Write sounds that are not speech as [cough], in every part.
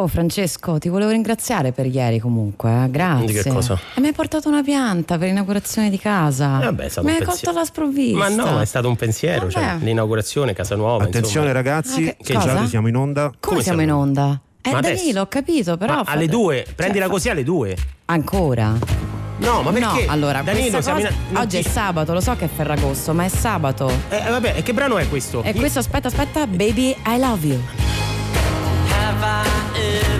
Oh Francesco, ti volevo ringraziare per ieri comunque, eh? grazie. Di che cosa? E mi hai portato una pianta per l'inaugurazione di casa. Eh, vabbè, è stato mi un hai colto alla sprovvista. Ma no, è stato un pensiero, cioè, Vabbè. l'inaugurazione, casa nuova. Attenzione insomma. ragazzi, Ah, che- che cosa? già siamo in onda. Come, come siamo in siamo? onda? Eh Ma adesso? Danilo, ho capito, però... Ma fate- alle due, cioè, prendila fa- così alle due. Ancora? No, ma perché? No, allora, Danilo, cosa- in... oggi ti- è sabato, lo so che è Ferragosto, ma è sabato. Eh, vabbè, e che brano è questo? E questo, aspetta, aspetta, baby, I love you. Have I live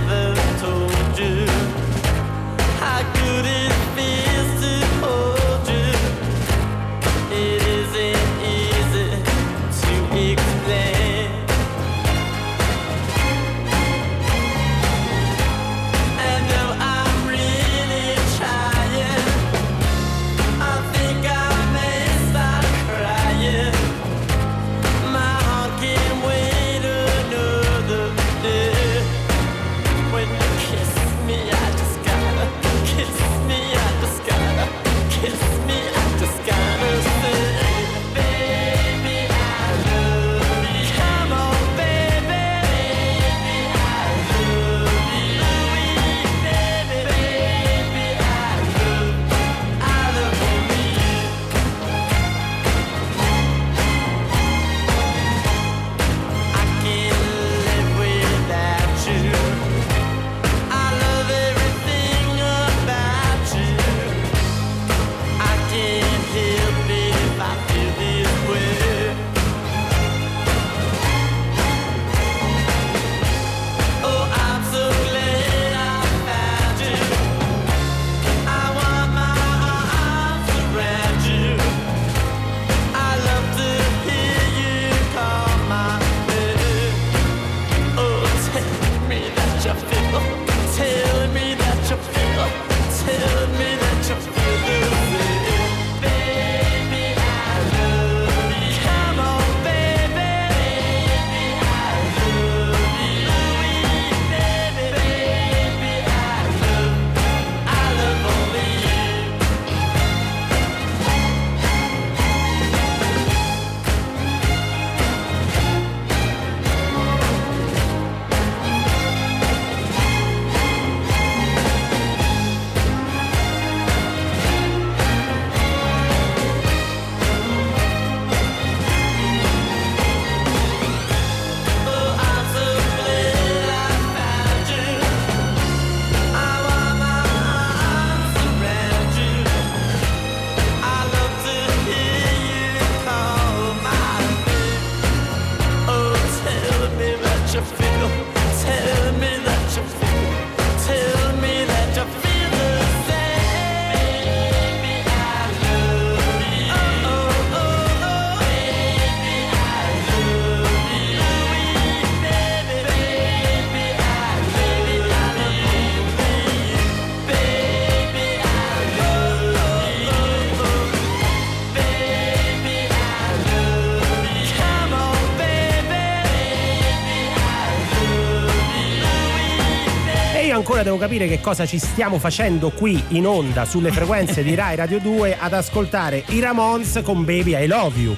ancora devo capire che cosa ci stiamo facendo qui in onda sulle frequenze di Rai Radio 2 ad ascoltare i Ramones con Baby I Love You.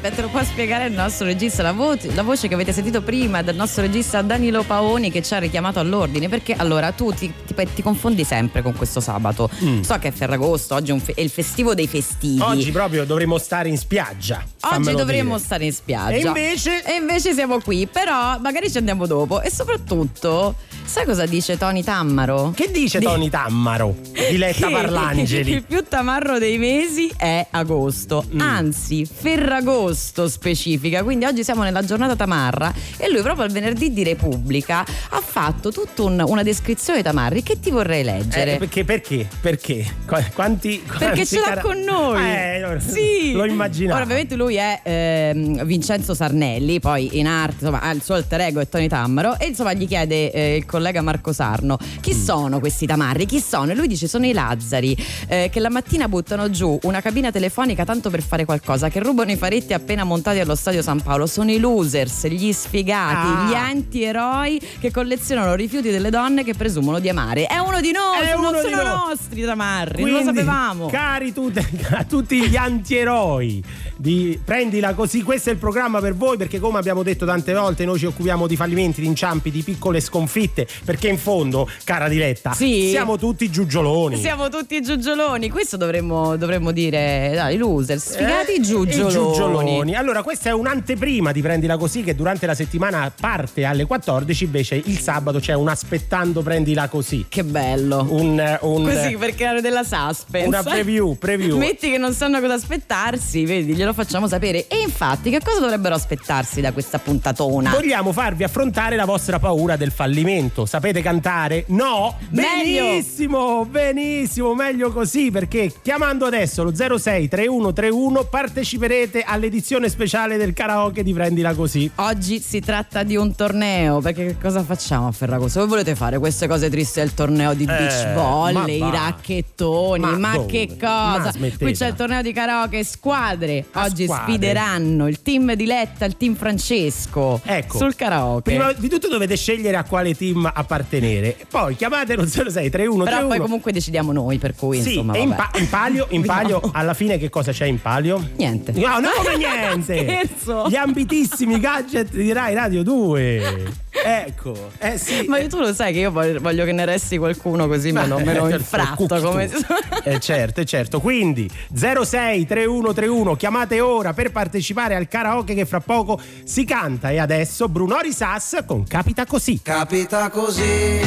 Beh, te lo può spiegare il nostro regista, la, vo- la voce che avete sentito prima del nostro regista Danilo Paoni che ci ha richiamato all'ordine. Perché allora tu ti, ti- ti confondi sempre con questo sabato. So che è Ferragosto, oggi è, fe- è il festivo dei festivi. Oggi proprio dovremmo stare in spiaggia. Oggi dovremmo dire. stare in spiaggia. E invece? E invece siamo qui, però magari ci andiamo dopo. E soprattutto, sai cosa dice Tony Tammaro? Che dice Di- Tony Tammaro? Diletta [laughs] Che Parlangeli. Il più tamarro dei mesi è agosto, Mm. anzi Ferragosto specifica, quindi oggi siamo nella giornata tamarra e lui proprio al venerdì di Repubblica ha fatto tutta un- una descrizione tamarri che ti vorrei leggere. Eh, perché, perché? Perché? Qua- Quanti, Perché quanti ce l'ha cara- con noi. Eh, sì. [laughs] Lo immaginavo. Ora, ovviamente lui è ehm, Vincenzo Sarnelli, poi in arte, insomma, ha il suo alter ego è Tony Tammaro e insomma gli chiede eh, il collega Marco Sarno chi Mm. sono questi tamarri? Chi sono? E lui dice sono i Lazzari eh, che la mattina buttano giù una cabina telefonica tanto per fare qualcosa, che rubano i faretti appena montati allo stadio San Paolo. Sono i losers, gli sfigati, Ah. gli antieroi che collezionano rifiuti delle donne che presumono di amare. È uno di noi, È uno di sono noi. nostri tamarri, non Quindi, lo sapevamo. Cari tut- a [laughs] tutti gli antieroi di prendila così, questo è il programma per voi perché come abbiamo detto tante volte noi ci occupiamo di fallimenti, di inciampi, di piccole sconfitte perché in fondo, cara Diletta, Sì. siamo tutti giugioloni. Siamo tutti giugioloni, questo dovremmo, dovremmo dire, dai, loser, sfigati Eh, giugioloni. i giugioloni. Allora, questa è un'anteprima di Prendila Così che durante la settimana parte alle 14, invece il sabato c'è un aspettando Prendila Così. Che bello. Un, un- Così per creare della suspense. Una preview, preview. Metti che non sanno cosa aspettarsi, vedi, glielo facciamo sapere. E infatti, che cosa dovrebbero aspettarsi da questa puntatona? Vogliamo farvi affrontare la vostra paura del fallimento. Sapete cantare? No? Meglio. Benissimo, benissimo, meglio così perché chiamando adesso lo 06 3131 parteciperete all'edizione speciale del karaoke di Prendila Così. Oggi si tratta di un torneo, perché che cosa facciamo a Ferragosto? Voi volete fare queste cose tristi del torneo di beach volley, ma i racchettoni, Ma ma, che Ma cosa? smettetela. Qui c'è il torneo di karaoke squadre. A Oggi squadre. Sfideranno il team di Letta il team Francesco Ecco. sul karaoke. Prima di tutto dovete scegliere a quale team appartenere. Poi chiamate lo 06 3131 Però poi comunque decidiamo noi, per cui Sì, insomma. in, pa- in palio, in [laughs] palio Vediamo. alla fine che cosa c'è in palio? Niente. No, no, come [laughs] niente! Scherzo. Gli ambitissimi gadget di Rai Radio 2. Ecco, eh sì. Ma tu lo sai che io voglio, voglio che ne resti qualcuno così me lo, [laughs] me lo Eh, infratto come tu. Eh, certo, eh, certo. Quindi 06 3131 chiamate ora per partecipare al karaoke che fra poco si canta e adesso Bruno Risas con Capita così. Capita così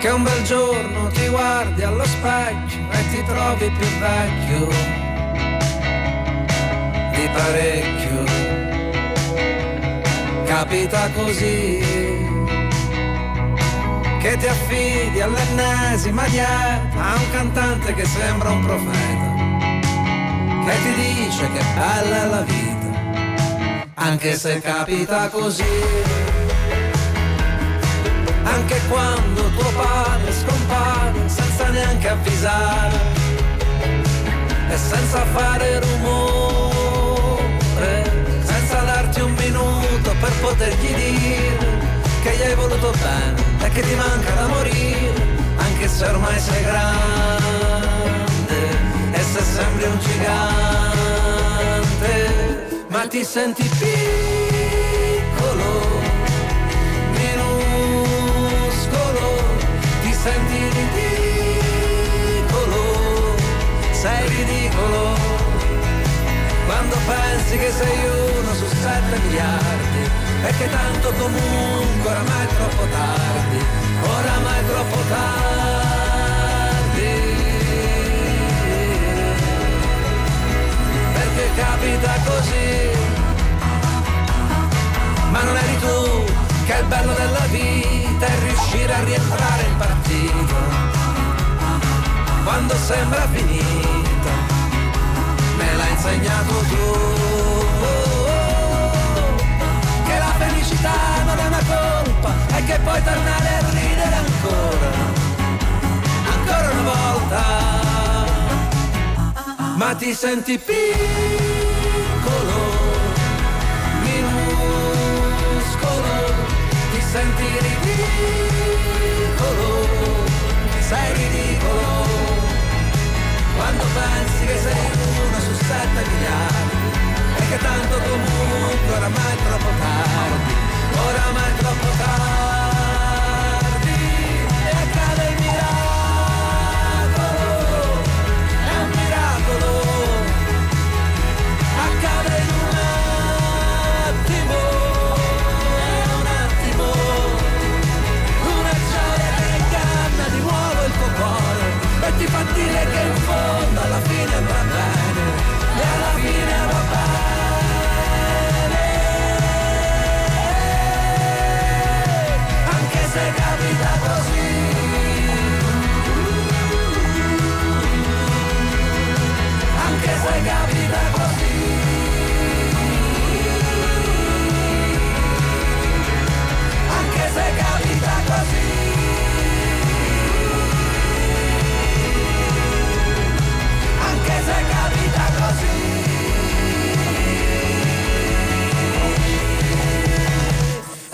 che un bel giorno ti guardi allo specchio e ti trovi più vecchio di parecchio. Capita così che ti affidi all'ennesima dieta a un cantante che sembra un profeta che ti dice che bella è la vita anche se capita così. Anche quando tuo padre scompare senza neanche avvisare e senza fare rumore, minuto per potergli dire che gli hai voluto bene e che ti manca da morire, anche se ormai sei grande e se sembri un gigante, ma ti senti piccolo minuscolo, ti senti ridicolo, sei ridicolo, quando pensi che sei uno su sette miliardi e che tanto comunque oramai è troppo tardi, oramai è troppo tardi, perché capita così? Ma non eri tu che il bello della vita è riuscire a rientrare in partito. Quando sembra l'hai insegnato tu. Che la felicità non è una colpa e che puoi tornare a ridere ancora. Ancora una volta. Ma ti senti piccolo minuscolo, ti senti ridicolo, sei ridicolo, quando pensi che sei 7 miliardi E che tanto comunque oramai è troppo tardi Oramai è troppo tardi E accade il miracolo È un miracolo Accade in un attimo È un attimo Una gioia che inganna di nuovo il tuo cuore E ti fa dire che il Aunque juega vida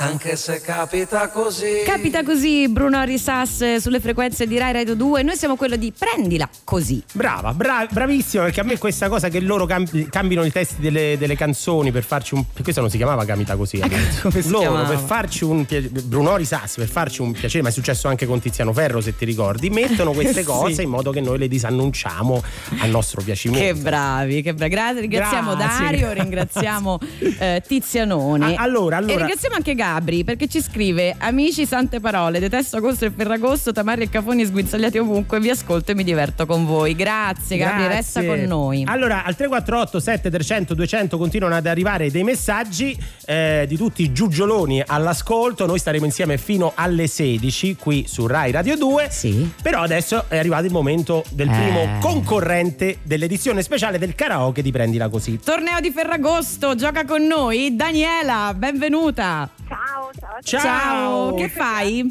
Anche se capita così. Capita così Bruno Risas sulle frequenze di Rai Radio 2. Noi siamo quello di prendila così. Brava, bra- bravissima perché a me questa cosa che loro cambi- cambino i testi delle, delle canzoni per farci un. Questo non si chiamava Camita così. all'inizio. come si loro chiamava? per farci un piacere. Brunori Sassi per farci un piacere, ma è successo anche con Tiziano Ferro se ti ricordi. Mettono [laughs] queste Sì. cose in modo che noi le disannunciamo al nostro piacimento. Che bravi, che bravi. Gra- ringraziamo Grazie, Dario, grazie. ringraziamo eh, Tizianone. Ah, allora, allora- E ringraziamo anche Gabri perché ci scrive: Amici, sante parole, detesto agosto e ferragosto, tamarri e cafoni sguinzagliati ovunque. Vi ascolto e mi diverto con voi. Grazie, Gabri, resta Grazie. con noi. Allora, al 348 7300 200 continuano ad arrivare dei messaggi eh, di tutti i giugioloni all'ascolto. Noi staremo insieme fino alle 16 qui su Rai Radio 2. Sì. Però adesso è arrivato il momento del Eh. primo concorrente dell'edizione speciale del karaoke di Prendila Così. Torneo di Ferragosto, gioca con noi Daniela, benvenuta. Ciao, ciao. Ciao. Ciao, che fai?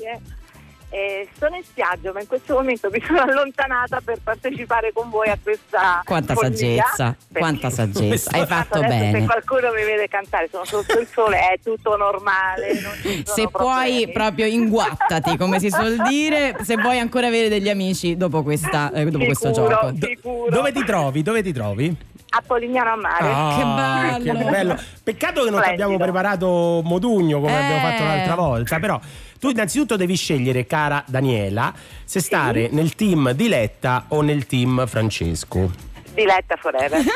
Eh, sono in spiaggia, ma in questo momento mi sono allontanata per partecipare con voi a questa Quanta follia, saggezza, quanta saggezza. Hai fatto bene. Se qualcuno mi vede cantare, sono sotto il sole, è tutto normale. Non Se puoi problemi. proprio inguattati, come si suol dire, se vuoi ancora avere degli amici dopo, questa, eh, dopo questo Sicuro. gioco. Do- Sicuro. dove ti trovi? Dove ti trovi? A Polignano a mare. Ah, Che bello. che bello. Peccato che non ti abbiamo preparato Modugno come Eh. abbiamo fatto l'altra volta, però tu innanzitutto devi scegliere, cara Daniela, se stare nel team Diletta o nel team Francesco. Diletta forever. [laughs]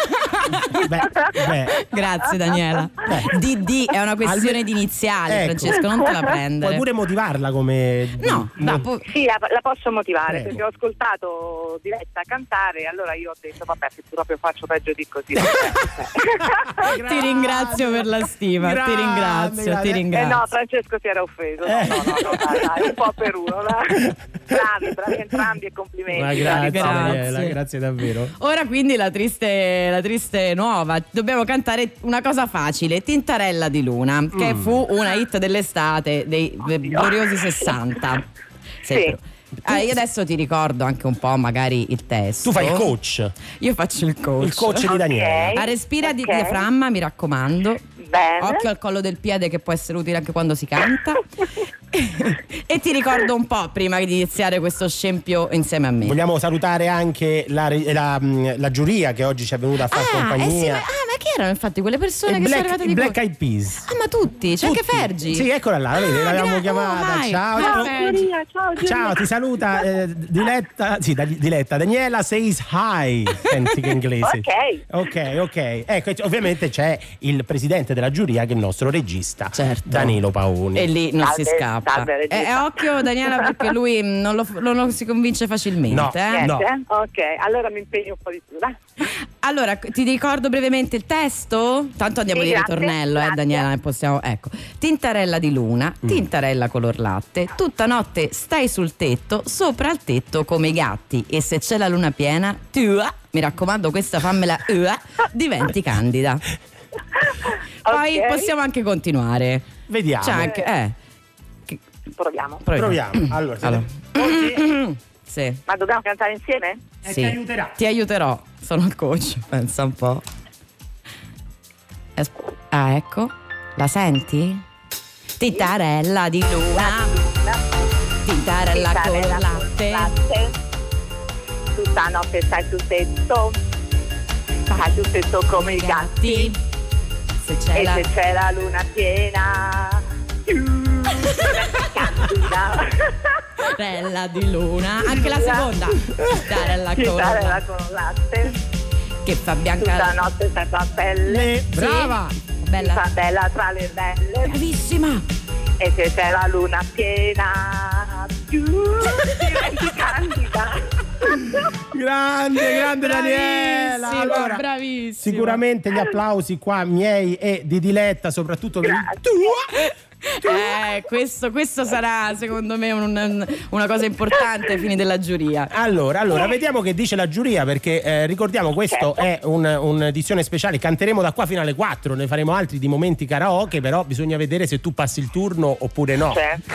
Beh, beh, Grazie Daniela. DD è una questione Almeno- di iniziali, Ecco. Francesco, non te la [laughs] puoi prendere. pure motivarla come... No, no, po- Sì, la, la posso motivare Prego. perché ho ascoltato Diletta cantare, allora io ho detto vabbè se proprio faccio peggio di così. [laughs] ti ringrazio per la stima, ti Grande, ringrazio, grande. ti Eh ringrazio. no, Francesco si era offeso. No, Eh. no, no, no, dai, dai, un po' per uno. dai. Bravi, bravi entrambi e complimenti. Ma grazie, Grazie. Daniela, grazie davvero. Ora quindi la triste, la triste nuova, dobbiamo cantare una cosa facile, Tintarella di Luna, che Mm. fu una hit dell'estate dei gloriosi 60. Sì. Ah, io adesso ti ricordo anche un po' magari il testo. Tu fai il coach, Io faccio il coach. il coach di Ok. Daniela. A respira di Ok. diaframma, mi raccomando. Bene. Occhio al collo del piede che può essere utile anche quando si canta. [laughs] e ti ricordo un po' prima di iniziare questo scempio insieme a me. Vogliamo salutare anche la, la, mh, la giuria che oggi ci è venuta a fare Ah, eh sì, compagnia. ma, ah, chi erano infatti quelle persone I che sono Black, arrivate i di Black? Eyed Peas. Ah, ma tutti, c'è anche Tutti. Fergi. Sì, eccola là, la vedi, Ah, l'avevamo gra- chiamata. oh, vai. Ciao. Ciao. Giulia, ciao, Giulia. Ciao, ti saluta [laughs] eh, Diletta, sì, da- Diletta. Daniela says hi. Senti che inglese. Ok. Ok, ok. Ecco, ovviamente c'è il presidente della giuria che è il nostro regista, Certo. Danilo Paoni. E lì non si Salve, scappa. salve, Eh, regista. eh, occhio Daniela perché lui mm, non, lo, non lo si convince facilmente. No. eh. No. Ok, allora mi impegno un po' di più. dai. [laughs] Allora, ti ricordo brevemente il testo? Tanto andiamo Sì, di grazie, ritornello, eh. Daniela, possiamo. Ecco. Tintarella di luna, Mm. tintarella color latte, tutta notte stai sul tetto, sopra il tetto come i gatti. E se c'è la luna piena, tu, mi raccomando, questa fammela, uh, diventi candida. [laughs] Poi Ok, possiamo anche continuare. Vediamo. C'è anche, eh. Proviamo. proviamo. Proviamo. Allora, Allora. pronti? [clears throat] Sì. Ma dobbiamo cantare insieme? Sì. ti aiuterà. Ti aiuterò, sono il coach, pensa un po'. Es- ah, ecco. La senti? Tintarella di luna, tintarella con Tintarella con latte. latte. Tutta notte stai sul tetto. Stai sul tetto come i gatti. Se c'è E la... se c'è la luna piena. [laughs] Candida. Tintarella di luna, anche la seconda. Tintarella con Tintarella latte. con latte. Che fa Tutta bianca. notte stai tua pelle. Le- Brava. Ti Bella. fa bella tra le belle. Bravissima. E se c'è la luna piena. Diventi candida. Grande, grande Daniela. Bravissima, Allora, bravissima. Sicuramente gli applausi qua miei e di Diletta, soprattutto per il tuo. Eh, questo, questo sarà secondo me un- una cosa importante ai fini della giuria. Allora, allora, vediamo che dice la giuria perché eh, ricordiamo questo Certo. è un- un'edizione speciale, canteremo da qua fino alle 4, ne faremo altri di momenti karaoke, però bisogna vedere se tu passi il turno oppure no. Certo,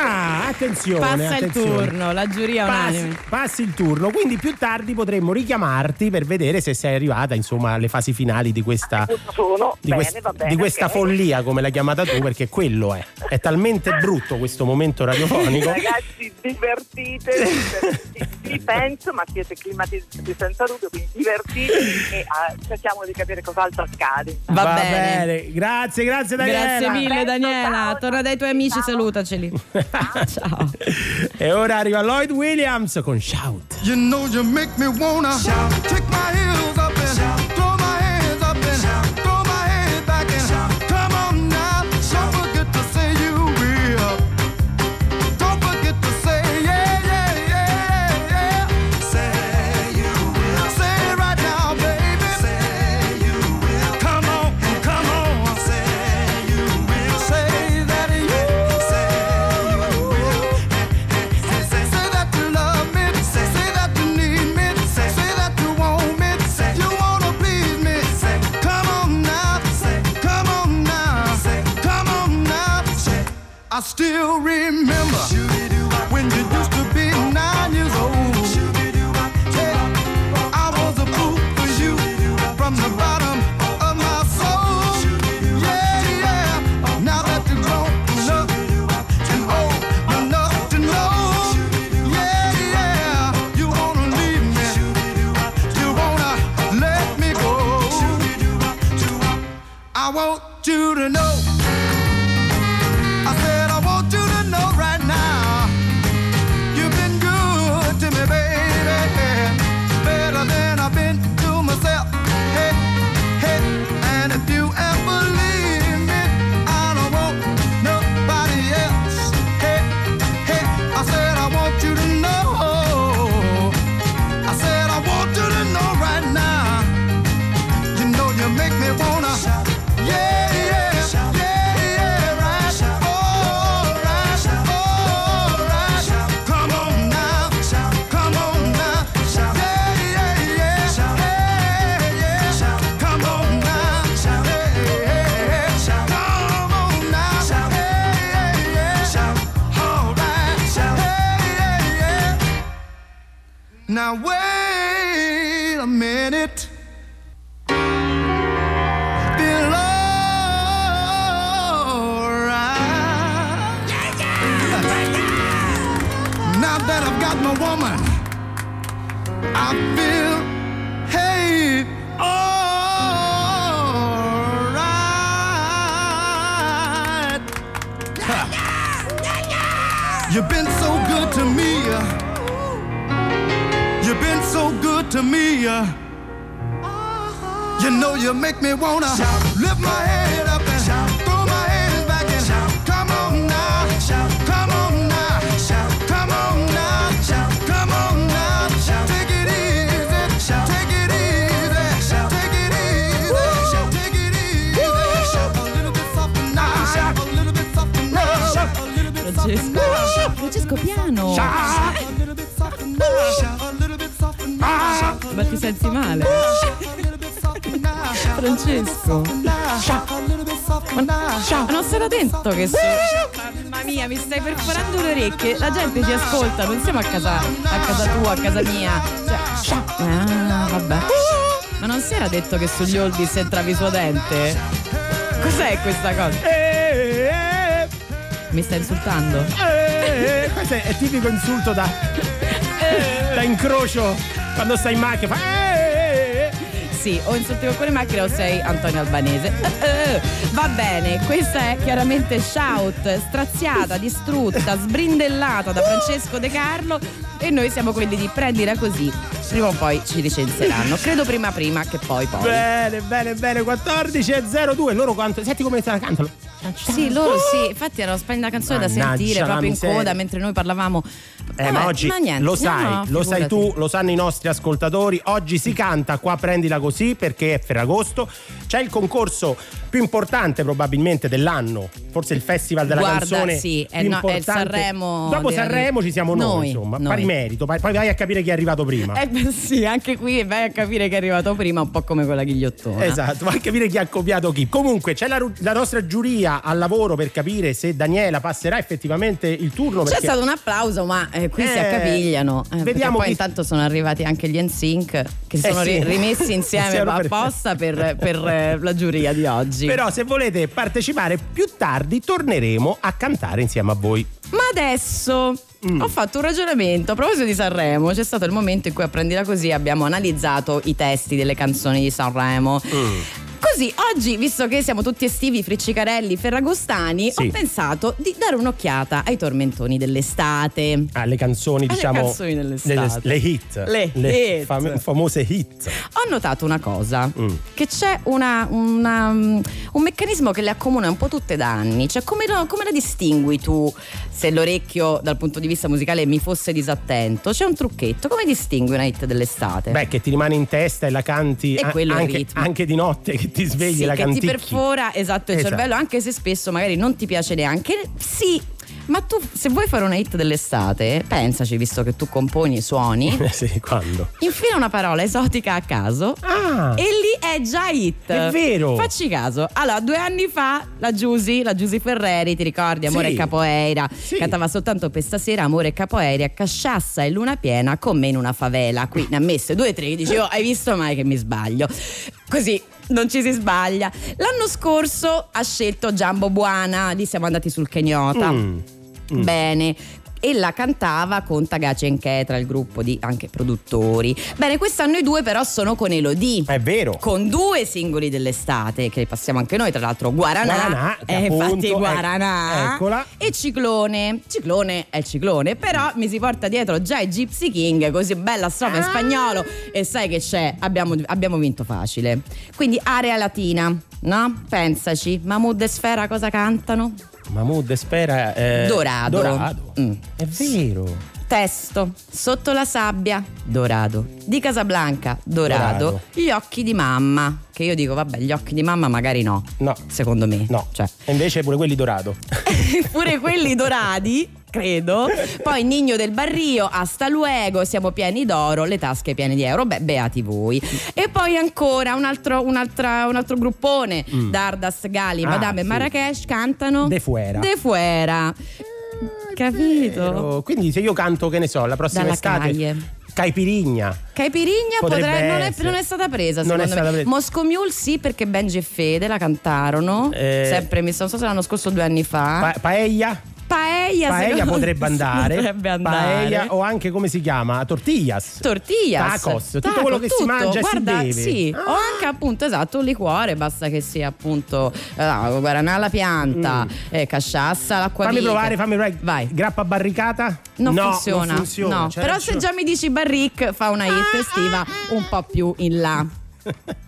Ah, attenzione, Passa il attenzione. turno, la giuria Passi, passi il turno, quindi più tardi potremmo richiamarti per vedere se sei arrivata insomma alle fasi finali di questa, Sono. di, Bene, quest- bene, di questa ok. follia come l'hai chiamata tu perché quello è. È talmente brutto questo momento radiofonico. Ragazzi, divertitevi, divertitevi, penso, ma siete climatizzati senza dubbio, quindi divertitevi e ah, cerchiamo di capire cos'altro accade. Va, bene. Grazie, grazie Daniela. Grazie mille Presto, Daniela, ciao, torna dai tuoi amici, ciao. salutaceli. [laughs] Ciao. e ora arriva Lloyd Williams con Shout. You know you make me wanna kick my heels up and throw I still remember orecchie. La gente ci ascolta, non siamo a casa, a casa tua, a casa mia. Cioè, ah, vabbè. Ma non si era detto che sugli oldies entravi suo dente? Cos'è questa cosa? Eh, eh, Mi stai insultando? eh. Questo è, è tipico insulto da, [laughs] da incrocio quando stai in macchina. Fa. Sì, o insulti con quelle macchine o sei Antonio Albanese. Eh, eh. Va bene, questa è chiaramente Shout, straziata, distrutta, sbrindellata da Francesco De Carlo e noi siamo quelli di prendila così. Prima o poi ci licenzieranno. Credo prima prima che poi poi. Bene, bene, bene. 14 e 02. Loro quanto. Senti come se la cantano. Sì, loro sì, infatti era una splendida canzone da Mannaggia sentire la proprio in coda mentre noi parlavamo. Eh, Vabbè, ma oggi niente, lo no, sai, no, lo sai tu, lo sanno i nostri ascoltatori. Oggi si canta qua prendila così perché è Ferragosto. C'è il concorso più importante probabilmente dell'anno, forse il festival della Guarda, canzone sì, è no- è. Sanremo Dopo Sanremo ci siamo noi, Noi, insomma, noi. pari merito. Poi vai a capire chi è arrivato prima. Eh beh, sì, anche qui vai a capire che è arrivato prima, un po' come con la ghigliottona. Esatto, vai a capire chi ha copiato chi. Comunque c'è la, la nostra giuria al lavoro per capire se Daniela passerà effettivamente il turno. C'è stato un applauso, ma eh, qui si Eh, accapigliano. Eh, vediamo poi chi- intanto sono arrivati anche gli NSYNC che si Eh sono sì. ri- rimessi insieme [laughs] apposta per, per, eh, la giuria di oggi. Però se volete partecipare più tardi torneremo a cantare insieme a voi. Ma adesso Mm. ho fatto un ragionamento a proposito di Sanremo. C'è stato il momento in cui a Prendila Così abbiamo analizzato i testi delle canzoni di Sanremo. Mm. Così oggi, visto che siamo tutti estivi, friccicarelli, ferragostani, Sì. ho pensato di dare un'occhiata ai tormentoni dell'estate. alle canzoni, Alle diciamo. canzoni dell'estate. le, le hit. Le hit. fam- famose hit. Ho notato una cosa, Mm. che c'è una- una, um, un meccanismo che le accomuna un po' tutte da anni, cioè come, lo- come la distingui tu se l'orecchio dal punto di vista musicale mi fosse disattento? C'è un trucchetto, come distingui una hit dell'estate? Beh, che ti rimane in testa e la canti E a- anche, anche di notte che ti svegli sì, e la che ti canticchi. perfora esatto il Esatto. cervello, anche se spesso magari non ti piace neanche. Sì, ma tu se vuoi fare una hit dell'estate, pensaci, visto che tu componi suoni, [laughs] sì, quando? infila una parola esotica a caso Ah! E lì è già hit. È vero. Facci caso. Allora, due anni fa la Giusy, la Giusy Ferreri, ti ricordi? Amore Sì. e Capoeira. Sì. Cantava soltanto per stasera Amore e Capoeira, Casciassa e Luna Piena con me in una favela. Qui ne ha messe due o tre, dicevo, hai visto mai che mi sbaglio? Così non ci si sbaglia. L'anno scorso ha scelto Giambo Buana, lì siamo andati sul Kenyota. Mm. Mm. Bene. E la cantava con Tagaci e Nchetra, il gruppo di anche produttori. Bene, quest'anno i due però sono con Elodie. È vero. Con due singoli dell'estate che passiamo anche noi, tra l'altro Guaranà, Guaranà, eh, infatti Guaranà eccola. e Ciclone. Ciclone è Ciclone, però mi si porta dietro già i Gypsy King, così bella strofa in Ah. spagnolo e sai che c'è, abbiamo, abbiamo vinto facile. Quindi area latina, no? Pensaci, Mahmood e Sfera cosa cantano? Mahmood spera. eh, Dorado. Dorado. Mm. È vero. Testo, sotto la sabbia, Dorado. Di Casablanca, Dorado. Dorado. Gli occhi di mamma. Che io dico, vabbè, gli occhi di mamma magari no. No. Secondo me. No. Cioè, E invece pure quelli dorado. [laughs] pure quelli dorati. Credo. Poi Nigno del Barrio, hasta luego, siamo pieni d'oro, le tasche piene di euro. Beh, beati voi. E poi ancora un altro, un'altra- un altro gruppone. Dardas, Gali, Ah, Madame e sì. Marrakesh cantano. De Fuera. De Fuera. Capito? Vero. Quindi se io canto, che ne so, la prossima Dalla estate. Caglie. Caipirinha. Caipirigna Potrebbe potrei- non, è, non è stata presa Non è secondo stata me. presa. Moscow Mule sì perché Benji e Fede la cantarono. Eh. Sempre mi non so se l'anno scorso o due anni fa. Pa- paella. Paella, Paella potrebbe [laughs] andare. Potrebbe andare. Paella o anche come si chiama? Tortillas. Tortillas, Tacos, tutto Taco, quello che si tutto. mangia e si Guarda, beve. Sì, Ah. o anche appunto esatto un liquore, basta che sia appunto eh, guaranà alla pianta, eh, casciassa, l'acqua Mm. Fammi provare, fammi provare. Vai. Grappa barricata? Non no, funziona, Non funziona. no. c'è però se ragione. già mi dici Barrick fa una hit estiva un po' più in là. [laughs]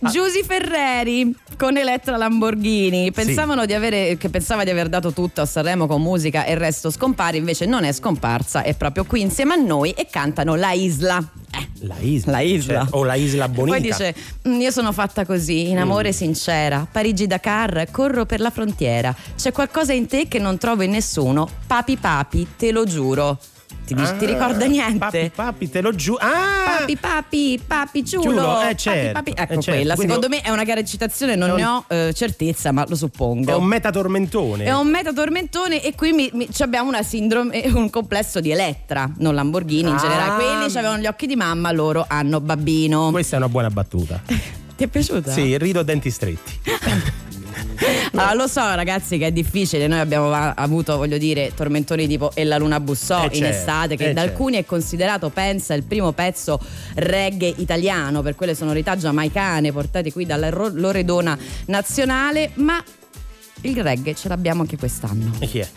Giusy Ferreri con Elettra Lamborghini pensavano di avere che pensava di aver dato tutto a Sanremo con musica e il resto scompare invece non è scomparsa è proprio qui insieme a noi e cantano La Isla Eh, La isla. La isla. Cioè, o la isla bonita. poi dice: "Mm, Io sono fatta così, in amore sincera. Parigi-Dakar, corro per la frontiera. C'è qualcosa in te che non trovo in nessuno. Papi, papi, te lo giuro. Ti, dici- ti Ah, ricorda niente? Papi, papi, te lo giuro. Ah! Papi, papi, papi, ciulo. Ciulo, eh, Papi, certo, papi. eh, Ecco certo. quella. Quindi- Secondo me è una gara recitazione, non un- ne ho eh, certezza, ma lo suppongo. È un metatormentone. È un metatormentone e qui mi- mi- abbiamo una sindrome, [laughs] un complesso di Elettra, non Lamborghini in Ah. generale. Quelli avevano gli occhi di mamma, loro hanno babbino. Questa è una buona battuta. [laughs] Ti è piaciuta? Sì, rido a denti stretti. [laughs] Allora, lo so ragazzi che è difficile, noi abbiamo avuto, voglio dire, tormentoni tipo E la luna bussò Eh, in certo, estate, che eh, da alcuni è considerato, pensa, il primo pezzo reggae italiano per quelle sonorità giamaicane portate qui dalla Loredona nazionale, ma il reggae ce l'abbiamo anche quest'anno. E chi è?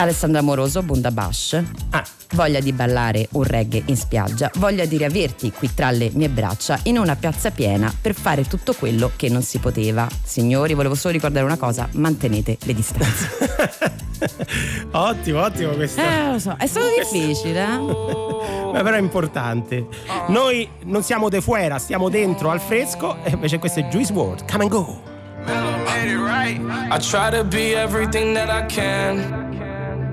Alessandra Moroso, Bundabash. Ah, Voglia di ballare un reggae in spiaggia, voglia di riaverti qui tra le mie braccia in una piazza piena per fare tutto quello che non si poteva. Signori, volevo solo ricordare una cosa, mantenete le distanze. [laughs] ottimo, ottimo questo. eh, lo so, è stato difficile, eh? Ma però è importante. Noi non siamo de fuera, stiamo dentro al fresco e invece questo è Juice WRLD. Come and go. I try to be everything that I can,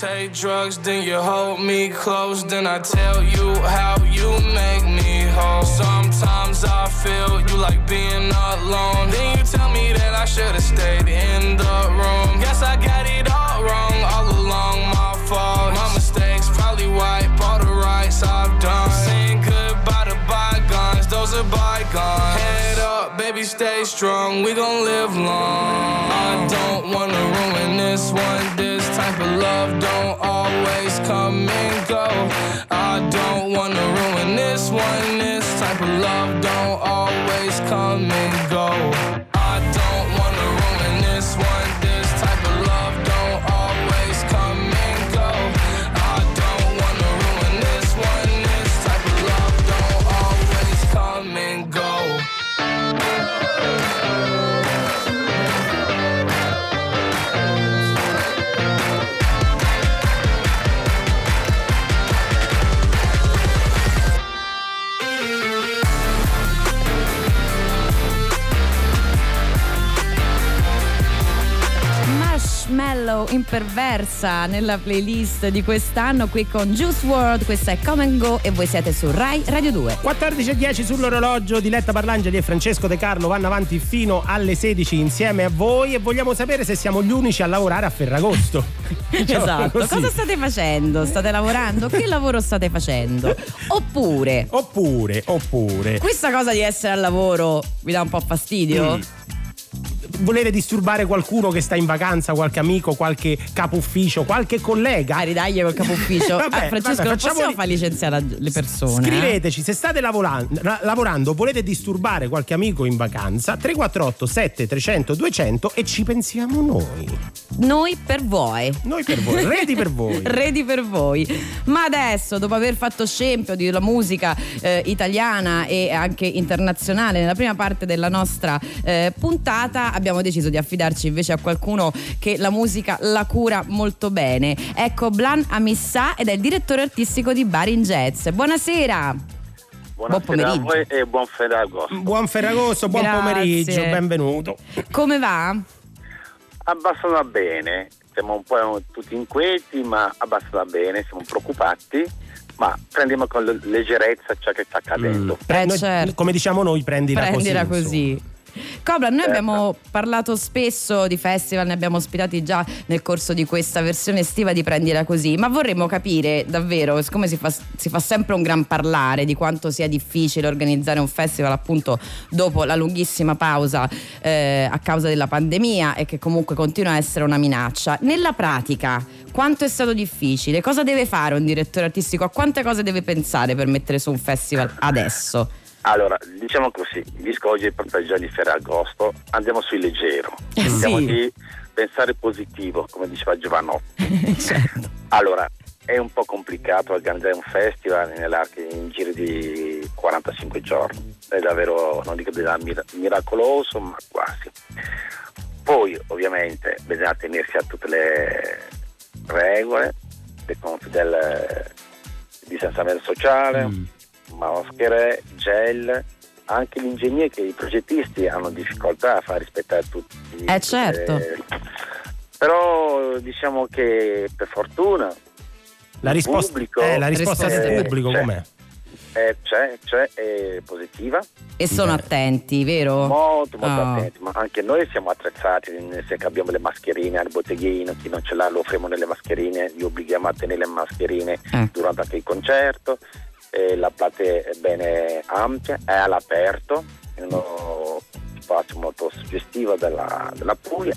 Take drugs, then you hold me close, then I tell you how you make me whole. Sometimes I feel you like being alone. Then you tell me that I should've stayed in the room. Guess I got it all wrong all along. My fault. My mistakes probably wipe all the rights I've done. Saying goodbye to bygones, those are bygones. Head stay strong. We gon' live long. I don't wanna ruin this one. This type of love don't always come and go. I don't wanna ruin this one. This type of love don't always come and go. Marshmallow imperversa nella playlist di quest'anno qui con Juice WRLD, questa è Come and Go e voi siete su Rai Radio 2. 14 e 10 sull'orologio, Diletta Parlangeli e Francesco De Carlo vanno avanti fino alle 16 insieme a voi e vogliamo sapere se siamo gli unici a lavorare a Ferragosto. [laughs] Esatto, così. cosa state facendo? State lavorando? Che lavoro state facendo? Oppure Oppure, oppure, questa cosa di essere al lavoro vi dà un po' fastidio? Mm. Volete disturbare qualcuno che sta in vacanza, qualche amico, qualche capo ufficio, qualche collega? A ridaglie col capo ufficio. [laughs] Vabbè, ah, Francesco, vabbè, non facciamo possiamo far licenziare le persone. eh? Scriveteci se state lavoran- ra- lavorando, volete disturbare qualche amico in vacanza 348 7 300 200 e ci pensiamo noi. Noi per voi. Noi per voi, ready per voi. [laughs] Ready per voi. Ma adesso, dopo aver fatto scempio della musica eh, italiana e anche internazionale nella prima parte della nostra eh, puntata, abbiamo deciso di affidarci invece a qualcuno che la musica la cura molto bene. Ecco Blan Amissà ed è il direttore artistico di Barin Jazz. Buonasera. Buonasera pomeriggio. a voi e buon Ferragosto. Buon Ferragosto, buon Grazie. pomeriggio, benvenuto. Come va? Abbastanza bene, siamo un po' tutti inquieti, ma abbastanza bene, siamo preoccupati, ma prendiamo con le- leggerezza ciò che sta accadendo. Pre- Eh, noi- certo. Come diciamo noi, prendila, Prendila così. così. Cobra, noi Certo. abbiamo parlato spesso di festival, ne abbiamo ospitati già nel corso di questa versione estiva di Prendila Così, ma vorremmo capire davvero, siccome si fa, si fa sempre un gran parlare di quanto sia difficile organizzare un festival appunto dopo la lunghissima pausa eh, a causa della pandemia e che comunque continua a essere una minaccia, nella pratica quanto è stato difficile? Cosa deve fare un direttore artistico? A quante cose deve pensare per mettere su un festival adesso? Allora, diciamo così, visto oggi è già di Ferragosto, andiamo sul leggero, Eh, cerchiamo sì. di pensare positivo, come diceva Giovanotti. [laughs] certo. Allora, è un po' complicato organizzare un festival in giro di 45 giorni. È davvero, non dico mir- miracoloso, ma quasi. Poi, ovviamente, bisogna tenersi a tutte le regole, le conti del distanziamento sociale, Mm. Maschere, gel. Anche gli ingegneri e i progettisti hanno difficoltà a far rispettare tutti. Eh, certo. Però eh, diciamo che per fortuna La risposta, pubblico- eh, la risposta Risposta del eh, pubblico c'è. com'è? eh, c'è, c'è, è positiva, E sono attenti, vero? molto molto Ah. attenti, ma anche noi siamo attrezzati, nel senso che abbiamo le mascherine al botteghino, chi non ce l'ha lo offriamo nelle mascherine, li obblighiamo a tenere le mascherine Eh. durante anche il concerto, eh, la platea è bene ampia, è all'aperto, in uno spazio molto suggestivo della, della Puglia.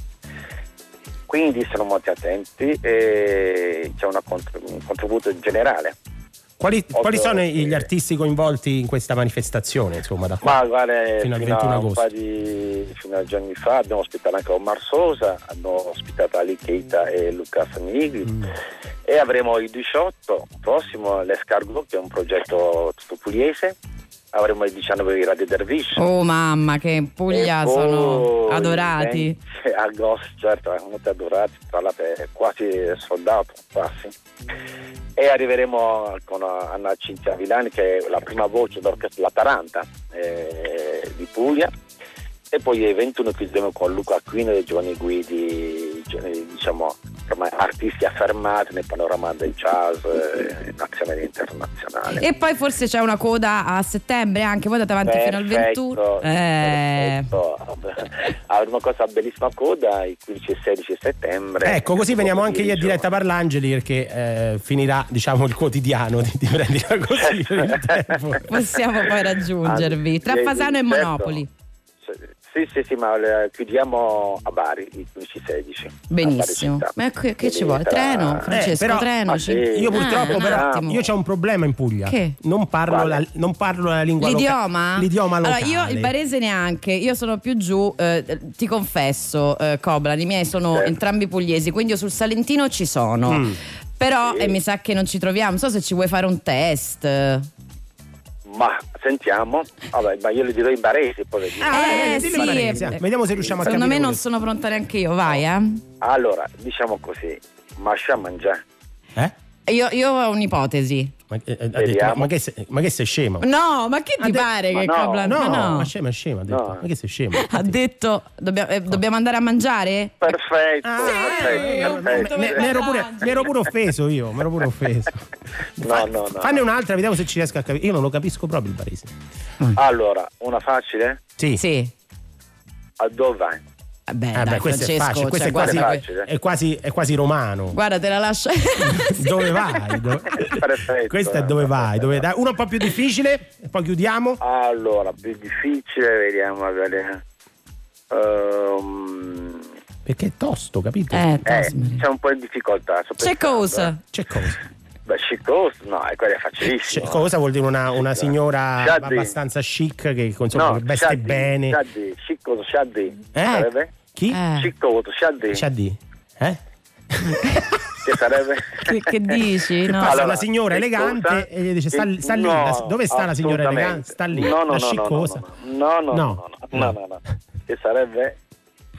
Quindi sono molto attenti e c'è una un contributo generale. Quali, quali sono eh, gli artisti coinvolti in questa manifestazione? Insomma, da qua? Ma guarda, Fino fino, al a 21 un agosto. di fino a giorni fa abbiamo ospitato anche Omar Sosa, abbiamo ospitato Ali Keita e Luca Sanigli Mm. e avremo il 18 prossimo l'Escargot che è un progetto tutto pugliese, avremo il 19 i Radio Dervish. Oh mamma, che in Puglia E sono poi adorati. il [laughs] 20 agosto, certo, molto adorati, è quasi soldato, quasi. E arriveremo con Anna Cinzia Vilani che è la prima voce d'orchestra La Taranta eh, di Puglia e poi il 21 chiuderemo con Luca Aquino e Giovanni Guidi, gi- diciamo artisti affermati nel panorama del jazz eh, nazionale e internazionale. E poi forse c'è una coda a settembre anche, voi andate avanti fino al 21. Eh, perfetto. [laughs] Avremo questa bellissima coda il 15 e 16 settembre. Ecco, così veniamo anche io a diretta Parlangeli perché eh, finirà, diciamo, il quotidiano di, di prendila così [laughs] possiamo poi raggiungervi tra Fasano e certo. Monopoli. Sì, sì, sì, ma eh, chiudiamo a Bari il 15-16. Benissimo. Ma che, che ci vuole? Treno? Francesco, però- treno? sì. Io purtroppo Ah, però un attimo. io ho un problema in Puglia. Che? Non parlo, la, non parlo la lingua loca- L'idioma? L'idioma locale. Allora, io il barese neanche, io sono più giù, eh, ti confesso, eh, Cobra, i miei sono Sì. entrambi pugliesi, quindi io sul Salentino ci sono. Mm. Però Sì. eh, mi sa che non ci troviamo, non so se ci vuoi fare un test. Ma sentiamo. Vabbè, ma io le dirò in barese poi vediamo. Ah, Eh, dillo sì, barese, eh, Vediamo se riusciamo a Secondo me capire. non sono pronta neanche io, vai eh. Allora, diciamo così, mascia mangiare. Eh? Io, io ho un'ipotesi. Ma, eh, ha detto, ma che, sei, ma che sei scema? No, ma che ti Ha de- pare che no, Cobra... No, no. ma scema, è scema. Ha detto. No. Ma che sei scema? [laughs] Ha detto, dobbiamo, eh, dobbiamo andare a mangiare? Perfetto, Ah, perfetto, eh, perfetto. Me, me ero pure, mi ero pure offeso io, mi ero pure offeso. [laughs] No, no, no. Fanne un'altra, vediamo se ci riesco a capire. Io non lo capisco proprio il barese. Allora, una facile? Sì. Sì. A dove vai? Beh, Eh, dai, beh, questo è Francesco, facile, questo cioè, è quasi, è, quasi, è quasi romano. guarda, te la lascio. [laughs] Dove vai? [laughs] Dove- Perfetto. Questo è dove vai. Dove... dai, Uno un po' più difficile, e poi chiudiamo. Allora, più difficile, vediamo magari. Ehm, Perché è tosto, capito? Eh, eh, c'è un po' di difficoltà. C'è cosa? eh. C'è cosa? Beh, chic no, è quello è C'è facilissimo. cosa vuol dire una, una signora Shaddi. abbastanza chic che, insomma, No, che veste Shaddi, bene. Shaddi, chic cosa, Shaddi. Eh? Sarebbe? Chi? Eh. Chic cosa, Shaddi. Shaddi? Eh? Che sarebbe? Che, che dici? No. Passa Allora, una signora che elegante cosa? e gli dice sta, Che- sta lì, no, la- dove sta la signora elegante? Sta lì, No, no, la no. No, no, no, No. no, no, no, no, no. Che sarebbe?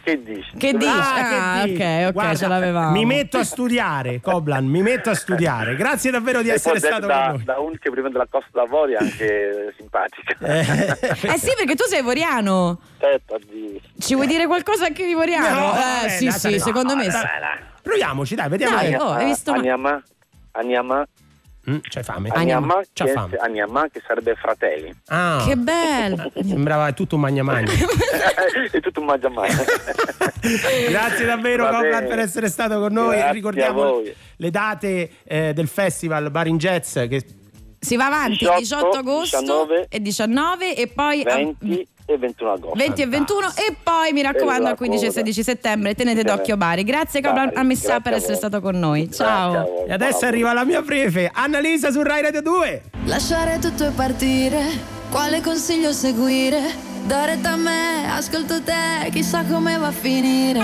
Che dici? Che dici? Ah, Ah, che dici? ok, ok, Guarda, ce l'avevamo. Mi metto a studiare, Coblan, mi metto a studiare. Grazie davvero di E essere stato da, con noi. da un che prima della Costa d'Avorio è anche [laughs] simpatica. Eh sì, perché tu sei voriano. Certo, di... Ci vuoi dire qualcosa anche di voriano? No, eh, eh, sì, sì, secondo me. Proviamoci, dai, vediamo. Dai, oh, hai visto? Aniama, Aniama, Mm, c'hai fame? C'ha che, fame. Aniama che sarebbe fratelli. Ah, Che bello. sembrava tutto un magna magna. [laughs] è tutto un mangiamano. [laughs] Grazie davvero bene. per essere stato con noi. Grazie Ricordiamo le date eh, del festival Bar in Jazz che Si va avanti 18, 18, agosto 19, e 19 e poi ah, 20 e 21 agosto. 20 e 21 e poi mi raccomando al 15 e 16 settembre tenete Bene. d'occhio Bari. Grazie Cobra Dai, Ammissà grazie per a essere stato con noi. A Ciao. voi. E adesso arriva la mia prefe, Annalisa su Rai Radio 2. Lasciare tutto e partire, quale consiglio seguire? Da retta a me, ascolto te, chissà come va a finire.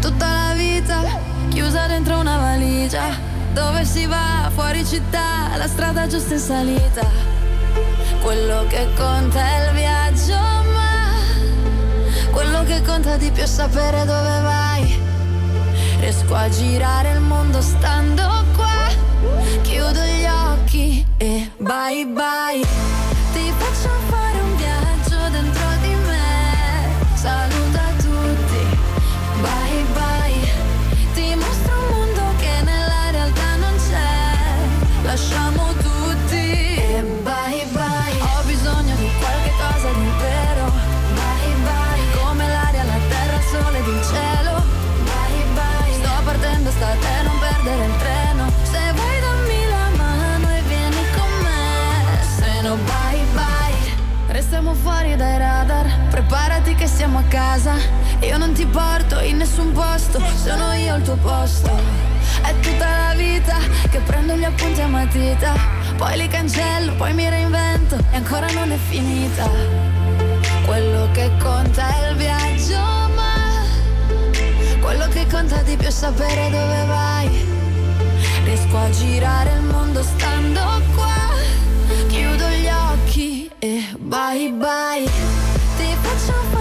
Tutta la vita chiusa dentro una valigia, dove si va fuori città, la strada giusta in salita. Quello che conta è il viaggio, ma quello che conta di più è sapere dove vai. Riesco a girare il mondo stando qua. Chiudo gli occhi e bye bye. Ti faccio fare torniamo a casa. Io non ti porto in nessun posto, sono io al tuo posto. È tutta la vita che prendo gli appunti a matita. Poi li cancello, poi mi reinvento e ancora non è finita. Quello che conta è il viaggio, ma quello che conta di più è sapere dove vai. Riesco a girare il mondo stando qua. Bye bye. Ti faccio fare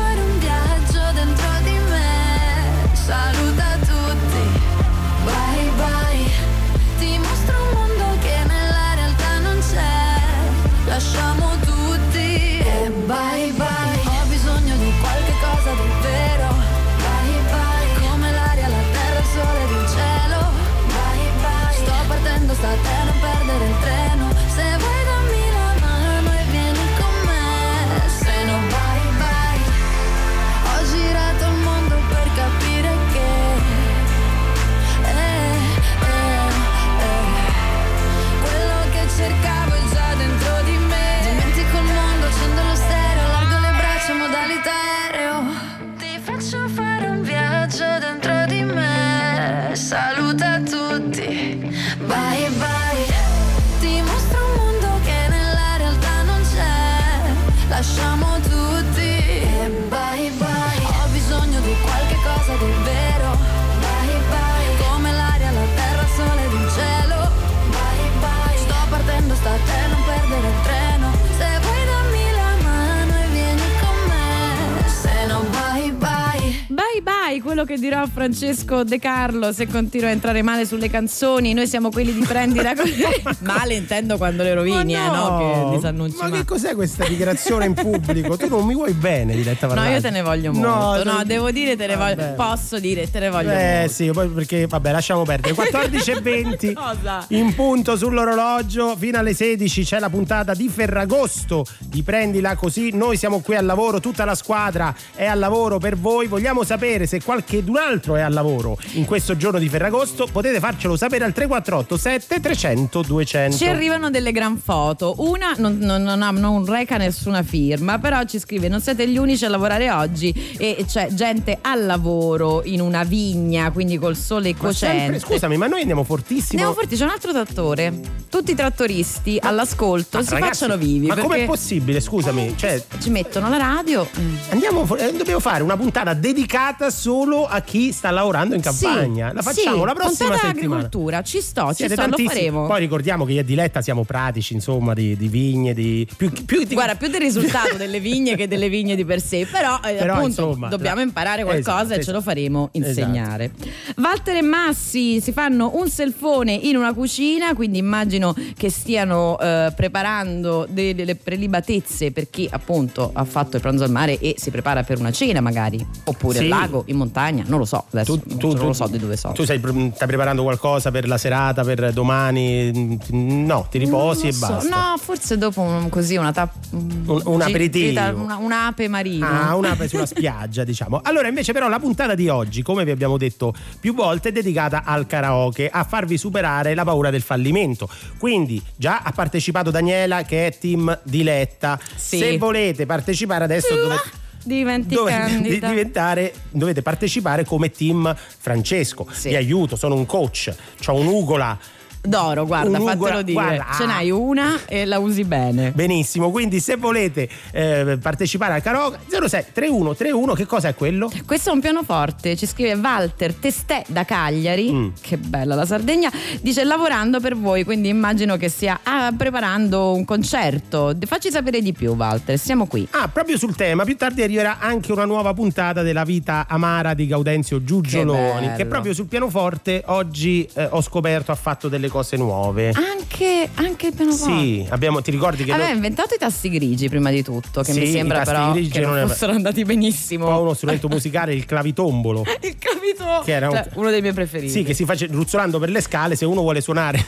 quello che dirò a Francesco De Carlo se continua a entrare male sulle canzoni. Noi siamo quelli di prendila [laughs] così. male intendo quando le rovini, Ma eh, no? Che disannunci. ma ma- che cos'è questa dichiarazione in pubblico? Tu non mi vuoi bene, Diletta No, Varlante. io te ne voglio molto. No, te- devo dire te ne voglio. Vabbè. Posso dire te ne voglio Eh molto. sì, poi perché vabbè, lasciamo perdere. [laughs] 14 e 20 Cosa? in punto sull'orologio fino alle 16 c'è la puntata di Ferragosto di Prendila così. Noi siamo qui al lavoro, tutta la squadra è al lavoro per voi. Vogliamo sapere se qualcun altro è al lavoro in questo giorno di Ferragosto. Potete farcelo sapere al 348 7300 200. Ci arrivano delle gran foto. Una non, non- non non reca nessuna firma, però ci scrive: Non siete gli unici a lavorare oggi. E c'è gente al lavoro in una vigna, quindi col sole Ma sempre- cocente. scusami, ma noi andiamo fortissimo. Andiamo forti, c'è un altro trattore. Tutti i trattoristi all'ascolto Ma si ragazzi, facciano vivi. Ma perché com'è possibile? Scusami, cioè, ci mettono la radio. Andiamo, eh, dobbiamo fare una puntata dedicata solo a chi sta lavorando in campagna. Sì, la facciamo sì, la prossima settimana. agricoltura, ci sto, ci Siete sto, lo faremo. Poi ricordiamo che io e Diletta siamo pratici, insomma, di, di vigne, di più, più di Guarda, più del risultato delle vigne che delle vigne di per sé, però, eh, Però, appunto insomma, dobbiamo la- imparare qualcosa Esatto, e ce esatto. lo faremo insegnare. Walter e Massi si fanno un selfone in una cucina, quindi immagino che stiano eh, preparando delle, delle prelibatezze per chi appunto ha fatto il pranzo al mare e si prepara per una cena magari, oppure Sì. al lago, in montagna, non lo so, adesso Tu, tu- non tu- lo so di dove so. Tu stai, stai preparando qualcosa per la serata, per domani? No, ti riposi e so. basta. No, forse dopo un- così una tap- Un- un aperitivo. una- un'ape marina. Ah, un'ape [laughs] sulla spiaggia, diciamo. Allora, invece, però, la puntata di oggi, come vi abbiamo detto più volte, è dedicata al karaoke, a farvi superare la paura del fallimento. Quindi, già ha partecipato Daniela, che è team Diletta. Sì. Se volete partecipare adesso, dovete. Diventi dovete di- diventare, dovete partecipare come team Francesco. Sì. Vi aiuto, sono un coach, ho un'ugola. D'oro, guarda, Un'ugola- fatelo dire. guarda, Ce n'hai una e la usi bene. Benissimo, quindi se volete eh, partecipare al karaoke 06 31 31, che cosa è quello? Questo è un pianoforte, ci scrive Walter Testè da Cagliari, Mm. che bella la Sardegna, dice lavorando per voi, quindi immagino che stia ah, preparando un concerto. Facci sapere di più Walter, siamo qui. Ah, proprio sul tema, più tardi arriverà anche una nuova puntata della vita amara di Gaudenzio Giugioloni, Che che, proprio sul pianoforte oggi eh, ho scoperto ha fatto delle cose nuove. Anche, anche il pianoforte. Sì, abbiamo, ti ricordi che Aveva noi- inventato i tasti grigi prima di tutto, che Sì, mi sembra però grigi che non non è- fossero andati benissimo. poi uno strumento musicale, il clavitombolo. [laughs] Il capito? Che era un- Cioè, uno dei miei preferiti. Sì, che si face ruzzolando per le scale se uno vuole suonare.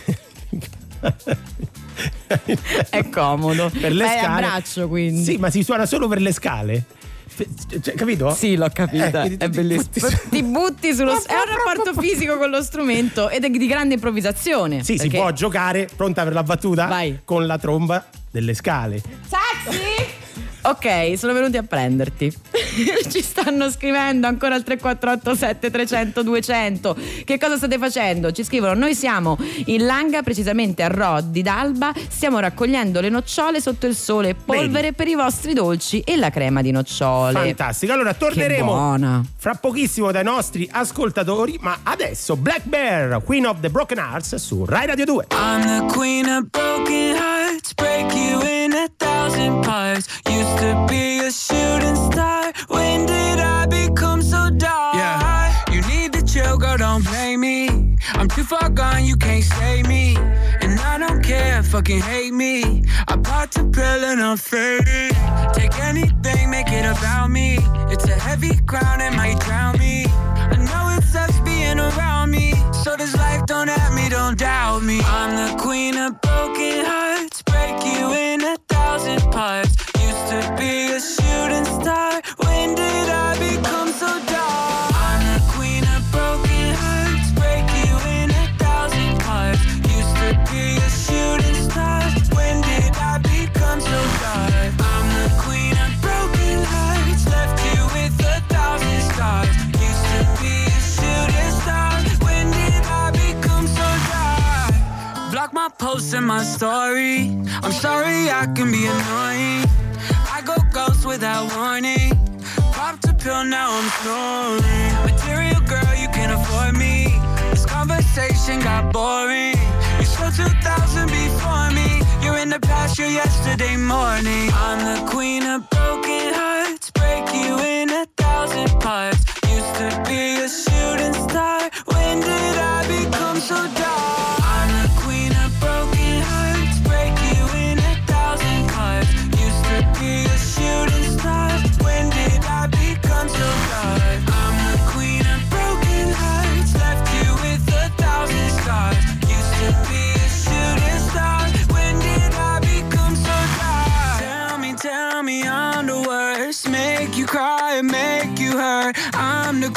È comodo. per le a scale. braccio, quindi. Sì, ma si suona solo per le scale. Cioè, capito? Sì, l'ho capita. Eh, è ti bellissimo. butti su- Ti butti sullo. È un rapporto fisico con lo strumento ed è di grande improvvisazione. Sì, si perché- può giocare, pronta per la battuta? Vai. Con la tromba delle scale. Taxi! Ok, sono venuti a prenderti. [laughs] Ci stanno scrivendo ancora al 3487 300 200. Che cosa state facendo? Ci scrivono: Noi siamo in Langa, precisamente a Roddi d'Alba. Stiamo raccogliendo le nocciole sotto il sole, polvere per i vostri dolci e la crema di nocciole. Fantastico. Allora Che torneremo buona. fra pochissimo dai nostri ascoltatori, ma adesso Black Bear, Queen of the Broken Hearts su Rai Radio 2. I'm the queen of broken hearts, break you in a thousand parts. Used to be a shooting star. When did I become so dark? Yeah, you need to chill, girl, don't blame me. I'm too far gone, you can't save me. And I don't care, fucking hate me. I bought the pill and I'm faded. Take anything, make it about me. It's a heavy crown, it might drown me. I know it sucks being around me. So this life don't have me, don't doubt me. I'm the queen of my my story. I'm sorry I can be annoying. I go ghost without warning. Popped a pill, now I'm snoring. Material girl, you can't afford me. This conversation got boring. You saw 2000 before me. You're in the past, you're yesterday morning. I'm the queen of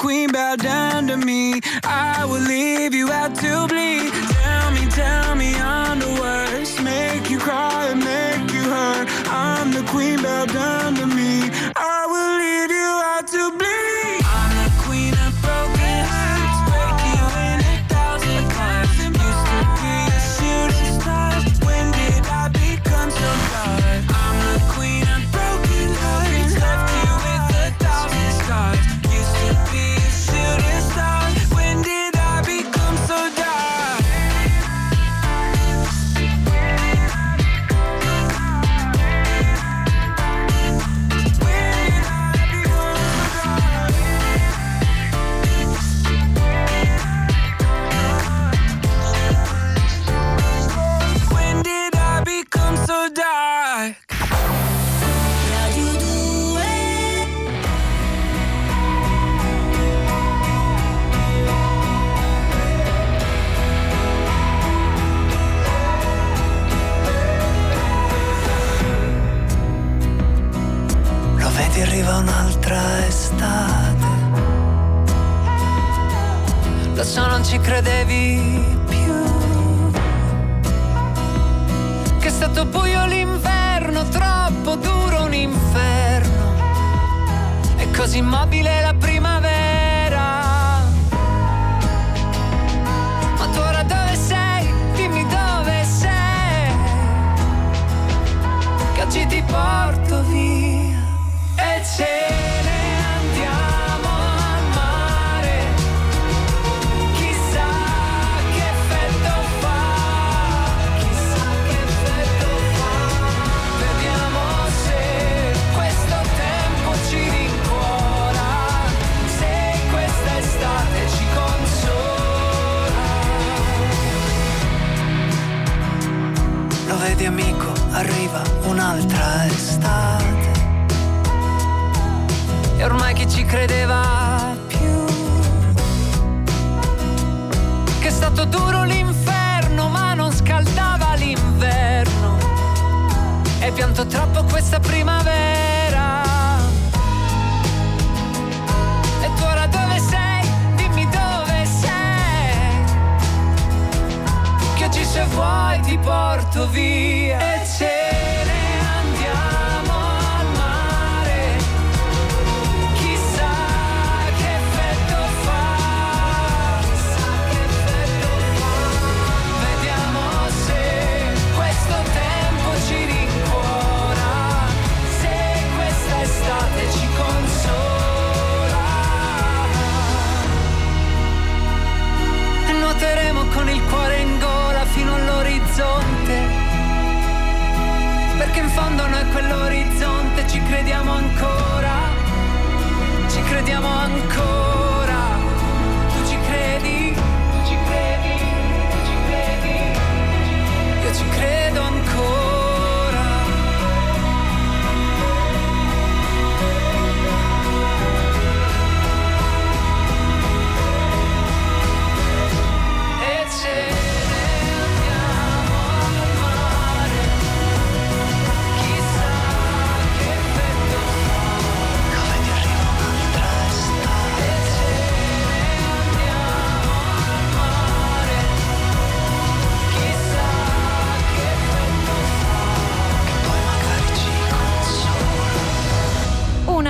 queen, bow down to me. I will leave you out to bleed. Tell me, tell me I'm the worst. Make you cry and make you hurt. I'm the queen, bow down to me. Lo so non ci credevi più. Che è stato buio l'inverno, troppo duro un inferno. E così immobile la primavera. Un'altra estate. E ormai chi ci credeva più? Che è stato duro l'inferno, ma non scaldava l'inverno. E pianto troppo questa primavera. E tu ora dove sei? Dimmi dove sei. Che oggi se vuoi ti porto via. E ce ci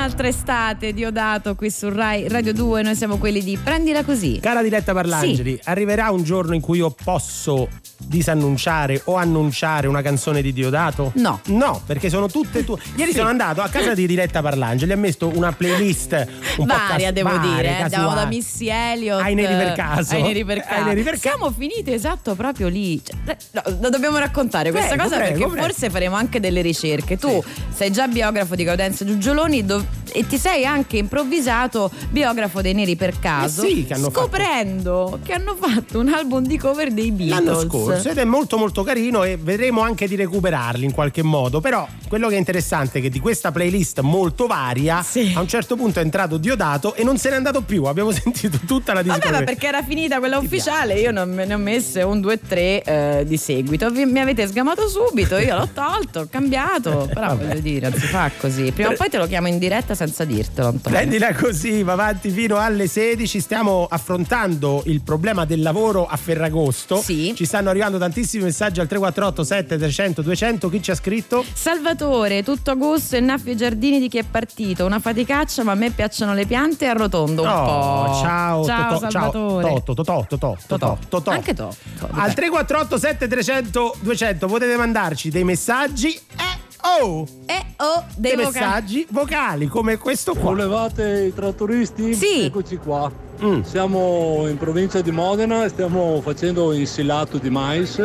Un'altra estate Diodato qui su Rai Radio 2, noi siamo quelli di Prendila così. Cara diretta Parlangeli, arriverà un giorno in cui io posso disannunciare o annunciare una canzone di Diodato? No. No, perché sono tutte tue. [laughs] Ieri Sì. sono andato a casa di Diretta Parlangeli, ha messo una playlist un po' Varia, devo varie, dire. eh. Andiamo da. Missy Elliott Ai neri per caso. Ai neri per Ai caso. neri per caso. Siamo finite esatto proprio lì. Cioè, eh, no, lo dobbiamo raccontare questa Prego, cosa prego, perché prego. forse faremo anche delle ricerche. Tu sei già biografo di Gaudenzo Giugioloni dov- e ti sei anche improvvisato biografo dei neri per caso. Eh sì, che hanno fatto- scoprendo che hanno fatto un album di cover dei Beatles. L'anno scorso ed è molto molto carino e vedremo anche di recuperarli in qualche modo però quello che è interessante è che di questa playlist molto varia a un certo punto è entrato Diodato e non se n'è andato più abbiamo [laughs] sentito tutta la Vabbè, discografia ma perché era finita quella ufficiale, io non me ne ho messe un 2-3 di seguito. Vi- mi avete sgamato subito, io l'ho tolto, ho cambiato. [laughs] Però Vabbè. voglio dire, non si fa così. Prima o poi te lo chiamo in diretta senza dirtelo, Antonio. Prendila così, va avanti fino alle 16. Stiamo affrontando il problema del lavoro a Ferragosto. Sì. Ci stanno arrivando tantissimi messaggi al 348 7300 200. Chi ci ha scritto? Salvatore, tutto a gusto e naffio ai giardini di chi è partito. Una faticaccia, ma a me piacciono le piante e arrotondo un Oh, po'. ciao, ciao Totò, Salvatore. ciao, Totò, Totò, Totò, Totò, Totò. Anche tu. Al 348 7300 200 potete mandarci dei messaggi e oh, E oh, dei devo ca- messaggi vocali come questo qua. Volevate i trattoristi? Sì. Eccoci qua. Mm. Siamo in provincia di Modena e stiamo facendo insilato di mais.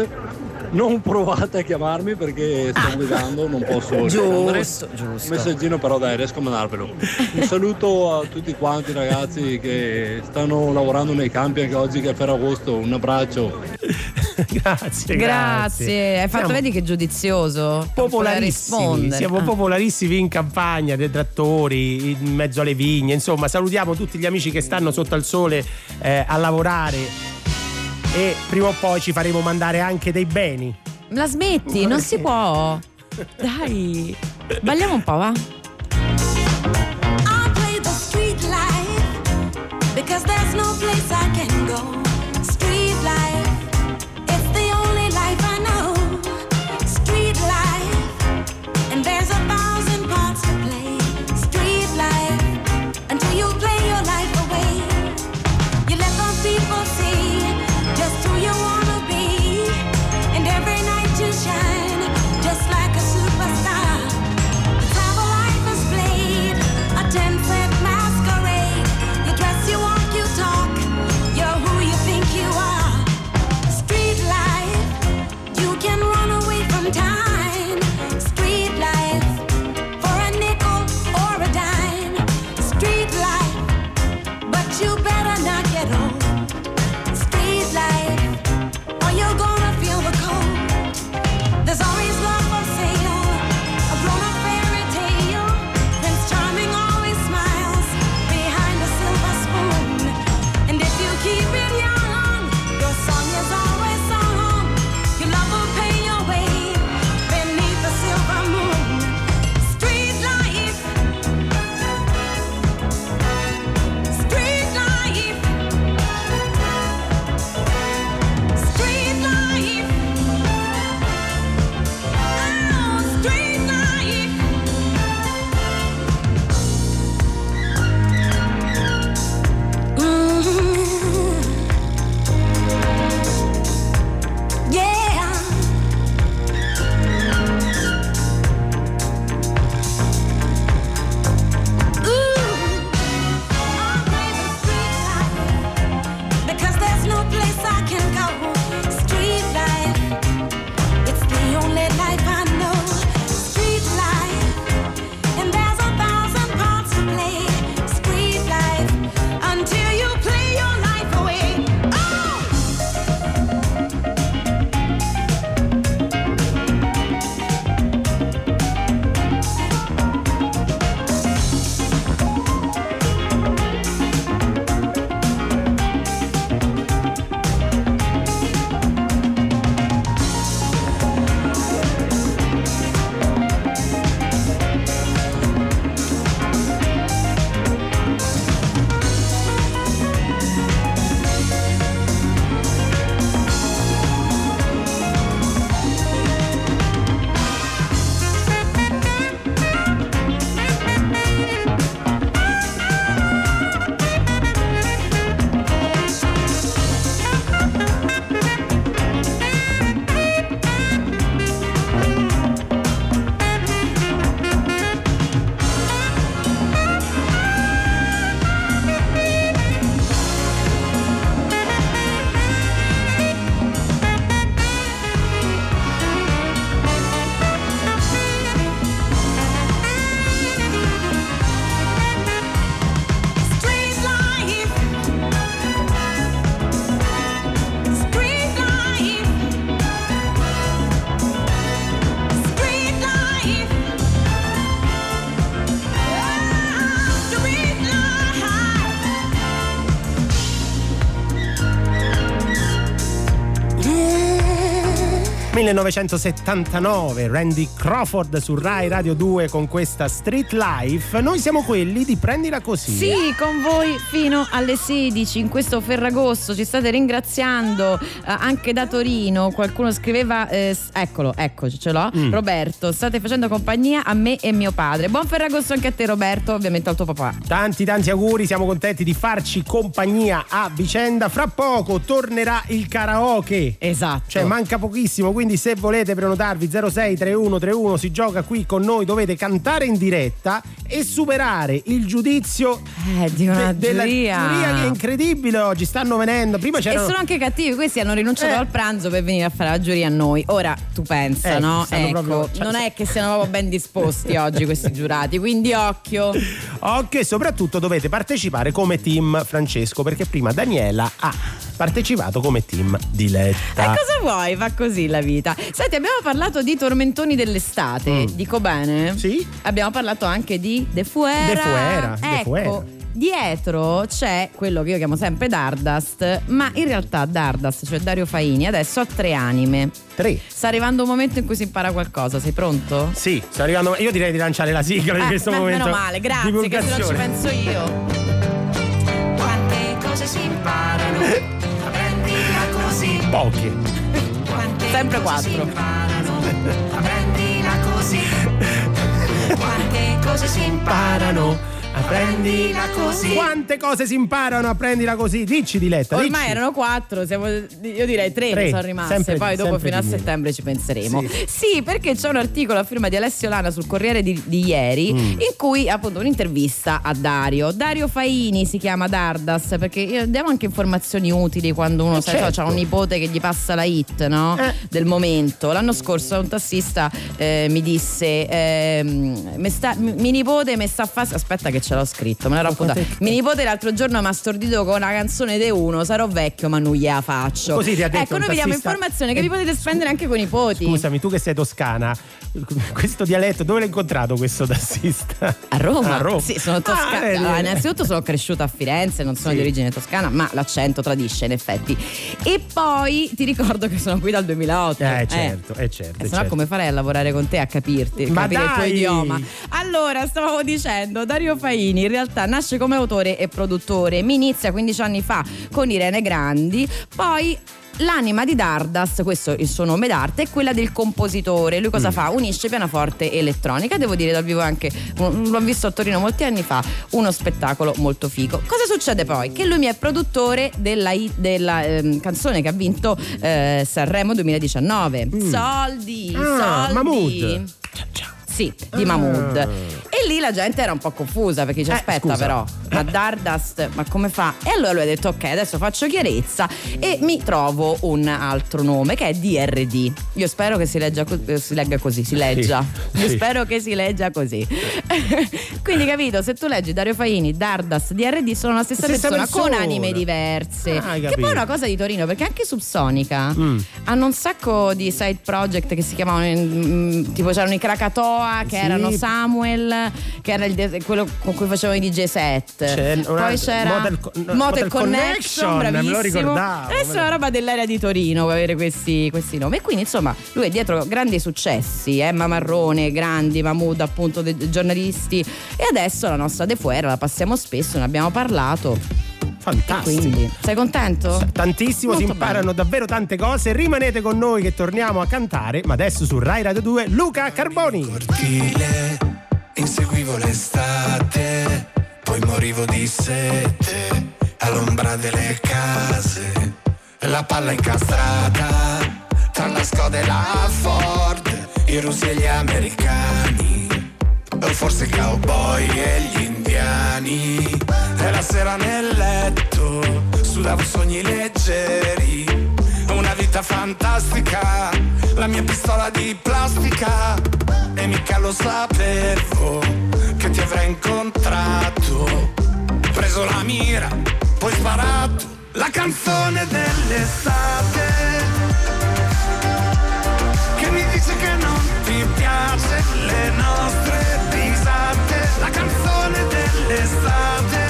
Non provate a chiamarmi perché sto guidando, non posso rispondere. Ah. Giusto, Un giusto. messaggino però dai, riesco a mandarvelo. Un saluto a tutti quanti ragazzi che stanno lavorando nei campi anche oggi che è Ferragosto. Un abbraccio. [laughs] grazie, Grazie, hai fatto Siamo vedi che giudizioso. popolarissimi, siamo Ah. popolarissimi in campagna, dei trattori, in mezzo alle vigne, insomma salutiamo tutti gli amici che stanno sotto al sole eh, a lavorare e prima o poi ci faremo mandare anche dei beni. La smetti, non si può. Dai, balliamo un po', va? I play the street life because there's no place I can go. 1979, Randy Crawford su Rai Radio 2 con questa Street Life. Noi siamo quelli di Prendila Così. Sì, con voi fino alle 16 in questo Ferragosto ci state ringraziando eh, anche da Torino. Qualcuno scriveva, eh, eccolo, ecco, ce l'ho. Mm. Roberto, state facendo compagnia a me e mio padre. Buon Ferragosto anche a te, Roberto, ovviamente al tuo papà. Tanti tanti auguri, siamo contenti di farci compagnia a vicenda. Fra poco tornerà il karaoke. Esatto. Cioè manca pochissimo, quindi se volete prenotarvi 063131 si gioca qui con noi, dovete cantare in diretta e superare il giudizio Eh, di una de- della giuria. giuria che è incredibile oggi, stanno venendo. Prima E c'erano sono anche cattivi, questi hanno rinunciato Eh. al pranzo per venire a fare la giuria a noi. Ora tu pensa, Eh, no? Ecco, proprio- cioè, non è che siano proprio ben disposti oggi questi giurati, quindi occhio. [laughs] Occhio e soprattutto dovete partecipare come team Francesco perché prima Daniela ha partecipato come team Diletta. E cosa vuoi? Va così la vita. Senti, abbiamo parlato di tormentoni dell'estate, dico bene? Mm. Sì. Abbiamo parlato anche di De Fuera. De Fuera, De Ecco, Fuera. dietro c'è quello che io chiamo sempre Dardust, ma in realtà Dardust, cioè Dario Faini, adesso ha tre anime. Tre. Sta arrivando un momento in cui si impara qualcosa, sei pronto? Sì, sto arrivando. Io direi di lanciare la sigla in Eh, questo beh, momento. Meno male, grazie, che se non ci penso io. Quante Sempre cose si quattro. imparano, prendila così. Quante cose si imparano, prendila così. Quante cose si imparano a prendila così? Dici Diletta, Ormai dici. erano quattro, siamo- io direi tre, Tre, sono rimaste, sempre- poi dopo fino a settembre ci penseremo. Sì. Sì, perché c'è un articolo a firma di Alessio Lana sul Corriere di, di ieri Mm. in cui appunto un'intervista a Dario. Dario Faini si chiama Dardas perché io- diamo anche informazioni utili quando uno sai, certo. ha un nipote che gli passa la hit no? Eh. del momento. L'anno scorso un tassista eh, mi disse ehm, "Me sta- mi nipote mi sta a fa aspetta che ce l'ho scritto, me l'ero appuntato. Mi nipote l'altro giorno mi ha stordito con una canzone de uno, sarò vecchio ma non gliela faccio. Così ti ha detto ecco, noi vi diamo tassista- informazioni che Eh, vi potete spendere anche con i nipoti. Scusami, tu che sei toscana, questo dialetto, dove l'hai incontrato questo tassista? A Roma? A Roma. Sì, sono toscana. Ah, Allora, vedi. innanzitutto sono cresciuta a Firenze, non sono Sì. di origine toscana, ma l'accento tradisce in effetti. E poi ti ricordo che sono qui dal 2008. Eh, certo, eh, certo. Eh, se no certo. come farei a lavorare con te a capirti, Ma capire il tuo dai! idioma? Allora, stavamo dicendo, Dario Faini in realtà nasce come autore e produttore, mi inizia 15 anni fa con Irene Grandi, poi L'anima di Dardas, questo è il suo nome d'arte, è quella del compositore. Lui Mm. cosa fa? Unisce pianoforte e elettronica. Devo dire dal vivo anche, mm, l'ho visto a Torino molti anni fa, uno spettacolo molto figo. Cosa succede poi? Che lui mi è produttore della, della, ehm, canzone che ha vinto eh, Sanremo 2019. Soldi, Mm. Ah, soldi. Mahmood. Sì, di Mahmood. E lì la gente era un po' confusa perché dice Eh, aspetta scusa. però, ma Dardust, ma come fa? E allora lui ha detto ok, adesso faccio chiarezza e mi trovo un altro nome che è DRD. Io spero che si, leggia, co- eh, si legga così, si leggia. Sì, Io sì. spero che si leggia così. [laughs] Quindi capito, se tu leggi Dario Faini, Dardust, DRD sono la stessa, Stessa persona, con persona. anime diverse. Ah, che poi è una cosa di Torino perché anche Subsonica Mm. hanno un sacco di side project che si chiamavano mm, tipo c'erano i Krakatoa che Sì. erano Samuel che era il de- quello con cui facevano i DJ set. C'è poi c'era no, Motel Motel Connection, Connection, me lo bravissimo. ricordavo, adesso è una roba dell'area di Torino per avere questi, questi nomi. E quindi insomma lui è dietro grandi successi Emma Marrone grandi Mahmood appunto dei giornalisti. E adesso la nostra De Fuera la passiamo spesso ne abbiamo parlato Fantastico. quindi sei contento? Tantissimo, si Molto imparano davvero tante cose. Rimanete con noi che torniamo a cantare, ma adesso su Rai Radio 2 Luca Carboni. cortile, inseguivo l'estate, poi morivo di sete all'ombra delle case, la palla incastrata tra la Skoda e la Ford, i russi e gli americani, o forse i cowboy e gli indiani, e la sera nel letto sudavo sogni leggeri, una vita fantastica, la mia pistola di plastica e mica lo sapevo che ti avrei incontrato. Preso la mira, poi sparato la canzone dell'estate che mi dice che non ti piace le nostre risate. La canzone dell'estate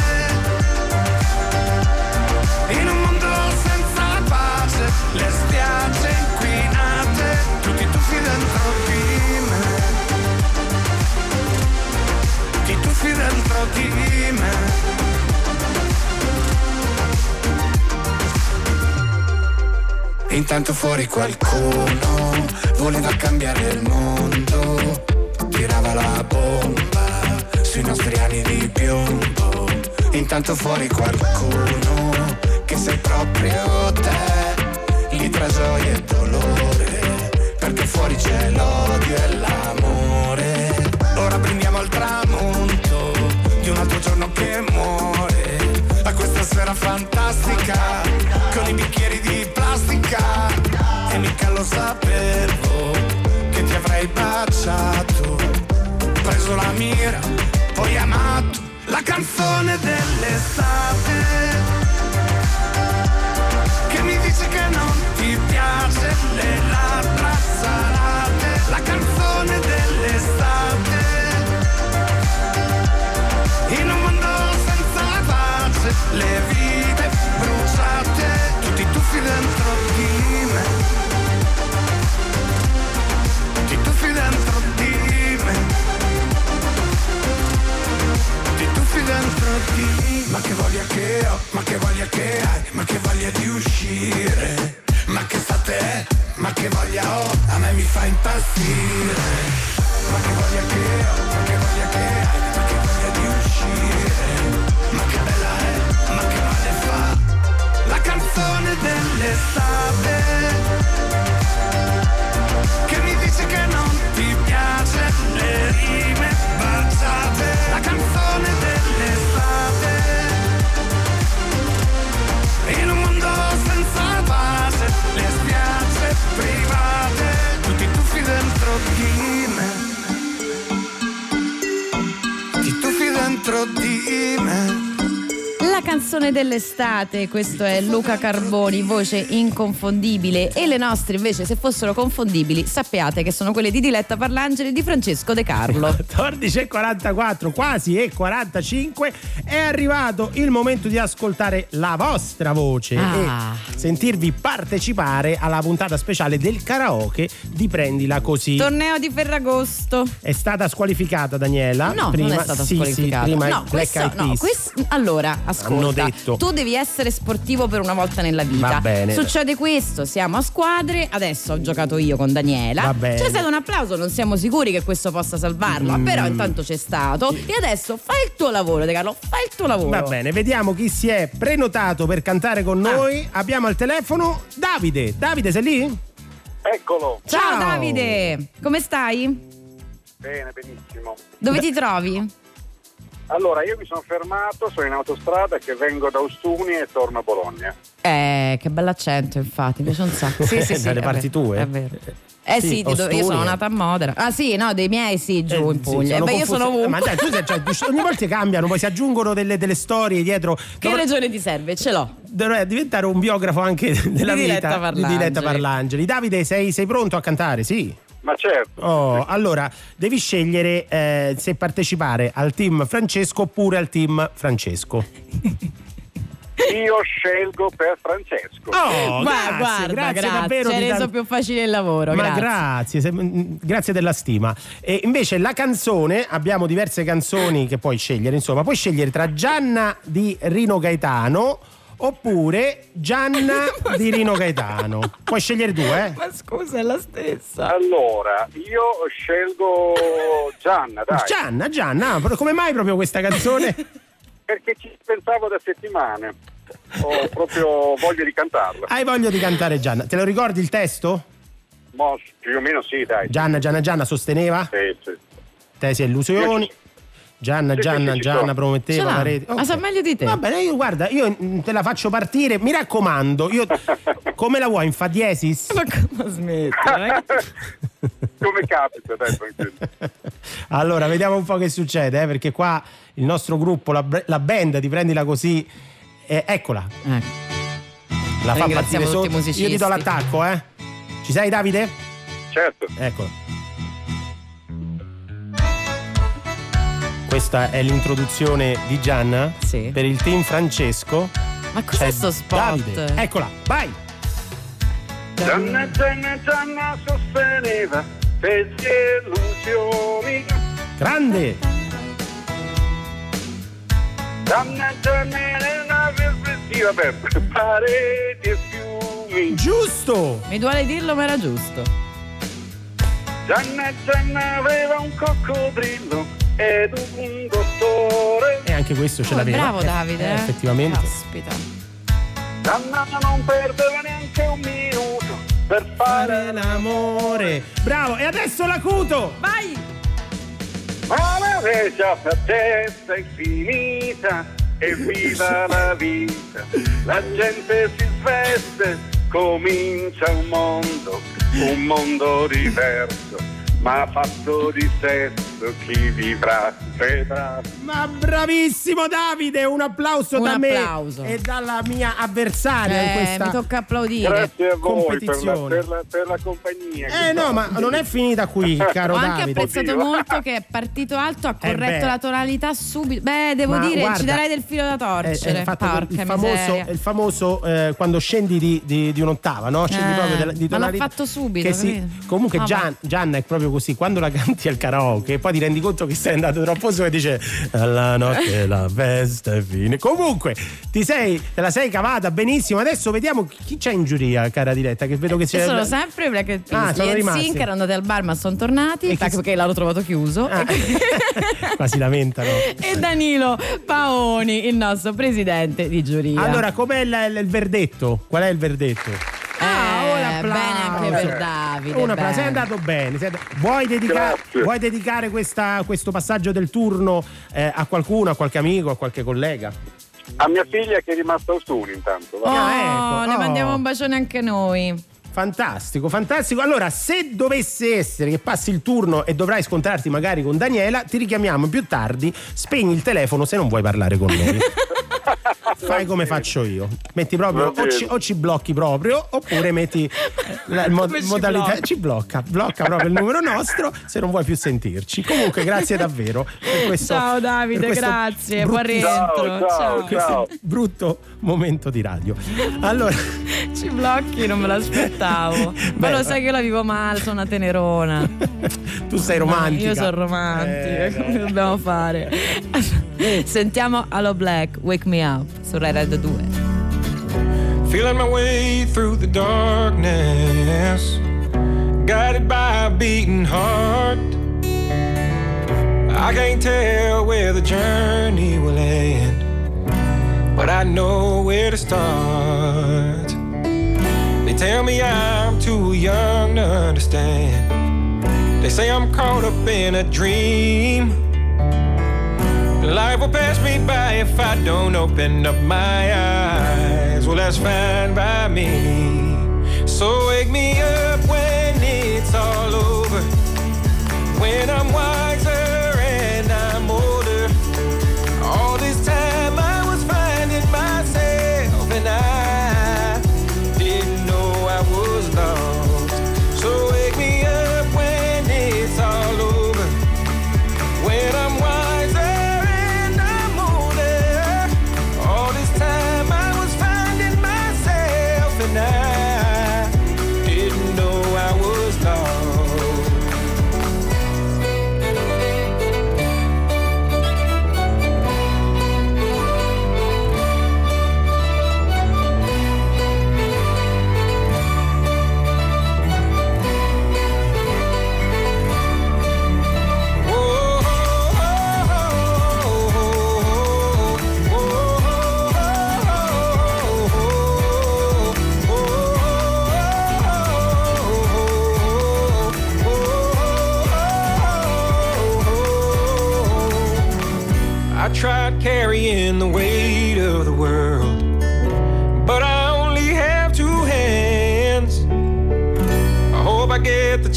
le spiagge inquinate, tutti i tuffi dentro di me, ti tuffi dentro di me. Intanto fuori qualcuno voleva cambiare il mondo, tirava la bomba sui nostri anni di piombo. Intanto fuori qualcuno che sei proprio te tra gioia e dolore. Perché fuori c'è l'odio e l'amore. Ora brindiamo al tramonto di un altro giorno che muore. A questa sera fantastica con i bicchieri di plastica. E mica lo sapevo che ti avrei baciato. Preso la mira, poi amato. La canzone dell'estate labbra salate. La canzone dell'estate in un mondo senza pace, le vite bruciate, tutti tuffi dentro di me. Ti tuffi dentro di me. Ti tuffi dentro di me. Ma che voglia che ho, ma che voglia che hai, ma che voglia di uscire. Ma che voglia ho, a me mi fa impazzire. Ma che voglia che ho, ma che voglia che hai, canzone dell'estate, questo è Luca Carboni, voce inconfondibile e le nostre invece se fossero confondibili sappiate che sono quelle di Diletta Parlangeli e di Francesco De Carlo. 14.44, quasi e 45, è arrivato il momento di ascoltare la vostra voce Ah. e sentirvi partecipare alla puntata speciale del karaoke di Prendila Così. Torneo di Ferragosto. è stata squalificata Daniela? No, prima, non è stata sì, squalificata. Sì, prima no, questo, no, questo- allora, ascolta. Hanno detto. Tu devi essere sportivo per una volta nella vita. Va bene. Succede questo, siamo a squadre, adesso ho giocato io con Daniela. Va bene. C'è stato un applauso, non siamo sicuri che questo possa salvarla, Mm. però intanto c'è stato. E adesso fai il tuo lavoro, De Carlo, fai il tuo lavoro. Va bene, vediamo chi si è prenotato per cantare con Ah. noi. Abbiamo al telefono Davide. Davide, sei lì? Eccolo. Ciao, Ciao. Davide, come stai? Bene, benissimo. Dove ti trovi? Allora, io mi sono fermato, sono in autostrada che vengo da Ostuni e torno a Bologna. Eh, che bell'accento, infatti, mi piace un sacco. Sì, sì, sì. Dalle parti vero, tue? È vero. Eh sì, di dove- io sono nata a Modena. Ah sì, no, dei miei sì, giù Eh, in sì, Puglia. sono Beh, io confuso- sono ovunque. Ma dai, tu sei, cioè, ogni volta cambiano, poi si aggiungono delle, delle storie dietro. Che regione ti serve? Ce l'ho. Dovrei diventare un biografo anche della Di Diletta vita di Parlangeli. Diletta Parlangeli. Davide, sei, sei pronto a cantare? Sì. Ma certo. Oh, allora, devi scegliere eh, se partecipare al team Francesco oppure al team Francesco. Io scelgo per Francesco. Oh, Ma grazie, guarda, grazie, grazie, davvero ci hai reso tan- più facile il lavoro. Ma grazie. grazie, se- mm, grazie della stima. E invece la canzone, abbiamo diverse canzoni che puoi scegliere, insomma, puoi scegliere tra Gianna di Rino Gaetano oppure Gianna [laughs] di Rino Gaetano. Puoi scegliere due, eh? Ma scusa, è la stessa. Allora, io scelgo Gianna, dai. Gianna, Gianna, ah, come mai proprio questa canzone? [laughs] Perché ci pensavo da settimane. Ho proprio voglia di cantarla. Hai voglia di cantare Gianna? Te lo ricordi il testo? Ma più o meno sì, dai. Gianna, Gianna, Gianna sosteneva? Sì, sì. Tesi e illusioni. Gianna, Sì, Gianna, sì, Gianna prometteva la rete. Ma sa meglio di te. Va bene, io guarda, io te la faccio partire, mi raccomando, io [laughs] come la vuoi in fa diesis? Ma come smetti? [laughs] Come capita, dai, tranquillo. [laughs] Allora, vediamo un po' che succede, eh, perché qua il nostro gruppo, la, la band di Prendila Così, eh, eccola, Ecco. la fa partire sotto. Io ti do l'attacco, eh. Ci sei Davide? Certo. Ecco. Questa è l'introduzione di Gianna Sì. per il team Francesco. Ma cos'è C'è sto spot? Davide. Eccola, vai! Gianna, Gianna, Gianna sosteneva pesi e illusioni. Grande! Gianna, Gianna era una perspettiva per pareti e fiumi. Giusto! Mi duole dirlo, ma era giusto. Gianna Gianna aveva un coccodrillo ed un dottore. E anche questo ce Oh, l'aveva. bravo Davide. eh, eh. effettivamente. Caspita. Gianna non perdeva neanche un minuto per fare l'amore. Bravo, e adesso l'acuto! Vai! Ma la vecchia fattezza è finita e [laughs] viva la vita. La gente si sveste, comincia un mondo, un mondo diverso, ma fatto di sesso chi vivrà vedrà. Ma bravissimo Davide, un applauso Un da applauso. me e dalla mia avversaria in Eh, questa mi tocca applaudire. Grazie a voi per la, competizione. per la- per la compagnia. Eh no, ma non è finita qui, [laughs] caro Ho anche Davide. apprezzato molto che è partito alto, ha Eh corretto beh. la tonalità subito. Beh, devo Ma dire, guarda, ci darei del filo da Eh, torcere. eh, fatto Porca il famoso, il famoso eh, quando scendi di, di- di un'ottava, no? Scendi Eh, proprio di ma l'ha tonalità. fatto subito, Che si- capito? comunque Vabbè. Gian- Gianna è proprio così, quando la canti al karaoke poi ti rendi conto che sei andato troppo su e dice la notte la festa è fine. Comunque ti sei, te la sei cavata benissimo. Adesso vediamo chi c'è in giuria, cara diretta, che vedo che Ci c'è. sono sempre Black Eyed Peas. Ah, sono rimasti. NSYNC erano andati al bar ma sono tornati E chi- perché l'hanno trovato chiuso. Ah. [laughs] Qua si lamentano. e Danilo Paoni, il nostro presidente di giuria. Allora, com'è il, il verdetto? Qual è il verdetto? Ah, bene anche per Davide. Un applauso, bene. sei andato bene. Vuoi, dedica- vuoi dedicare questa- questo passaggio del turno eh, a qualcuno, a qualche amico, a qualche collega? A mia figlia che è rimasta a Ostuni intanto. va. Oh, Ah, ecco, le oh. mandiamo un bacione anche noi. Fantastico, fantastico. Allora, se dovesse essere che passi il turno e dovrai scontrarti magari con Daniela, ti richiamiamo più tardi. Spegni il telefono se non vuoi parlare con noi. [laughs] Fai come faccio io. Metti proprio o ci, o ci blocchi proprio oppure metti eh, la mo- Come ci modalità blocca? ci blocca, blocca proprio il numero nostro se non vuoi più sentirci. Comunque grazie davvero per questo Ciao Davide, questo grazie, buon rientro. Ciao, ciao, ciao. brutto momento di radio. Allora, [laughs] Ci blocchi, non me l'aspettavo. [laughs] Ma Beh, lo sai che io la vivo male, sono una tenerona. [laughs] tu sei romantica. Io sono romantica, Eh, come dobbiamo fare? Sentiamo Allo Black, Wake Me Up su Rai Radio 2. Feeling my way through the darkness, guided by a beating heart. I can't tell where the journey will end, but I know where to start. They tell me I'm too young to understand. They say I'm caught up in a dream. Life will pass me by if I don't open up my eyes. Well, that's fine by me. So wake me up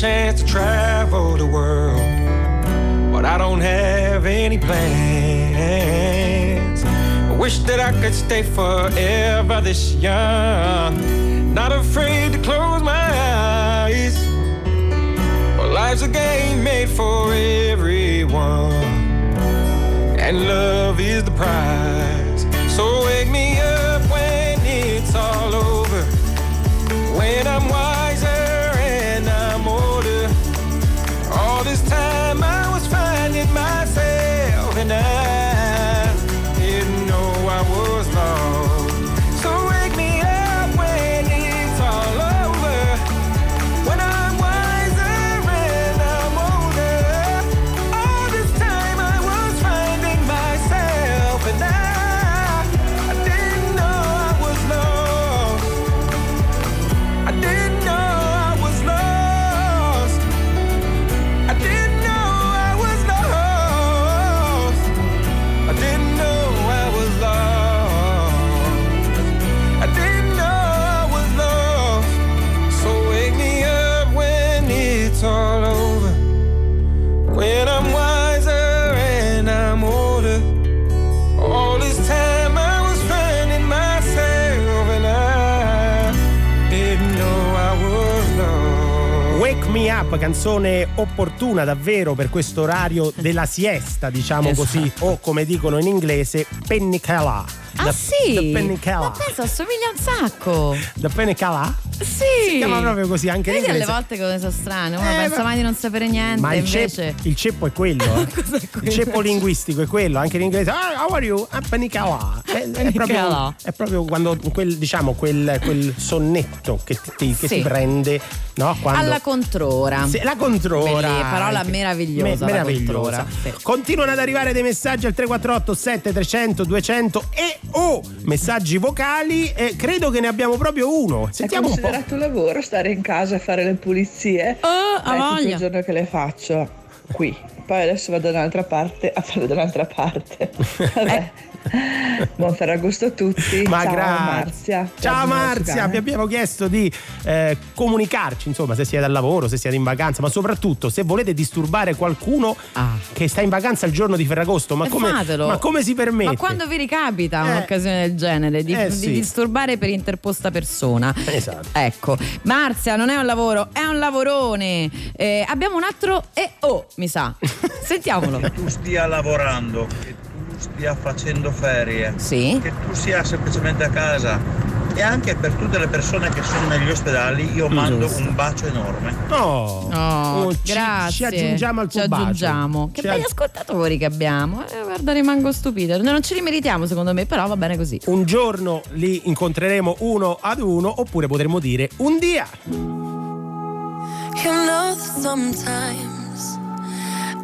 chance to travel the world, but I don't have any plans. I wish that I could stay forever this young, not afraid to close my eyes. Well, life's a game made for everyone and love is the prize. Canzone opportuna davvero per questo orario [laughs] della siesta, diciamo Esatto. così, o come dicono in inglese, pennicala. Ah The- sì? The pennicala. Ma penso assomiglia un sacco. The pennicala? Sì. Si chiama proprio così anche Vedi alle volte cose sono strane. Uno Eh, pensa ma- mai di non sapere niente, Ma il, invece. cep- il ceppo è quello. [laughs] eh. Il ceppo linguistico è quello, anche in inglese. Ah, how are you? Ah, penicala. È, è proprio, è proprio quando quel, diciamo, quel, quel sonnetto che ti, che Sì. ti prende, no? Quando, Alla controra. Sì, la controra. Bellì, parola meravigliosa. Me- meravigliosa. Sì. Continuano ad arrivare dei messaggi al 348 7300 200 e o messaggi vocali e credo che ne abbiamo proprio uno. Sentiamo un po'. Considerato lavoro stare in casa a fare le pulizie? Oh, Beh, è tutto il giorno che le faccio qui. Poi adesso vado da un'altra parte a fare da un'altra parte. [laughs] Vabbè. [laughs] Buon Ferragosto a tutti. Ma Ciao grazie. Marzia. Ciao Marzia, vi abbiamo chiesto di eh, comunicarci, insomma, se siete al lavoro, se siete in vacanza, ma soprattutto se volete disturbare qualcuno che sta in vacanza il giorno di Ferragosto. Ma, Ah. E come, fatelo. ma come si permette? Ma quando vi ricapita Eh. un'occasione del genere di, Eh, di sì. disturbare per interposta persona? Esatto. Ecco, Marzia non è un lavoro, è un lavorone. Eh, abbiamo un altro e oh, mi sa. [laughs] Sentiamolo. Che tu stia lavorando, stia facendo ferie, che tu sia semplicemente a casa. E anche per tutte le persone che sono negli ospedali io mando Giusto. un bacio enorme. Oh, Oh, Oh, ci- grazie. ci aggiungiamo al tuo Ci bacio. aggiungiamo. Che Ci belli aggi- ascoltatori che abbiamo. Eh, guarda, rimango stupita. Noi non ci rimeritiamo, secondo me, però va bene così. Un giorno li incontreremo uno ad uno, oppure potremmo dire un dia. You know sometimes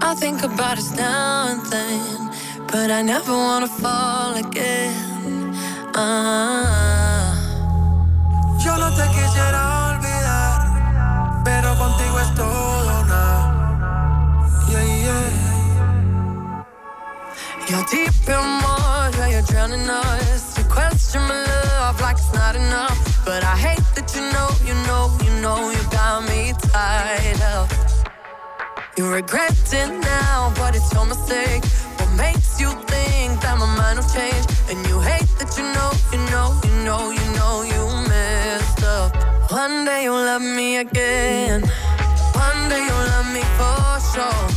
I think about us now and then, but I never wanna fall again. Ah. Yo no te quisiera olvidar, pero contigo es todo nada. Yeah, yeah. You're deep in water, you're drowning us. You question my love like it's not enough. But I hate that you know, you know, you know you got me tied up. You regret it now, but it's your mistake. Makes you think that my mind will change? And you hate that you know, you know, you know, you know you messed up. One day you'll love me again. One day you'll love me for sure.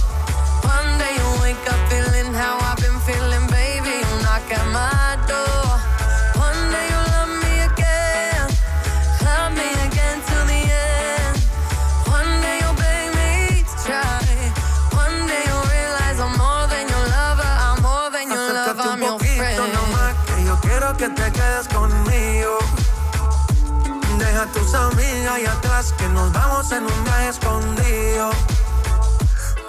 Tus amigas ahí atrás, que nos vamos en un viaje escondido.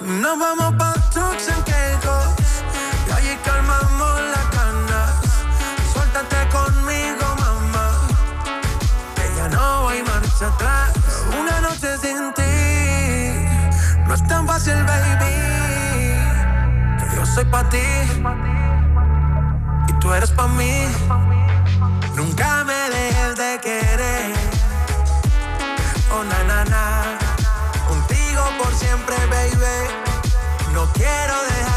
Nos vamos pa' Turks and Caicos, y allí calmamos las canas. Suéltate conmigo, mamá, que ya no hay marcha atrás. Una noche sin ti, no es tan fácil, baby. Que yo soy pa' ti y tú eres pa' mí. Nunca me dejes de querer contigo por siempre, baby. No quiero dejar.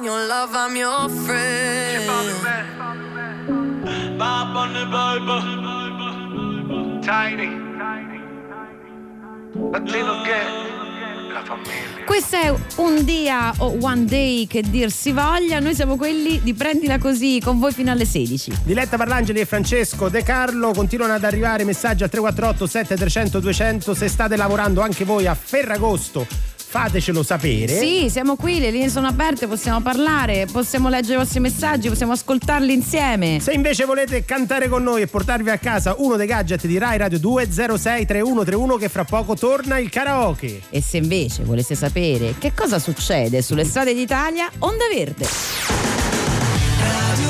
find your love, I'm your friend. Bob on the Bible. Tiny. Questo è un dia o one day che dir si voglia, noi siamo quelli di prendila così con voi fino alle 16. Diletta Parlangeli e Francesco De Carlo continuano ad arrivare messaggi al 348 7300 200 se state lavorando anche voi a Ferragosto fatecelo sapere Sì, siamo qui, le linee sono aperte, possiamo parlare, possiamo leggere i vostri messaggi, possiamo ascoltarli insieme. Se invece volete cantare con noi e portarvi a casa uno dei gadget di Rai Radio 2 063131 che fra poco torna il karaoke. E se invece voleste sapere che cosa succede sulle strade d'Italia, Onda Verde. Non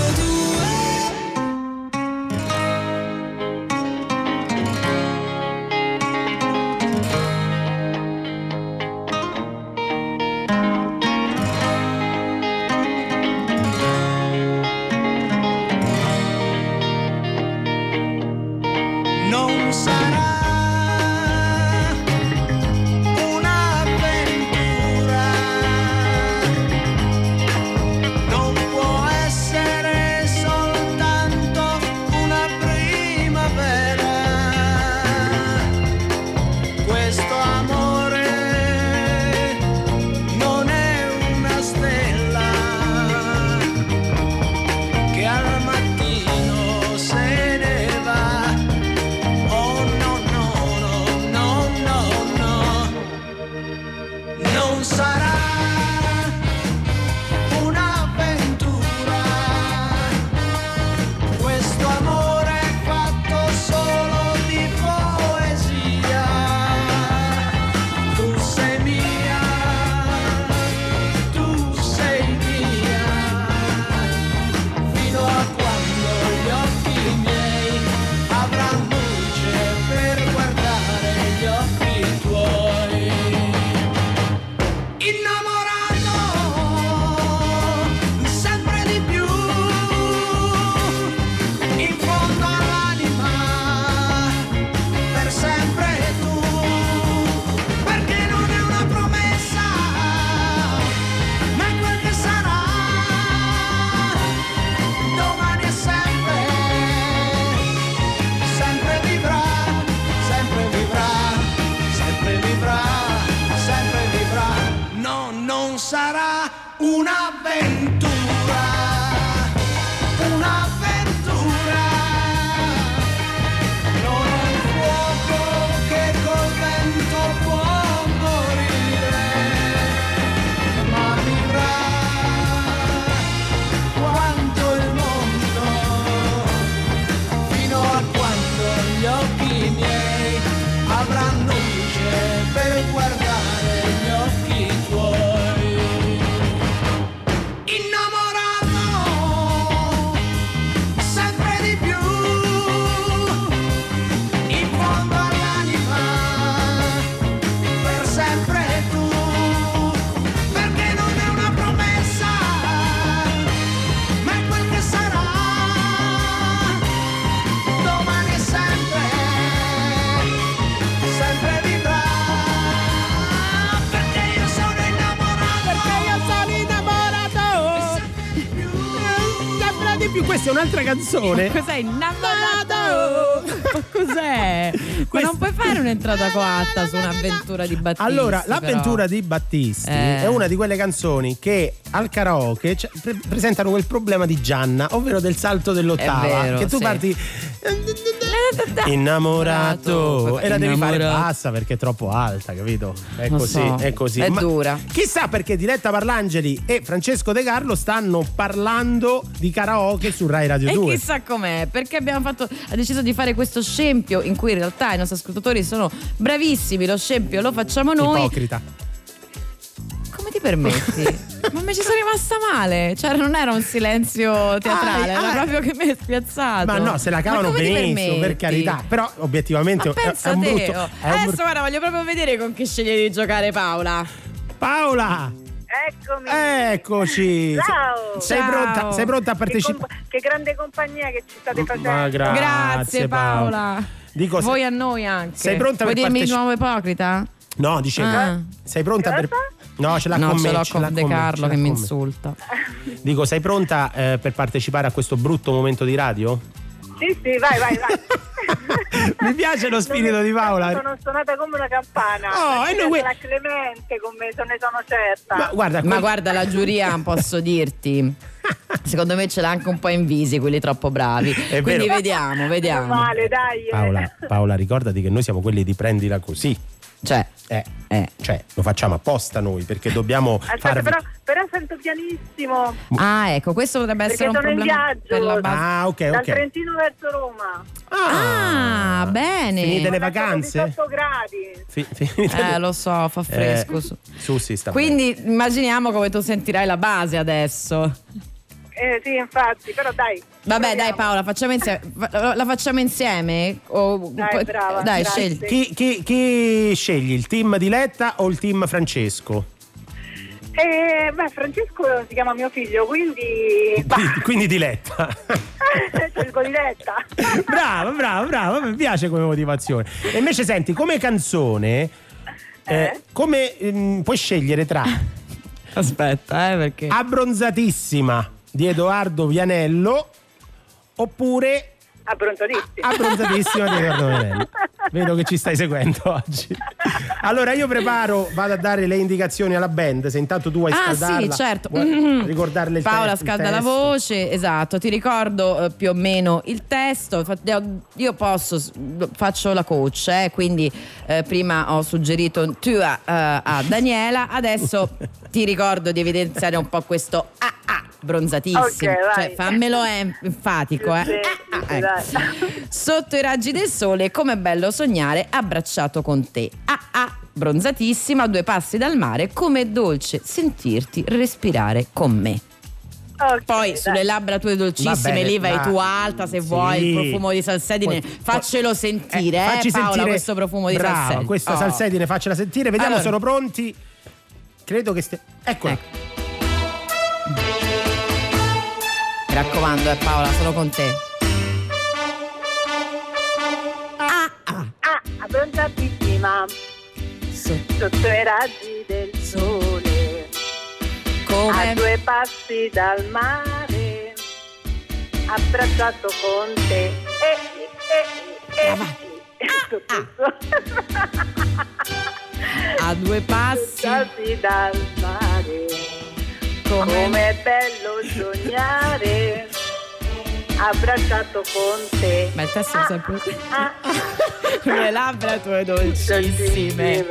un'altra canzone. [laughs] Cos'è innamorato? Cos'è? Ma non puoi fare un'entrata coatta su un'avventura di Battisti. Allora, però. l'avventura di Battisti Eh. è una di quelle canzoni che al karaoke cioè, pre- presentano quel problema di Gianna, ovvero del salto dell'ottava. Vero, che tu sì. parti innamorato e la devi fare bassa perché è troppo alta, capito? È Lo così, so, è così. è Ma dura. Chissà perché Diletta Parlangeli e Francesco De Carlo stanno parlando di karaoke su Rai Radio E 2. chissà com'è, perché abbiamo fatto, ha deciso di fare questo scempio in cui in realtà i nostri ascoltatori sono bravissimi, lo scempio lo facciamo noi. Ipocrita. Come ti permetti? [laughs] Ma mi ci sono rimasta male, cioè non era un silenzio teatrale, Ah, era ah. proprio che mi è spiazzato. Ma no, se la cavano benissimo, per carità. Però obiettivamente Ma è- un brutto. è un Adesso brutto- guarda, voglio proprio vedere con chi sceglie di giocare Paola. Paola! Eccomi. Eccoci. Ciao. Sei pronta, sei pronta a Che, partecipare? comp- che grande compagnia che ci state facendo. Ma grazie, Grazie Paola. Dico, se- Voi a noi anche. sei pronta Vuoi per dirmi di parteci- nuovo ipocrita? No, dicevo. Ah. Sei pronta per. No, ce l'ha no, con ce me. l'ho ce con De Carlo che mi insulta. Dico, sei pronta eh, per partecipare a questo brutto momento di radio? Sì, sì, vai, vai, vai. [laughs] Mi piace lo spirito di Paola. Sono suonata come una campana. Oh, e noi la Clemente con me, se ne sono certa. Ma guarda, Ma guarda, la giuria posso dirti. Secondo me ce l'ha anche un po' in visi quelli troppo bravi. [laughs] È Quindi vero. vediamo, vediamo. Male, dai. Paola, Paola, ricordati che noi siamo quelli di prendila così. Cioè, eh, cioè, lo facciamo apposta noi perché dobbiamo Aspetta, farvi. però, però sento pianissimo. Ah, ecco, questo potrebbe Perché essere un sono in problema viaggio. per la base. Ah, ok, Dal ok. Trentino verso Roma. Ah, bene. Finite le Sono vacanze? 18 gradi. Fi- [laughs] finite- Eh, lo so, fa fresco. Eh, su. sì, sta Quindi immaginiamo come tu sentirai la base adesso. Eh sì, infatti, però dai. Vabbè, dai Paola, facciamo insieme. La facciamo insieme? O- Dai, brava, Dai, scegli. Chi, chi- chi scegli, il team di Letta o il team Francesco? Eh, beh, Francesco si chiama mio figlio, quindi Quindi, quindi di Letta. [laughs] scelgo di Letta. bravo, bravo, bravo, mi piace come motivazione. E invece senti, come canzone, eh, come ehm, puoi scegliere tra Aspetta, eh, perché. Abbronzatissima di Edoardo Vianello oppure. Abbronzatissima di Edoardo Vianello. [laughs] Vedo che ci stai seguendo [laughs] oggi. Allora io preparo, vado a dare le indicazioni alla band, se intanto tu vuoi Ah scaldarla. sì, certo. Mhm. ricordarle il Paola testo, il scalda la testo. voce, esatto. Ti ricordo eh, più o meno il testo. Io posso, faccio la coach, eh, quindi eh, prima ho suggerito tu a, eh, a Daniela, adesso [laughs] ti ricordo di evidenziare un po' questo ah ah bronzatissimo. Ok, vai. cioè, fammelo enfatico, [laughs] eh. Ah, sì, ecco. Sotto i raggi del sole, com'è bello sognare abbracciato con te. Ah ah, bronzatissima, a due passi dal mare, com'è dolce sentirti respirare con me. Ok, Poi dai. sulle labbra tue dolcissime, bene, lì vai ma- tu alta se Sì. vuoi, il profumo di salsedine, Poi- faccelo sentire, eh, facci Paola, sentire questo profumo di Brava, salsedine. questa Oh. salsedine faccela sentire, vediamo Allora. sono pronti. Credo che stia Eccola. Mi raccomando, eh, Paola, sono con te. Ah, abbronzatissima. Sotto i raggi del sole. Come? A due passi dal mare. Abbracciato con te. Eh, eh, eh, eh. [laughs] Tutto A due passi. dal mare. Come? Com'è bello sognare. Abbracciato con te. Ma il testo è sempre Ah, [laughs] le labbra tue dolcissime.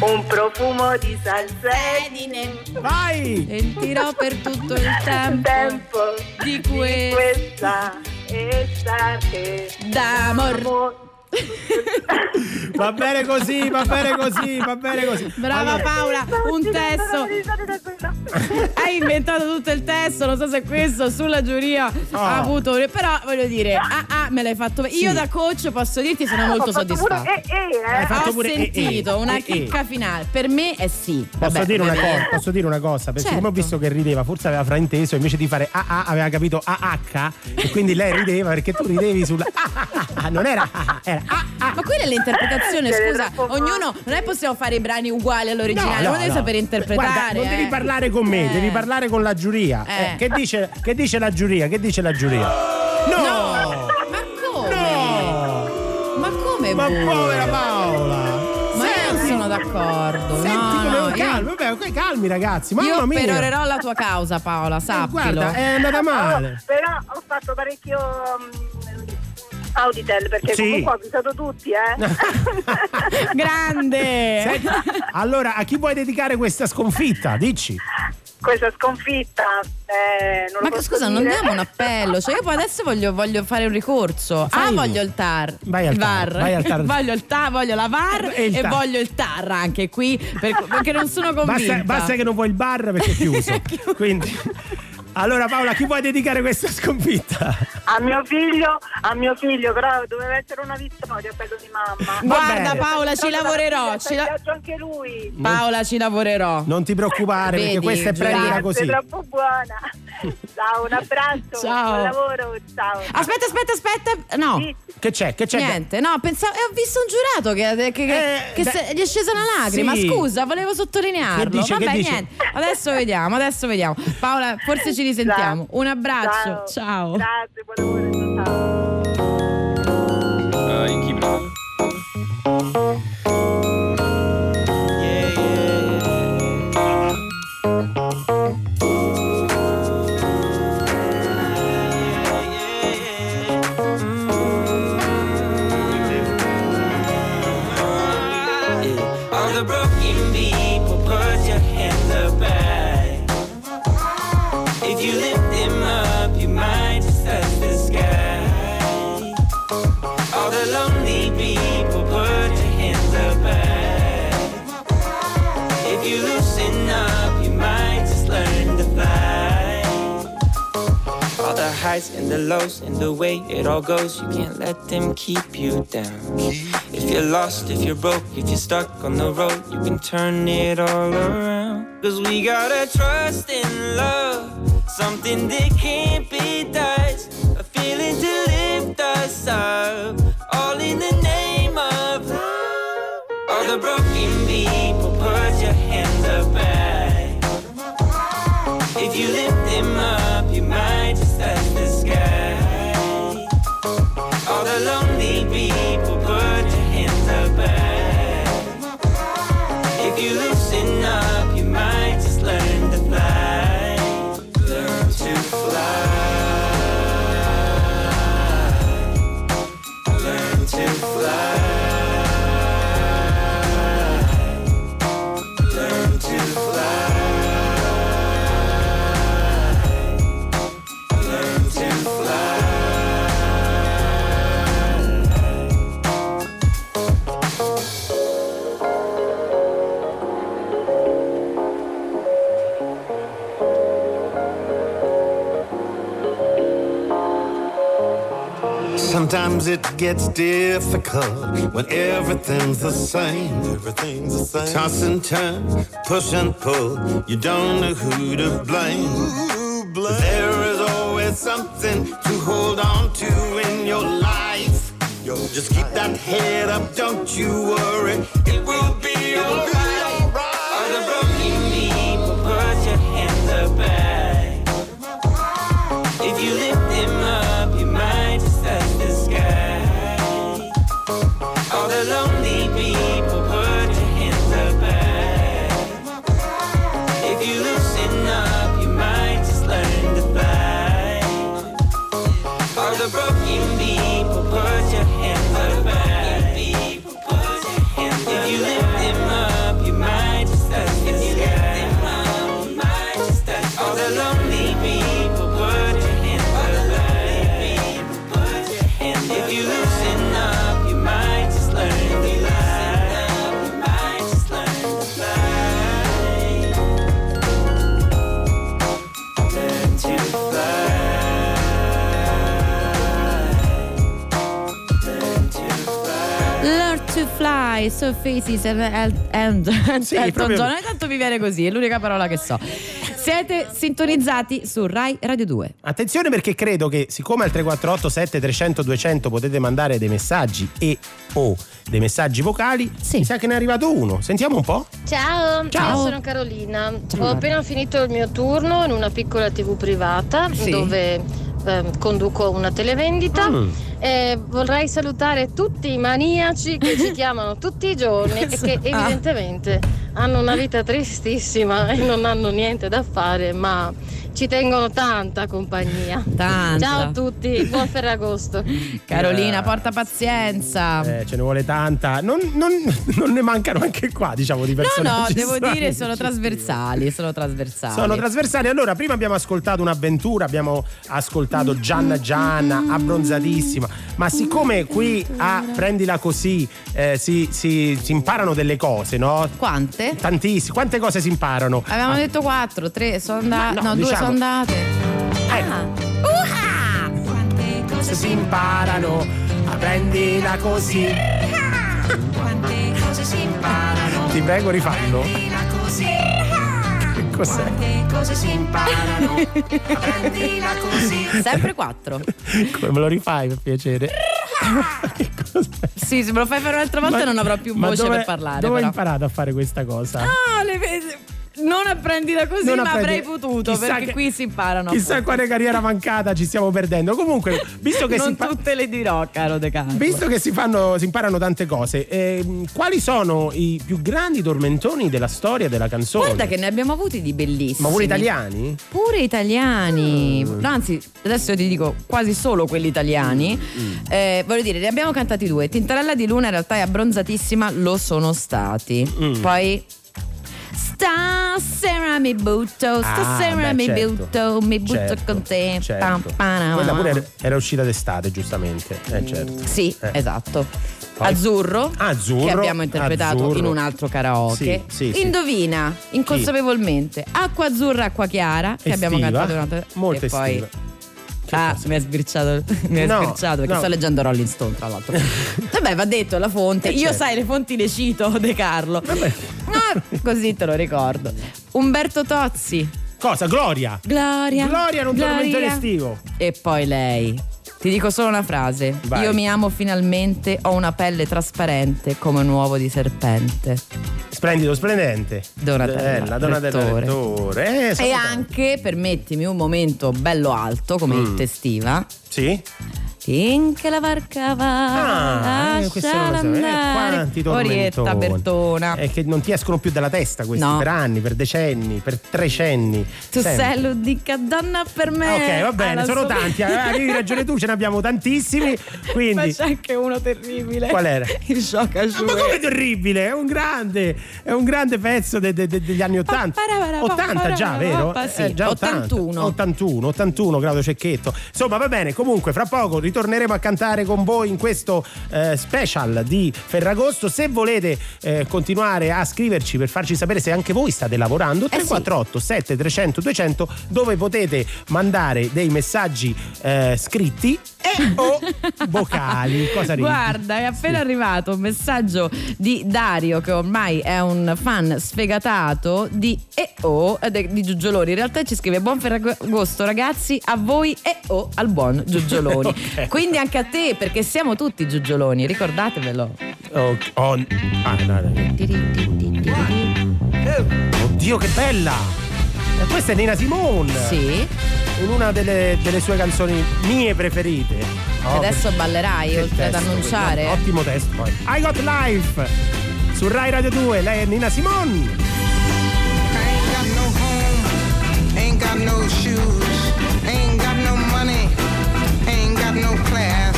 Un profumo di salsedine. Vai! Sentirò per tutto il tempo, tempo di di questo questa estate d'amor. [laughs] Va bene così, va bene così, va bene così. Brava Allora, Paola, un testo. Hai inventato tutto il testo, non so se questo sulla giuria ha avuto. Però voglio dire, ah, ah, me l'hai fatto. Io da coach posso dirti sono molto soddisfatta. Eh, eh, Hai fatto Ho pure eh, sentito eh, una eh, eh. chicca finale. Per me è sì. Posso, Vabbè, dire una cosa, posso dire una cosa? Perché Certo. come ho visto che rideva, forse aveva frainteso, invece di fare AA aveva capito AH e quindi lei rideva perché tu ridevi sulla ah, non era ah, era Ma quella è l'interpretazione, scusa. Ognuno non è possiamo fare i brani uguali all'originale, No, no, deve no. sapere interpretare. Guarda, non eh. devi parlare con me, Eh. devi parlare con la giuria. Eh. Eh, che, dice, che dice la giuria? Che dice la giuria? No! Ma come? No! Ma come? Ma voi? povera Paola! Ma io non sono d'accordo. Senti no, come no, io- calmi, vabbè, ok, calmi ragazzi, mamma io mia! perorerò la tua causa, Paola, sappilo. guarda, è andata male. Però ho fatto parecchio mm, Auditel perché Sì. comunque ho avvisato tutti, eh. [laughs] Grande! Senti, allora, a chi vuoi dedicare questa sconfitta? Dici. Questa sconfitta eh, non Ma scusa, non dire. diamo un [laughs] appello. Cioè, io poi adesso voglio, voglio fare un ricorso. Fai ah, uno. voglio il TAR. Vai al VAR. vai al TAR. [laughs] voglio il TAR, voglio la VAR E e, voglio il TAR anche qui. per- perché non sono convinta. Basta, basta che non vuoi il bar perché è chiuso. Quindi. Allora Paola, a chi vuoi dedicare questa sconfitta? A mio figlio, a mio figlio, però doveva essere una vittoria quello di mamma. Guarda, bene. Paola, ci lavorerò. Ci la- anche lui. Paola, ci lavorerò. Non ti preoccupare perché Vedi, questa è prendila così. Sei troppo buona. Ciao, un abbraccio. Ciao. Buon lavoro. Ciao. Aspetta, aspetta, aspetta. No. Sì. Che c'è? Che c'è? Niente, no, pensavo, e ho visto un giurato che, che- che- Eh, che se- gli è scesa una lacrima. Sì. Scusa, volevo sottolinearlo. Che dice, che Vabbè, dice? niente. Adesso vediamo, adesso vediamo. Paola, forse ci [laughs] ci risentiamo. Un abbraccio, ciao. ciao. Grazie, buon lavoro, ciao. Uh, highs and the lows and the way it all goes, you can't let them keep you down. If you're lost, if you're broke, if you're stuck on the road, you can turn it all around. Cause we gotta trust in love, something that can't be touched, a feeling to lift us up, all in the name of love. All the broken Sometimes it gets difficult when everything's the same. Everything's the same. Toss and turn, push and pull. You don't know who to blame. But There is always something to hold on to in your life. Just keep that head up, don't you worry. It will be alright. Fly, so faces and, and, and Sì, Elton proprio- John. Ogni tanto mi viene così, è l'unica parola che so. Siete sintonizzati su Rai Radio 2. Attenzione perché credo che siccome al 348 7300 200 potete mandare dei messaggi e o dei messaggi vocali, mi sa che ne è arrivato uno. Sentiamo un po'. Ciao, Ciao. io sono Carolina. Ho appena finito il mio turno in una piccola TV privata Sì. dove ehm, conduco una televendita. Mm. E vorrei salutare tutti i maniaci che ci [laughs] chiamano tutti i giorni e che Ah. evidentemente hanno una vita tristissima e non hanno niente da fare, ma ci tengono tanta compagnia. Tanta. Ciao a tutti, buon Ferragosto. [laughs] Carolina, porta pazienza. Eh, ce ne vuole tanta. Non, non- non ne mancano anche qua, diciamo, di No, personaggi. no, devo dire che sono trasversali, sono trasversali. Sono trasversali. Allora, prima abbiamo ascoltato un'avventura, abbiamo ascoltato Gianna Gianna, abbronzatissima. Ma siccome qui a Prendila Così eh, si, si- si imparano delle cose, no? Quante? Tantissime. Quante cose si imparano? Avevamo Ah, detto quattro, tre sono andate. Ma No, no, due diciamo- sono andate. Ah. Quante cose si imparano a prendila così. Quante cose si imparano. Ti prego, rifallo. Prendila così. Che cos'è? Quante cose si imparano. Prendila così. Sempre quattro. Come me lo rifai per piacere? Sì, se me lo fai fare un'altra volta Ma- non avrò più voce dove- per parlare. Dove hai però. imparato a fare questa cosa? Ah, le vedi. Non apprendila così, Non ma apprendi- avrei potuto, chissà perché che- qui si imparano. Chissà appunto. quale carriera mancata ci stiamo perdendo. Comunque, visto che, non si, tutte le dirò, caro De Carlo. visto che si, fanno, si imparano tante cose, ehm, quali sono i più grandi tormentoni della storia della canzone? Guarda che ne abbiamo avuti di bellissimi. Ma pure italiani? Pure italiani. Mm. No, Anzi, adesso ti dico quasi solo quelli italiani. Mm. Eh, voglio dire, ne abbiamo cantati due. Tintarella di Luna in realtà è abbronzatissima, lo sono stati. Mm. Poi Stasera mi butto, stasera Ah, beh, mi certo. butto, mi butto Certo, con te. certo. Pam, Quella pure era- era uscita d'estate, giustamente. Eh, certo. Sì, Eh. esatto. Poi- Azzurro, Azzurro, che abbiamo interpretato Azzurro. in un altro karaoke. Sì, sì. Indovina, inconsapevolmente, acqua azzurra, acqua chiara, che abbiamo Estiva, cantato in un'altra molto e poi estiva. Ah, mi ha sbirciato, [laughs] mi ha No, sbirciato perché no. sto leggendo Rolling Stone, tra l'altro. [laughs] Vabbè, va detto la fonte. Eh, Io certo. sai, le fonti le cito, [laughs] De Carlo. Ah, così te lo ricordo. Umberto Tozzi. Cosa? Gloria? Gloria. Gloria non Gloria. tormento estivo. E poi lei. Ti dico solo una frase. Vai. Io mi amo finalmente, ho una pelle trasparente come un uovo di serpente. Splendido, splendente. Donatella Bella, Donatella Rettore. Eh, E anche, permettimi, un momento bello alto come Mm. hit estiva. Sì? Finché la barca va, Ah, eh, lasciala so. Eh, andare. quanti Orietta. Bertona. È che non ti escono più dalla testa questi No. per anni, per decenni, per trecenni. Tu sempre. sei l'unica donna per me. Ah, Ok, va bene, sono sua- tanti. eh, Avevi ragione tu, ce ne abbiamo tantissimi. Ma Quindi. c'è anche uno terribile. Qual era? Il shock Ma come terribile? È un grande, è un grande pezzo de- de- de- degli anni 80. 80 già, vero? Sì, Eh, già 80. 81. 81, 81 grado cecchetto. Insomma, va bene. Comunque, fra poco ritorneremo a cantare con voi in questo eh, special di Ferragosto. Se volete eh, continuare a scriverci per farci sapere se anche voi state lavorando, 348 7300 200 dove potete mandare dei messaggi eh, scritti e o vocali. Cosa ridi? Guarda, è appena arrivato un messaggio di Dario, che ormai è un fan sfegatato di EO di Giugioloni. In realtà ci scrive buon Ferragosto, ragazzi, a voi EO al buon Giugioloni. [laughs] Ok. Quindi anche a te, perché siamo tutti Giugioloni, ricordatevelo. Oh, oh, ah, no, no. Oddio, che bella! E Questa è Nina Simone. Sì. In una delle, delle sue canzoni mie preferite. Oh, Adesso ballerai che oltre ad testo, annunciare. questo. Ottimo testo poi. I Got Life su Rai Radio 2. Lei è Nina Simone. Ain't got no home, ain't got no shoes, ain't got no class,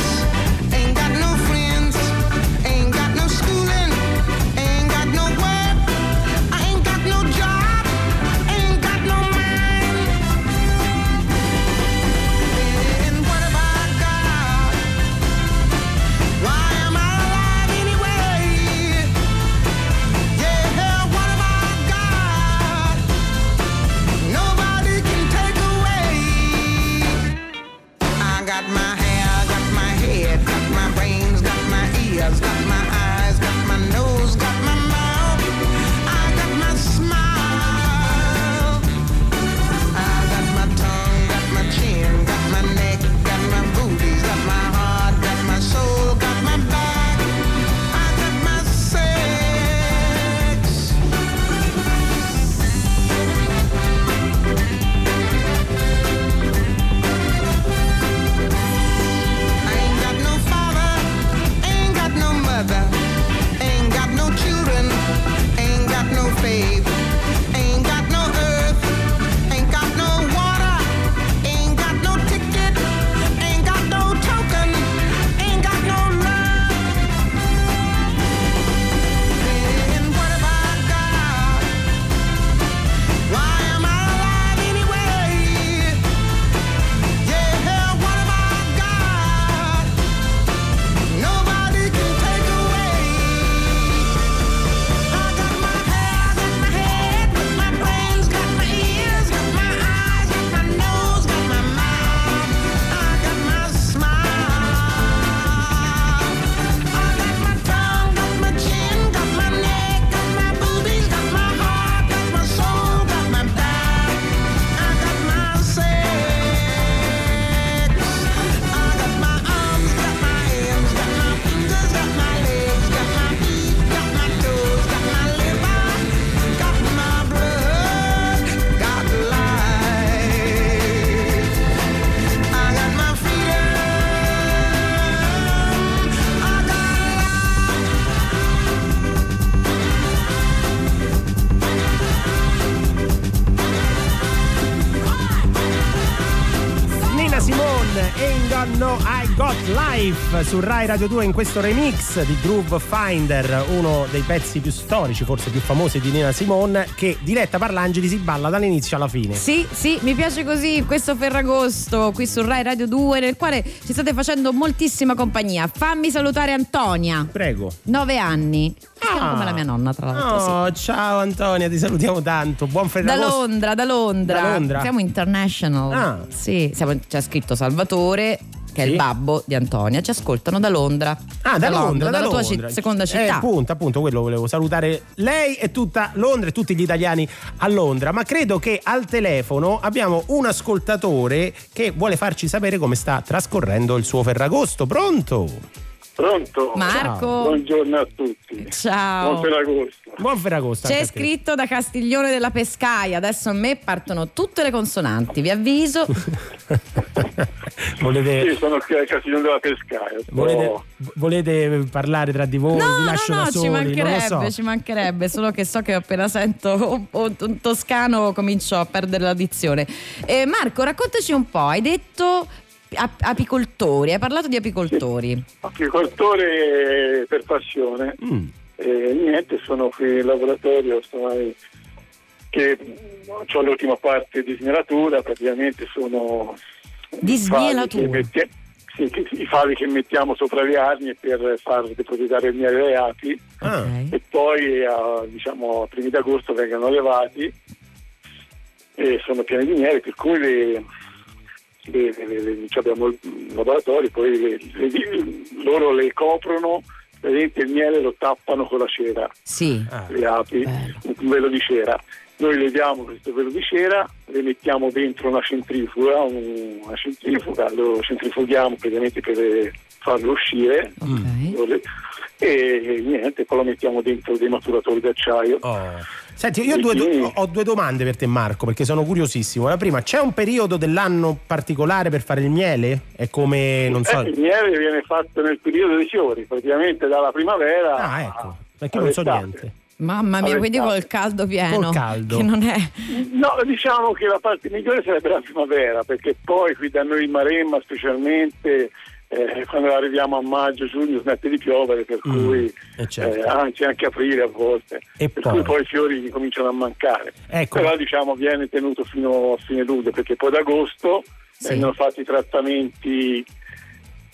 su Rai Radio 2 in questo remix di Groove Finder, uno dei pezzi più storici, forse più famosi di Nina Simone, che Diletta Parlangeli si balla dall'inizio alla fine. Sì, sì, mi piace così questo Ferragosto qui su Rai Radio 2 nel quale ci state facendo moltissima compagnia. Fammi salutare Antonia. Prego. Nove anni. Ah. come la mia nonna, tra l'altro. sì. Oh, ciao Antonia, ti salutiamo tanto. Buon Da Ferragosto. Londra, da Londra. Da Londra? Siamo international. Ah. Sì, siamo- c'è scritto Salvatore, che è il babbo di Antonia. Ci ascoltano da Londra. Ah, da, Londra, da dalla tua Londra. ci- seconda Eh, città. appunto, appunto, quello volevo salutare lei e tutta Londra e tutti gli italiani a Londra. Ma credo che al telefono abbiamo un ascoltatore che vuole farci sapere come sta trascorrendo il suo Ferragosto. Pronto? Pronto? Marco. Buongiorno a tutti. Ciao. Buon Ferragosto. Buon Ferragosto. C'è scritto da Castiglione della Pescaia. Adesso a me partono tutte le consonanti. Vi avviso. [laughs] Volete, Sì, sono qui al Casino della Pescaia. volete, volete parlare tra di voi? No, Vi no, lascio no, da soli, ci mancherebbe, so. ci mancherebbe, solo che so che appena sento un, toscano comincio a perdere la dizione. Eh, Marco, raccontaci un po', hai detto ap- apicoltori, hai parlato di apicoltori. Apicoltore per passione. Mm. E niente, sono qui in laboratorio, ormai che ho l'ultima parte di snelatura, praticamente sono Di smielatura. metti- sì, che- i fali che mettiamo sopra le arnie per far depositare il miele alle api Ah. e poi a, diciamo, a primi d'agosto vengono levati e sono pieni di miele, per cui le, le- le- le- cioè abbiamo il laboratorio, poi le- le- [laughs] loro le coprono, praticamente il miele lo tappano con la cera, Sì. le api, un velo di cera. Noi leviamo questo velo di cera, le mettiamo dentro una centrifuga, un- una centrifuga, lo centrifughiamo praticamente per eh, farlo uscire. Le- e niente, poi lo mettiamo dentro dei maturatori d'acciaio. Senti, io ho due, do- ho due domande per te, Marco, perché sono curiosissimo. La prima, c'è un periodo dell'anno particolare per fare il miele? È come, non so. Eh, il miele viene fatto nel periodo dei fiori, praticamente dalla primavera. Ah, ecco, perché non so niente. Mamma mia, quindi col caldo pieno. Col caldo. Che non è. No, diciamo che la parte migliore sarebbe la primavera, perché poi qui da noi in Maremma specialmente eh, quando arriviamo a maggio, giugno smette di piovere, per cui eh, certo. eh, anzi anche aprile a volte, E per poi? cui poi i fiori cominciano a mancare. Ecco. Però diciamo viene tenuto fino a fine luglio, perché poi ad agosto vengono fatti i trattamenti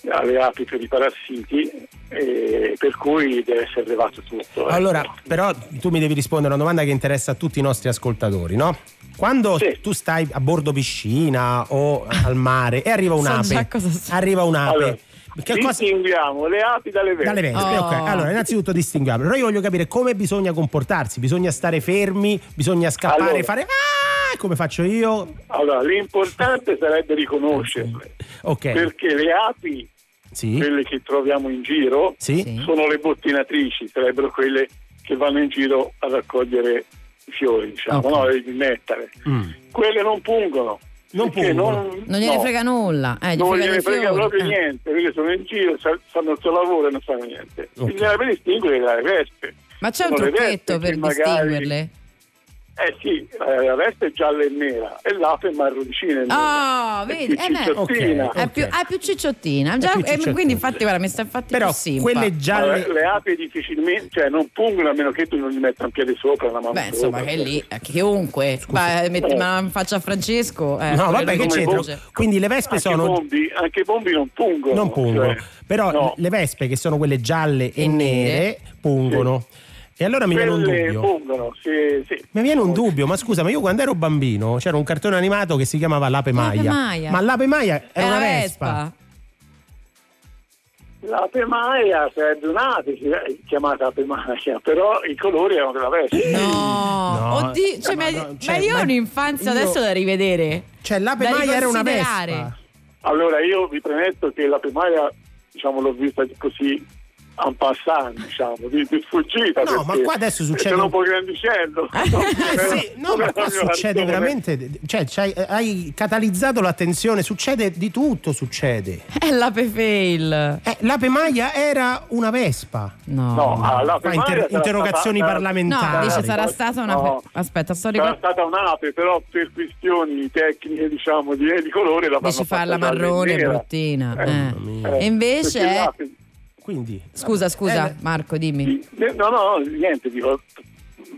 alle api per i parassiti, e per cui deve essere levato tutto. ecco. Allora, però tu mi devi rispondere a una domanda che interessa a tutti i nostri ascoltatori, no? Quando tu stai a bordo piscina o al mare e arriva So un'ape, cosa arriva un'ape. Allora, che cosa- distinguiamo le api dalle vespe. Dalle vespe, ok. Allora, innanzitutto distinguiamo. Però io voglio capire come bisogna comportarsi. Bisogna stare fermi, bisogna scappare, Allora. fare ah, come faccio io. Allora, l'importante sarebbe riconoscerle, Ok. perché le api, quelle che troviamo in giro, Sì. sono le bottinatrici, sarebbero quelle che vanno in giro a raccogliere i fiori, diciamo, Ok. no, il nettare. Mm. Quelle non pungono. Non perché pungono. Non gliene no, frega nulla. Eh, gli non frega gliene frega proprio Eh. niente, quelle sono in giro, fanno il suo lavoro e non fanno niente. Ok. Bisogna distinguere dalle vespe. Ma c'è un Sono le trucchetto per distinguerle? Eh sì, eh, la veste è gialla e nera e l'ape è marroncina e. Ah, È vedi, più eh beh, cicciottina. è, più, è più cicciottina. Già- più eh, cicciottina. quindi infatti guarda, mi sta infatti Però quelle gialle- Ma Le, le api difficilmente, cioè non pungono a meno che tu non gli metta un piede sopra, una mano Beh, insomma, sopra. che lì, eh, chiunque. Beh, metti Eh. una faccia a Francesco. eh, no, vabbè, che c'entra? voce. Quindi le vespe Anche sono. i bombi, anche i bombi non pungono. Non pungono. cioè, Però no. le vespe, che sono quelle gialle e, nere, pungono. E allora mi viene un dubbio. pungono, sì, sì. Mi viene un dubbio, ma scusa, ma io quando ero bambino c'era un cartone animato che si chiamava L'ape Maia. Maia. Ma l'ape Maia È era una la vespa. L'ape maia sarebbe un'ape sì, chiamata ape maia, però i colori erano della veste. No, oddio, cioè, ma, ma io ho un'infanzia io- adesso da rivedere. Cioè, l'ape Da Maia era una vespa. Allora io vi premetto che l'ape maia, diciamo, l'ho vista così en passant, diciamo, di, di sfuggita. No, ma qua adesso succede Sono un un- po' grandicello. [laughs] Eh sì, no, ma qua succede veramente. Cioè, c'hai- hai catalizzato l'attenzione, succede di tutto, succede. È l'ape fail. Eh, l'ape Maia era una vespa. No, No, ah, l'ape inter- sarà interrogazioni stata- parlamentari. No, dice sarà stata una. No. Aspetta, sto Sarà ricordando. stata un'ape, però per questioni tecniche, diciamo, di, di colore la Dici farla marrone, bruttina. eh. E invece Perché è- l'ape- Quindi. Scusa, scusa, Eh, Marco, dimmi. Eh, No, no, niente, dico,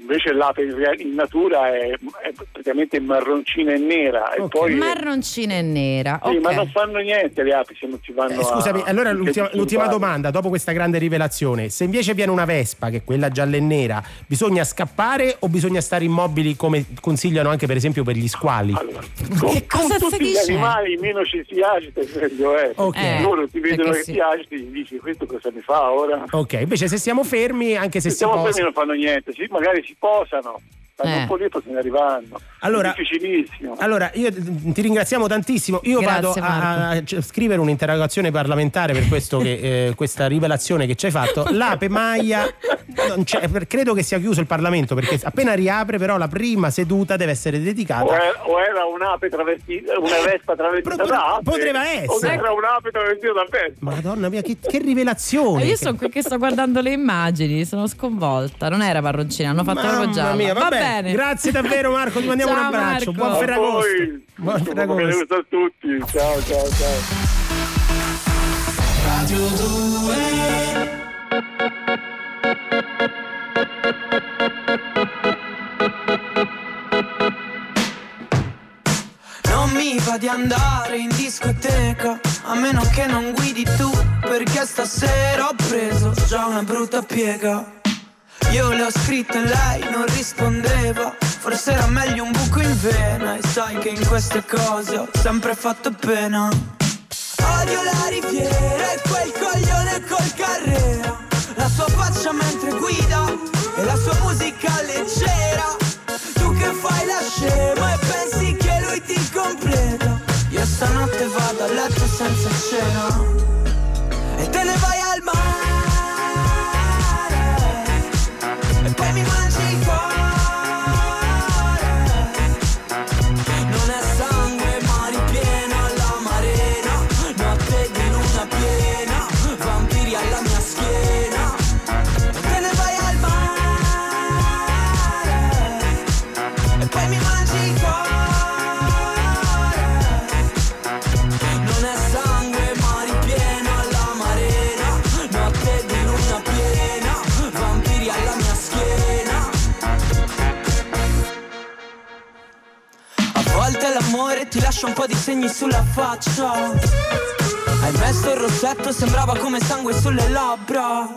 invece l'ape in, natura è, è praticamente marroncina e nera e poi... Marroncina e nera. Sì, ok. ma non fanno niente le api se non si vanno Eh, scusami, a... allora l'ultima, a l'ultima domanda, dopo questa grande rivelazione, se invece viene una vespa, che è quella gialla e nera, bisogna scappare o bisogna stare immobili come consigliano anche per esempio per gli squali? Con, con tutti gli animali meno ci si agita meglio è. Ok. Perché Loro ti vedono che sì. ti agiti e dici questo cosa mi fa ora? Ok, invece se siamo fermi, anche se Se si siamo posa... fermi non fanno niente, sì, magari si posano, stanno Eh. un po' se ne arrivano. Allora- è difficilissimo. Allora, io ti ringraziamo tantissimo. Io Grazie, vado a, a scrivere un'interrogazione parlamentare per questo che, eh, questa rivelazione che ci hai fatto. [laughs] L'ape Maia, non c'è- per- credo che sia chiuso il Parlamento perché appena riapre, però la prima seduta deve essere O dedicata. o era un'ape travestita, una vespa travestita da ape, potrebbe O essere. era un'ape travestita da vespa. Madonna mia, che, che rivelazione! Eh, Io sono qui che sto guardando le immagini, sono sconvolta. Non era marroncina, hanno fatto Mamma gialla. mia, Va vabbè. Bene. Grazie davvero Marco, ti mandiamo Ciao, un abbraccio. Marco. Buon Ferragosto. Buon Ferragosto. a tutti. Ciao, ciao, ciao. Radio 2 Non mi va di andare in discoteca A meno che non guidi tu Perché stasera ho preso già una brutta piega Io le ho scritte e lei non rispondeva. Forse era meglio un buco in vena. E sai che in queste cose ho sempre fatto pena. Odio la riviera e quel coglione col carrera. La sua faccia mentre guida e la sua musica leggera. Tu che fai la scema e pensi che lui ti completa. Io stanotte vado a letto senza cena ti lascia un po' di segni sulla faccia. Hai messo il rossetto, sembrava come sangue sulle labbra.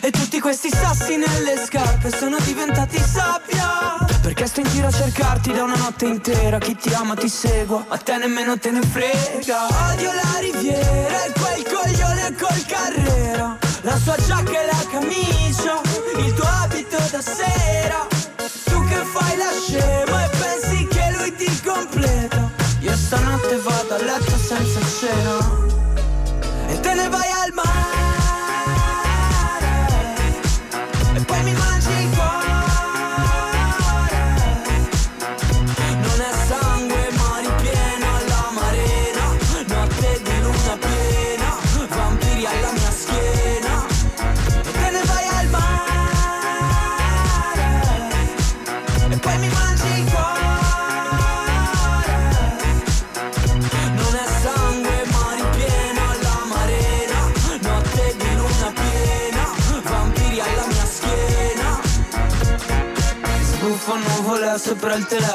E tutti questi sassi nelle scarpe sono diventati sabbia. Perché sto in giro a cercarti da una notte intera? Chi ti ama ti segua, a te nemmeno te ne frega. Odio la riviera e quel coglione col carrera. La sua giacca e la camicia, il tuo abito da sera. Tu che fai la scema e Io stanotte vado a letto senza cena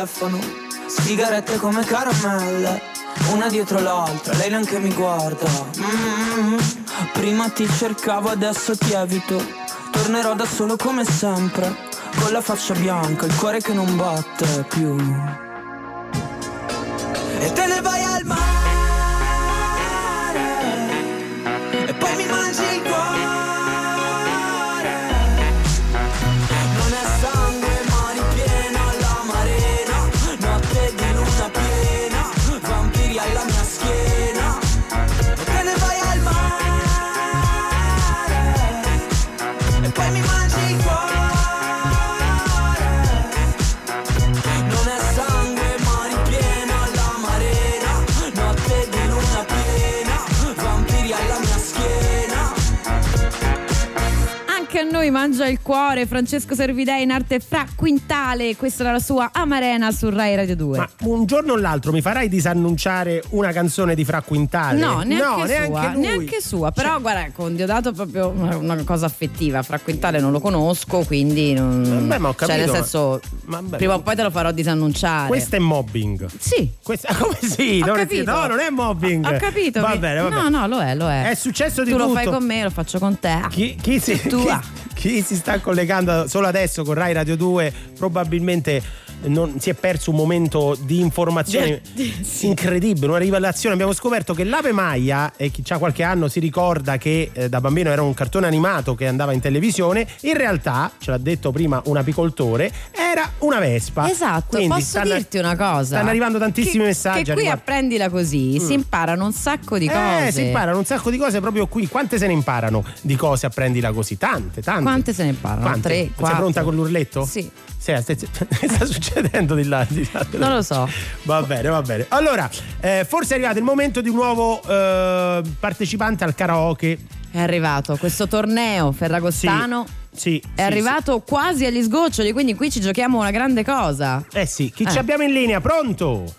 telefono. Sigarette come caramelle Una dietro l'altra, lei neanche mi guarda. Mm, Prima ti cercavo, adesso ti evito. Tornerò da solo come sempre Con la faccia bianca, il cuore che non batte più mangia il cuore Francesco Servidei in arte fra quintale. Questa era la sua Amarena su Rai Radio 2. Ma un giorno o l'altro mi farai disannunciare una canzone di Fra Quintale? No, neanche, no, sua, neanche neanche sua. Però guarda, con Diodato proprio una, cosa affettiva. Fra Quintale non lo conosco, quindi non. Vabbè, ma ho Cioè, nel capito, senso, Vabbè. prima o poi te lo farò disannunciare. Questo è mobbing. Sì. Questa, [laughs] come sì? Ho è- capito. no, non è mobbing. Ho capito. Va bene, va bene. No, no, lo è, lo è. È successo di tu tutto. lo fai con me, lo faccio con te. Chi, chi si, Tu, chi- ah. Chi si sta collegando solo adesso con Rai Radio 2 probabilmente non, si è perso un momento di informazione [laughs] incredibile, una rivelazione. Abbiamo scoperto che l'Ave Maia, e chi ha qualche anno si ricorda che eh, da bambino era un cartone animato che andava in televisione, in realtà, ce l'ha detto prima un apicoltore, era una vespa. Esatto, Quindi posso stanno- dirti una cosa? Stanno arrivando tantissimi Che- messaggi. Che qui riguardo. apprendila così, Mm. si imparano un sacco di cose. Eh, si imparano un sacco di cose proprio qui. Quante se ne imparano di cose apprendila così? Tante, tante. Quante se ne imparano? Quante? Tre, Sei quattro. pronta con l'urletto? Sì. Sì, sta, [laughs] sta succedendo di là, di là. Non lo so. Va bene, va bene. Allora, eh, forse è arrivato il momento di un nuovo eh, partecipante al karaoke. È arrivato questo torneo ferragostano. Sì. È arrivato quasi agli sgoccioli, quindi qui ci giochiamo una grande cosa. Eh sì, chi Eh. ci abbiamo in linea? Pronto?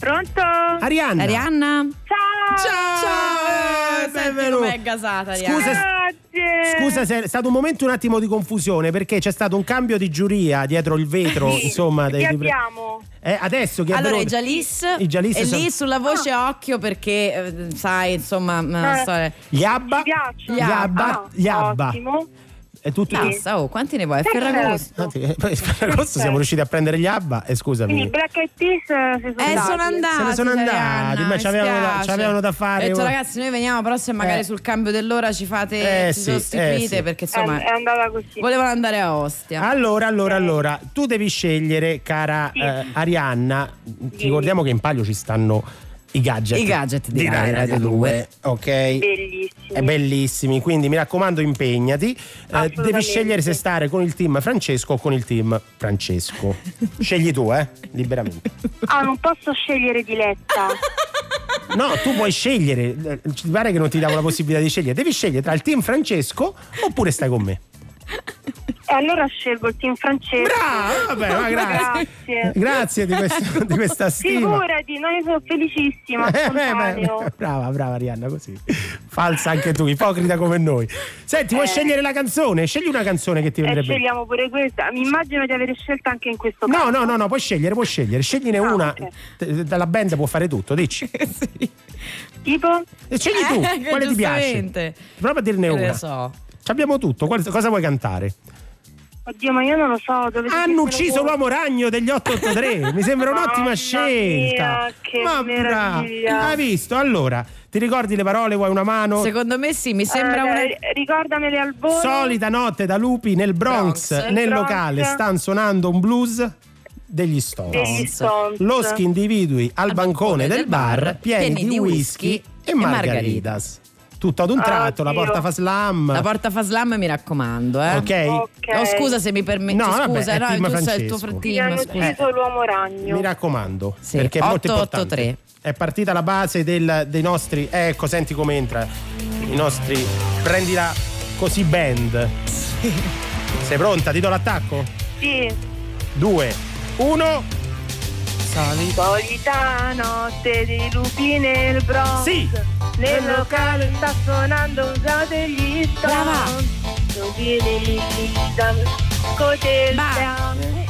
Pronto? Arianna. Arianna? Ciao! Ciao! Eh, senti benvenuto. com'è gasata, Arianna. Scusa, Grazie! Scusa se è stato un momento un attimo di confusione perché c'è stato un cambio di giuria dietro il vetro, Sì, insomma. Chi dei- abbiamo? Eh, adesso che è Allora, i Jalis, I Jalis e sono- lì sulla voce occhio perché, eh, sai, insomma, Eh. storia. Gli Abba, Ci piacciono? gli Abba, Ah, gli Abba. Ottimo. È tutto Basta, oh, quanti ne vuoi? È. Ferragosto. Anzi, eh, poi Ferragosto siamo riusciti a prendere gli Abba e scusami. Quindi i Black Eyed Peas eh, si sono Eh, andati. sono andati. Se ne sono andati, ma mi c'avevano da- fare Ho detto, un- ragazzi, noi veniamo, però se magari Eh. sul cambio dell'ora ci fate, Eh, ci sì, sostituite, eh, sì. perché insomma È, è andata così. volevano andare a Ostia. Allora, allora, allora, tu devi scegliere, cara eh, Arianna. Ti ricordiamo che in palio ci stanno i gadget. I gadget di Rai Radio 2. Ok. Bellissimi. È bellissimi, quindi mi raccomando, impegnati. Eh, devi scegliere se stare con il team Francesco o con il team Francesco. [laughs] Scegli tu, eh, liberamente. Ah, non posso scegliere Diletta. [laughs] No, tu puoi scegliere. eh, Ci pare che non ti davo la possibilità di scegliere. Devi scegliere tra il team Francesco oppure stai con me. E allora scelgo il team francese. Brava, vabbè, ma grazie. Grazie. Grazie di, questo- [laughs] di questa stima. Figurati, noi sono felicissima. Eh, beh, brava, brava Arianna, così. Falsa anche tu, ipocrita come noi. Senti, vuoi Eh. scegliere la canzone? Scegli una canzone che ti vendrebbe. scegliamo pure questa. Mi immagino di avere scelto anche in questo No, caso. no, no, no, puoi scegliere, puoi scegliere. Scegliene Ah, una. ok. T- Dalla band può fare tutto, dici. [laughs] Tipo? E scegli tu, Eh, quale ti piace? Prova a dirne Che una. ne so. Ci abbiamo tutto. Cosa vuoi cantare? Oddio, ma io non lo so. Dove Hanno ucciso l'uomo ragno degli 883. Mi sembra un'ottima Mamma scelta. mia, che Ma meraviglia. Hai visto? Allora, ti ricordi le parole? Vuoi una mano? Secondo me sì, mi sembra una... Ricordamele al volo. Solita notte da lupi nel Bronx, Bronx. nel Bronx. locale stanno suonando un blues degli Stones. Degli Stones. Loschi individui al bancone del bar pieni di whisky e margaritas. Tutto ad un tratto, la Oddio. porta fa slam. La porta fa slam, mi raccomando, eh. Ok. Ok. Oh, scusa se mi permetti. No, vabbè, scusa, è no, tu sei il tuo Francesco. Ti team, hanno ucciso l'uomo ragno. Mi raccomando, Sì, perché è molto 883. importante. È partita la base del- dei nostri. Ecco, senti come entra. I nostri. Prendila così band. Sei pronta? Ti do l'attacco? Sì. Due, uno. Solita notte dei lupi nel Bronx. Sì. Nel locale sta suonando un già degli Stones. Da hotel town.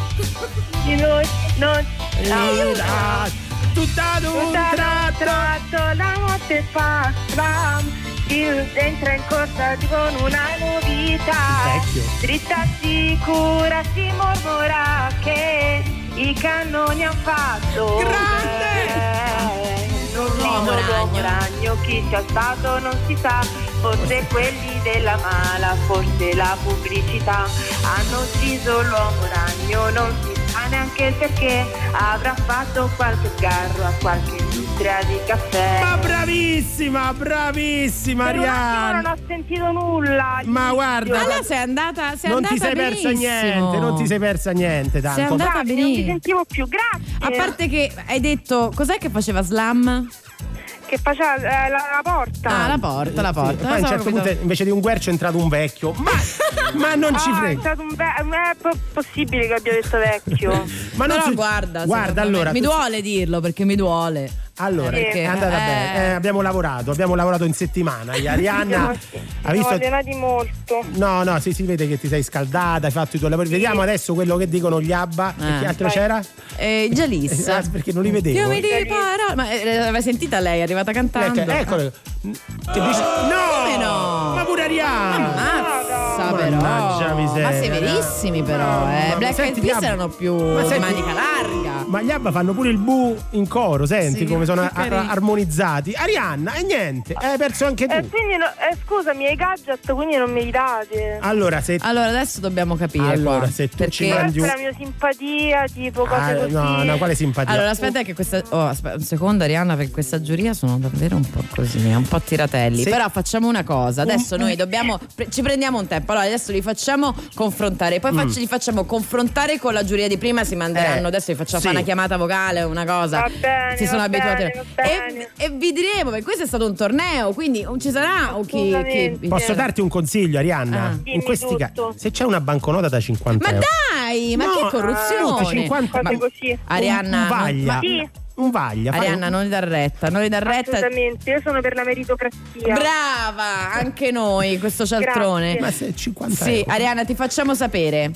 Di noi non Aiuta. Tutta ad un Tutta tratto. tratto la notte fa slam. Il entra in corsa con una novità. Dritta sicura si mormora che i cannoni han fatto Grande! Non L'uomo l'uomo ragno. ragno, chi sia stato non si sa, forse quelli della mala, forse la pubblicità. Hanno ucciso l'uomo ragno, non si sa neanche il perché, avrà fatto qualche sgarro a qualche industria di caffè. Ma bravissima, bravissima Per attimo non Arianna. ho sentito nulla. Ma guarda, Ma là sei andata, sei non andata ti sei persa benissimo. niente, non ti sei persa niente Sei tanto. andata Grazie, non ti benissimo. sentivo più, grazie. A parte che hai detto, cos'è che faceva slam? Che faceva eh, la, la porta. Ah, la porta, la porta. Poi a un certo punto invece di un guercio è entrato un vecchio. Ma, [laughs] ma non ci Ah, è frega. stato un ve- è po- possibile che abbia detto vecchio. [laughs] Ma non Però si- guarda, guarda me- allora. mi tu- duole dirlo perché mi duole. Allora, Perché, è andata eh, bene. Eh, abbiamo lavorato, abbiamo lavorato in settimana. [laughs] Arianna ha visto. allenati molto. No, no, sì, si vede che ti sei scaldata, hai fatto i tuoi lavori. Vediamo adesso quello che dicono gli Abba. E che altro Vai. c'era? Eh, Gialissa. [laughs] Ah, perché non li vedevo. Fiumi di parole. Ma eh, l'aveva sentita lei? È arrivata cantando. Ecco, eccolo. Che dice- No! Come no? Ma pure Arianna! Ammazza però. Mannaggia miseria. Ma severissimi però, eh. Ma Black Eyed Peas erano più Ma senti- manica larga. Ma gli Abba fanno pure il bu in coro, senti Sì, come sono che a- carini. armonizzati. Arianna, e niente, hai perso anche tu. E quindi, no- eh, scusami, hai gadget, quindi non me li date. Allora, se Allora adesso dobbiamo capire Allora, qua. se tu perché... ci mandi un- la mia simpatia, tipo cose Ah, così. no, no, quale simpatia? Allora aspetta che questa oh, aspetta un secondo Arianna perché questa giuria sono davvero un po' così, un po' tiratelli. Sì. Però facciamo una cosa, adesso Un- noi dobbiamo pre- ci prendiamo un tempo. Allora adesso li facciamo confrontare, poi Mm. li facciamo confrontare con la giuria di prima, si manderanno Eh, adesso vi facciamo sì. fare una chiamata vocale, una cosa. Va bene, si sono abituati. bene. E, e vi diremo perché questo è stato un torneo, quindi ci sarà o chi, chi. Posso darti un consiglio, Arianna? Ah. In questi casi, se c'è una banconota da 50 Ma euro. dai, ma No, che corruzione! 50 Cose ma- così. Arianna, un, un vaglia. ma- Sì. Un vaglia. Arianna, un- non gli dar retta, non gli dar retta. Assolutamente, io sono per la meritocrazia. Brava, anche noi, questo cialtrone. Grazie. Ma se 50 Sì, euro. Arianna, ti facciamo sapere.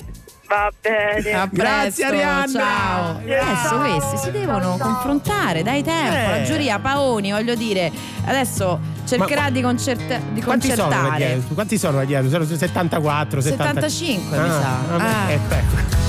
Va bene. A Grazie, presto, Arianna. Ciao. Adesso Ciao. questi si devono confrontare, dai tempo. Eh. La giuria Paoni, voglio dire, adesso cercherà Ma- di, concerte- di Quanti sono concertare. dietro? Quanti sono là dietro? Sono 74, 70. 75 mi Ah, sa. vabbè, Ah. ecco, ecco.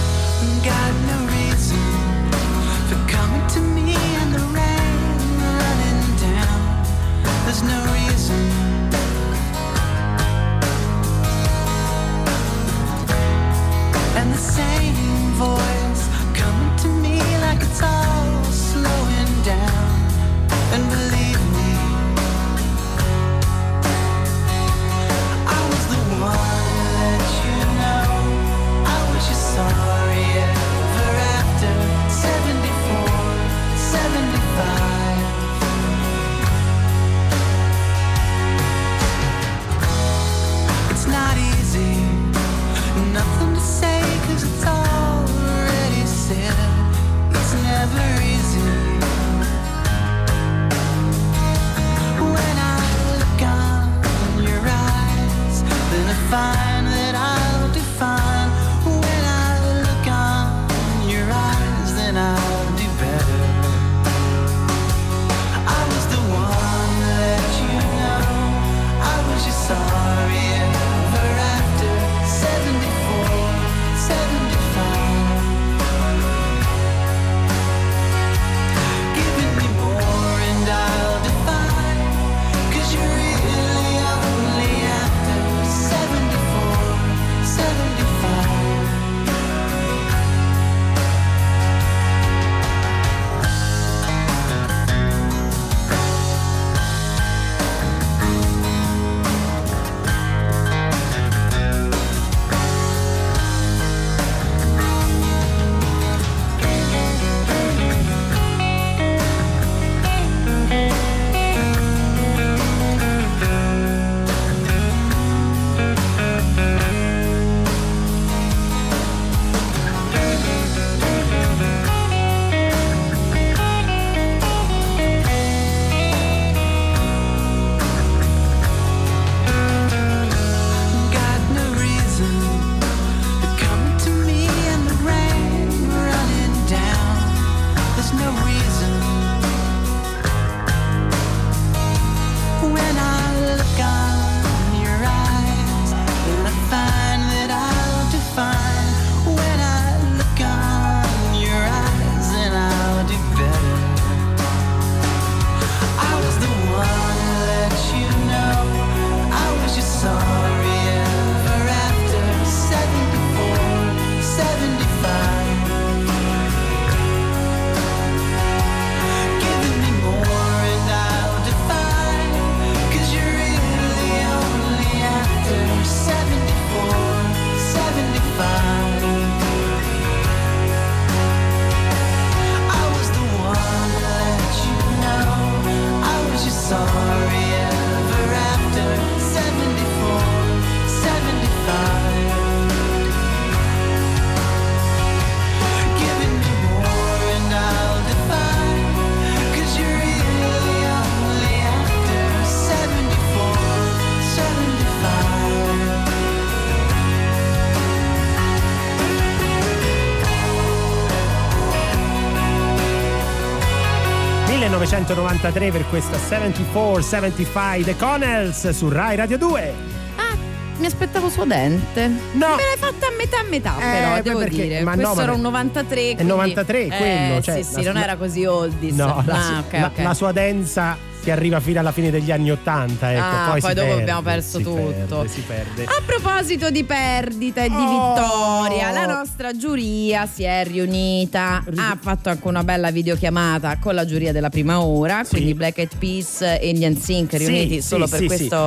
1993 per questa 74-75 The Connells su Rai Radio 2. Ah, mi aspettavo suo dente. No. Me l'hai fatta a metà a metà, Eh, però, devo perché- dire. ma no, Questo ma- era un 93. È quindi- 93 Eh, quello, cioè, sì, sì, la- non era così oldies. No, la, ah, ok, la- ok. la sua densa si arriva fino alla fine degli anni 80, ecco, Ah, poi, poi dopo perde, abbiamo perso tutto. perde, si perde. A proposito di perdita e di Oh! vittoria, la nostra giuria si è riunita, ha fatto anche una bella videochiamata con la giuria della prima ora, quindi Black Eyed Peas e gli NSYNC riuniti Sì, solo sì, per sì, questa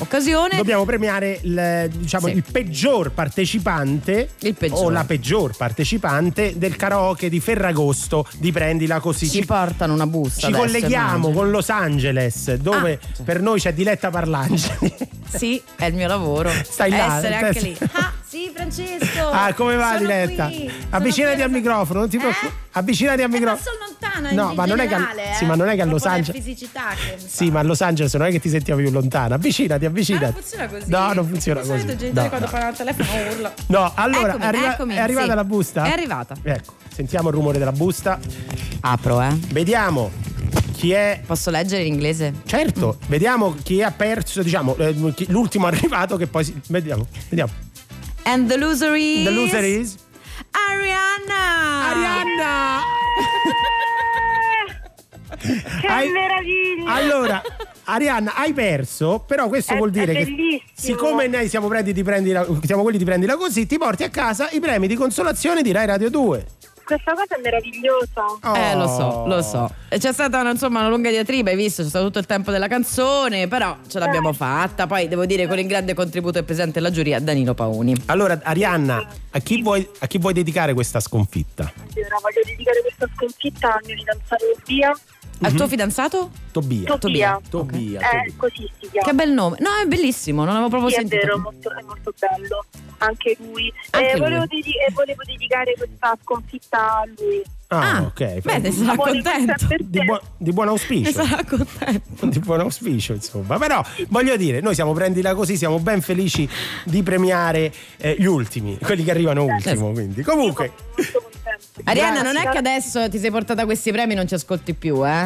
occasione. Dobbiamo premiare il, diciamo, Sì. il peggior partecipante peggiore. o la peggior partecipante del karaoke di Ferragosto di Prendila Così. Ci portano una busta. Ci adesso, colleghiamo immagino. con Los Angeles dove Ah, per noi c'è Diletta Parlangeli. Sì, è il mio lavoro. Stai là, Essere anche lì. Ah, sì, Francesco. Ah, come va sono Diletta? qui, Avvicinati qui al microfono, non ti preoccupare. Avvicinati al Eh, ma microfono. sono lontana No, ma non è che- generale, sì, eh. ma non è che a Los Angeles- Sì, ma a Los Angeles non è che ti sentiamo più lontana. Avvicinati, avvicinati. Ah, non funziona così. No, non funziona così. solito genitori No, quando no. parlano al telefono urlano. No, allora Eccomi, è, eccomi, è arrivata sì. la busta? È arrivata. Ecco, sentiamo il rumore della busta. Apro, eh. Vediamo chi è. Posso leggere in inglese? Certo, vediamo chi ha perso, diciamo, eh, l'ultimo [laughs] arrivato che poi si... Vediamo, vediamo. And the loser is. The loser is Arianna! Arianna! Che Hai- meraviglia! Allora, Arianna, hai perso, però questo È- vuol dire che siccome noi siamo, prendi di prendila, siamo quelli di prendila così, ti porti a casa i premi di consolazione di Rai Radio 2. Questa cosa è meravigliosa. Eh, lo Oh. so, lo so. C'è stata una, insomma, una lunga diatriba, hai visto? C'è stato tutto il tempo della canzone, però ce l'abbiamo fatta. Poi devo dire con il grande contributo e presente della giuria Danilo Paoni. Allora, Arianna, a chi vuoi, a chi vuoi dedicare questa sconfitta? Allora, voglio dedicare questa sconfitta al mio fidanzato Tobia. Al tuo fidanzato? Tobia. Tobia. Tobia. Eh, così si chiama. Che bel nome. No, è bellissimo, non avevo proprio Sì, è sentito. vero, è molto, è molto bello. Anche lui. Anche Eh, lui. Volevo, dedi- eh, volevo dedicare questa sconfitta a lui. Ah, ok. Beh, ne sarà contento. Di, buo- di buon Ne auspicio. [laughs] sarà contento. di buon auspicio, insomma. Però voglio dire, noi siamo prendila così, siamo ben felici di premiare eh, gli ultimi, quelli che arrivano ultimo. Quindi, comunque, Arianna, non è che adesso ti sei portata questi premi e non ci ascolti più, eh?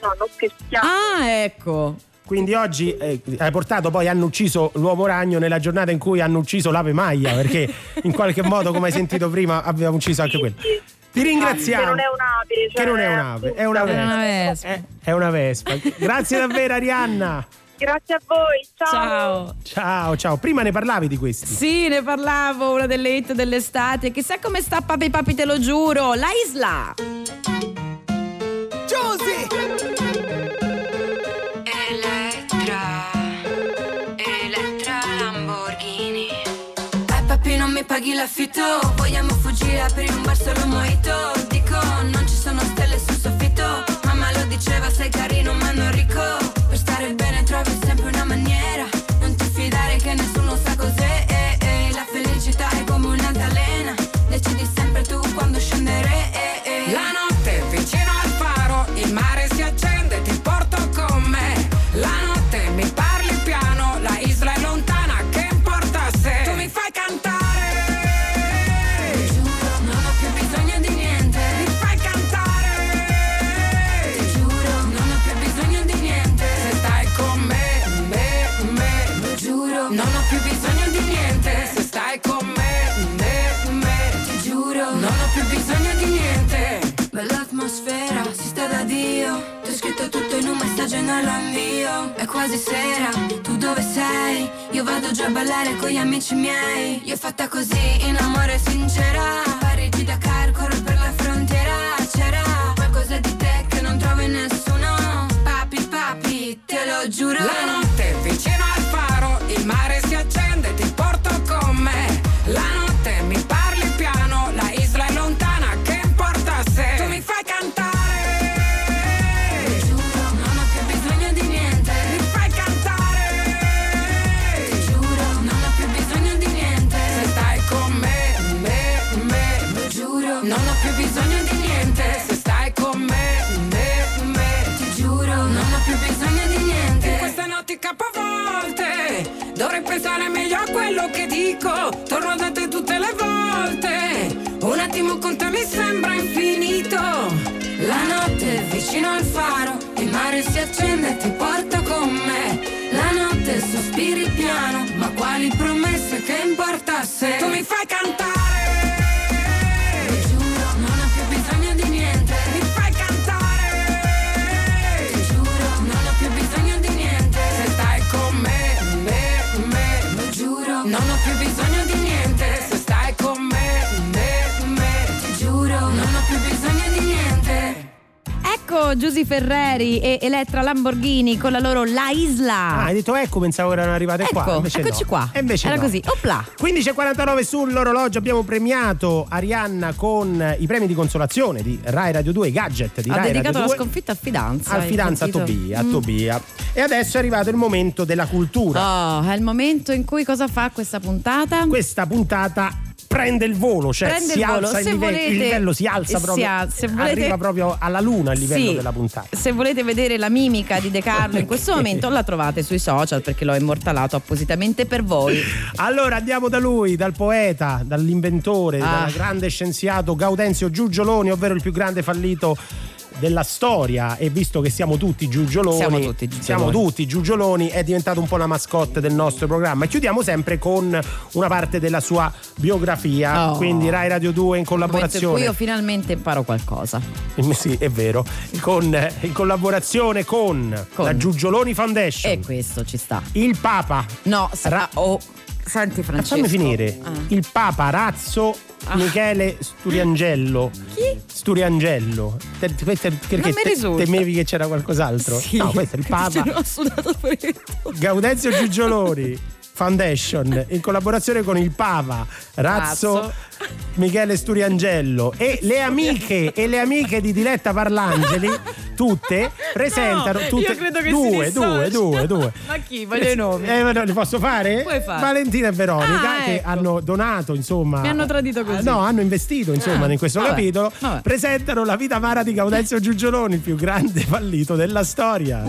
No, non scherziamo. Ah, ecco. quindi oggi eh, hai portato poi hanno ucciso l'uomo ragno nella giornata in cui hanno ucciso l'ave maglia, perché in qualche modo, come hai sentito prima, abbiamo ucciso anche quello. Ti ringraziamo. Che non è un'ape. Che non è un'ape, è una Era una vespa. È, è una vespa. Grazie davvero, Arianna. Grazie a voi. Ciao. Ciao. Ciao, ciao. Prima ne parlavi di questi. Sì, ne parlavo, una delle hit dell'estate. Chissà come sta Papi Papi, te lo giuro. La Isla. Elettra, Elettra Lamborghini. Eh papi non mi paghi l'affitto, vogliamo fuggire aprire un bar solo mojito. Non lo invio. È quasi sera, tu dove sei? Io vado già a ballare con gli amici miei. Io fatta così, in amore sincera. Parigi da corro per la frontiera. C'era qualcosa di te che non trovo in nessuno. Papi, papi, te lo giuro. Elettra Lamborghini con la loro La Isla. Ah, hai detto ecco, pensavo che erano arrivate qua. Ecco, Invece eccoci no. qua. E invece Era no. così. Opla. 15.49 sull'orologio abbiamo premiato Arianna con i premi di consolazione di Rai Radio 2, i gadget di Ha Rai dedicato Radio la 2 sconfitta a fidanza. al fidanza a? Tobia, a Mm. Tobia. E adesso è arrivato il momento della cultura. Oh, è il momento in cui cosa fa questa puntata? Questa puntata prende il volo, cioè Prende si il volo. alza il livello, volete- il livello si alza si proprio, alza. Se volete- arriva proprio alla luna il livello Sì. della puntata. Se volete vedere la mimica di De [laughs] Carlo in questo momento la trovate sui social perché l'ho immortalato appositamente per voi. [laughs] Allora andiamo da lui, dal poeta, dall'inventore, Ah. dal grande scienziato Gaudenzio Giugioloni, ovvero il più grande fallito della storia e visto che siamo tutti giugioloni Siamo tutti giugioloni. siamo tutti giugioloni, è diventato un po' la mascotte del nostro programma e chiudiamo sempre con una parte della sua biografia Oh. quindi Rai Radio 2 in collaborazione io finalmente imparo qualcosa. Eh, Sì, è vero. Con, in collaborazione con, la Giugioloni Foundation. E questo ci sta. Il Papa. No, sa- oh, senti Francesco. Fammi finire. Ah. Il Papa Razzo Michele Sturiangello. Chi? Sturiangello. Te- te- perché Non mi risulta. temevi che c'era qualcos'altro? Sì. No, questo è il [laughs] Papa. L'ho sudato freddo. Gaudenzio Giugioloni [laughs] Foundation in collaborazione con il Pava Razzo, Razzo. Michele Sturiangello e le amiche e le amiche di Diletta Parlangeli tutte presentano No, tutte io credo che due, due, due, due. Ma chi? Voglio i nomi. Eh, li posso fare? Puoi fare. Valentina e Veronica Ah, che ecco. hanno donato insomma Mi hanno tradito così. No, hanno investito insomma Ah, in questo vabbè, capitolo vabbè. presentano la vita amara di Gaudenzio Giugioloni il più grande fallito della storia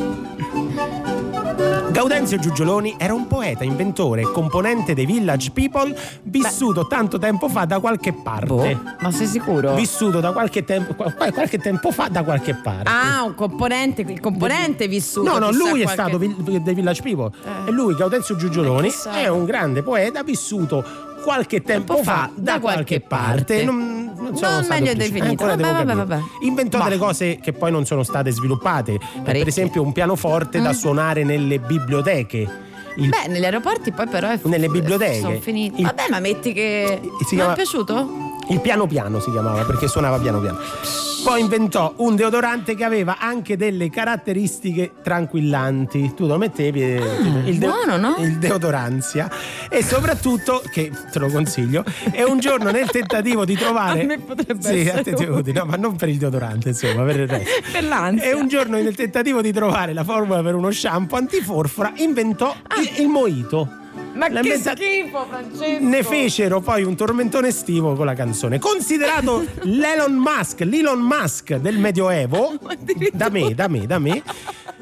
Gaudenzio Giugioloni era un poeta, inventore e componente dei Village People vissuto tanto tempo fa da qualche parte. Boh, ma sei sicuro? Vissuto da qualche tempo, qual- qualche tempo fa da qualche parte. Ah, un componente, il componente vissuto. No, no, lui è qualche- stato vil- dei Village People. Eh. E lui, Gaudenzio Giugioloni, è un grande poeta vissuto qualche tempo fa da qualche parte. Non, non Non stato meglio definito. Vabbè, vabbè, vabbè. Inventò delle cose che poi non sono state sviluppate. Eh, Per Parecchie. esempio, un pianoforte da Mm. suonare nelle biblioteche. Il- Beh, negli aeroporti poi però è Nelle biblioteche. Sono finiti. Il- Vabbè, ma metti che. si Non chiama- è piaciuto? Il piano piano si chiamava perché suonava piano piano. Poi inventò un deodorante che aveva anche delle caratteristiche tranquillanti. Tu lo mettevi eh, il, deo- buono, no? il deodoranzia e soprattutto, che te lo consiglio, è un giorno nel tentativo di trovare... [laughs] A me potrebbe sì, essere utile. no, ma non per il deodorante, insomma, per il resto. [laughs] Per l'ansia. E un giorno nel tentativo di trovare la formula per uno shampoo antiforfora inventò il, il mojito. Ma L'ha che inventa- schifo, Francesco! ne fecero poi un tormentone estivo con la canzone. Considerato [laughs] l'Elon Musk, l'Elon Musk del Medioevo, [laughs] da me, da me, da me.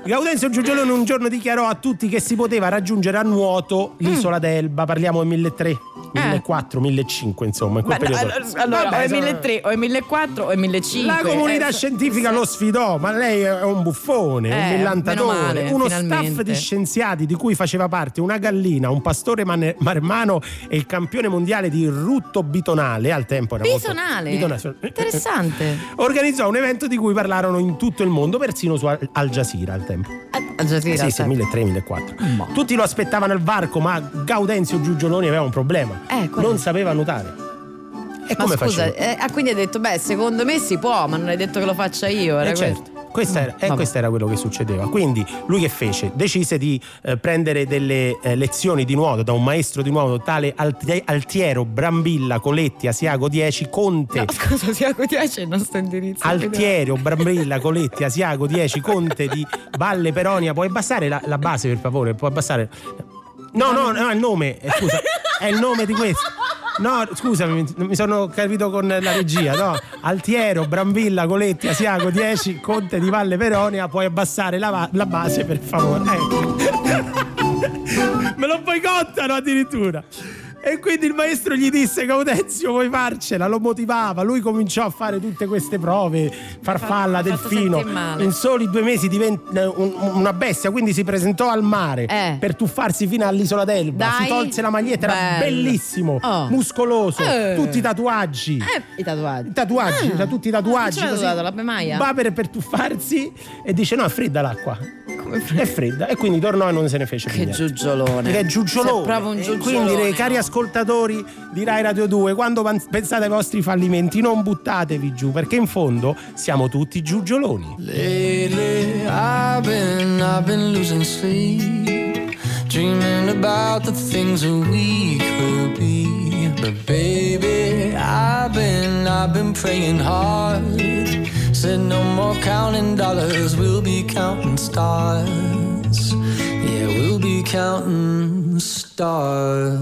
Gaudenzio Giugiolone un giorno dichiarò a tutti che si poteva raggiungere a nuoto l'isola d'Elba, parliamo del 1300, 1400, 1500 insomma, in quel no, periodo. allora, allora, Vabbè, o è insomma, 1300 o è 1400 o è 1500. la comunità Eh, scientifica lo sfidò, ma lei è un buffone, Eh, un millantatore, male, uno finalmente. staff di scienziati di cui faceva parte una gallina, un pastore mane- marmano e il campione mondiale di rutto bitonale al tempo era molto- Bitonale. bitonale. Interessante. [laughs] Organizzò un evento di cui parlarono in tutto il mondo, persino su Al Jazeera al tempo. Al Jazeera, Sì, sì, sai. 1300-1400. Tutti lo aspettavano al varco, ma Gaudenzio Giugioloni aveva un problema. Eh, non sapeva nuotare. E Ma come scusa, faceva? eh, ah, quindi hai detto, beh, secondo me si può, ma non hai detto che lo faccia io. Era Eh, certo. Questo era, eh, questo era quello che succedeva. Quindi lui che fece? Decise di eh, prendere delle eh, lezioni di nuoto da un maestro di nuoto tale Alti- Altiero Brambilla Coletti Asiago 10 Conte. No, scusa, Siaco 10 è il nostro indirizzo. Altiero [laughs] Brambilla Coletti Asiago 10 Conte di Valle Peronia. Puoi abbassare la, la base per favore? Puoi abbassare. No, no, no, è il nome. eh, scusa, è il nome di questo. No, scusami, mi- sono capito con la regia. No, Altiero, Brambilla, Coletti, Asiago 10, Conte di Valle Peronia. Puoi abbassare la, va- la base per favore. Ecco. Me lo boicottano addirittura. E quindi il maestro gli disse Gaudenzio vuoi farcela, lo motivava, lui cominciò a fare tutte queste prove, farfalla, delfino, in soli due mesi diventa un- una bestia, quindi si presentò al mare per tuffarsi fino all'isola d'Elba, Dai. si tolse la maglietta, era Bello. bellissimo, Oh. muscoloso, Eh. tutti i tatuaggi. I tatuaggi. I tatuaggi, Ah. c'ha tutti i tatuaggi. Ce l'ha così. la Bemaia? Va per, per tuffarsi e dice: No, è fredda l'acqua. È fredda. E quindi tornò e non se ne fece più. Che niente. giugiolone. Che giugiolone. Un E giugiolone. Quindi, cari ascoltatori di Rai Radio 2, quando pensate ai vostri fallimenti, non buttatevi giù, perché in fondo siamo tutti giugioloni. Lately, I've been, I've been losing sleep, dreaming about the things that we could be. But baby, I've been, I've been praying hard. Said no more counting dollars, we'll be counting stars. Yeah, we'll be counting stars.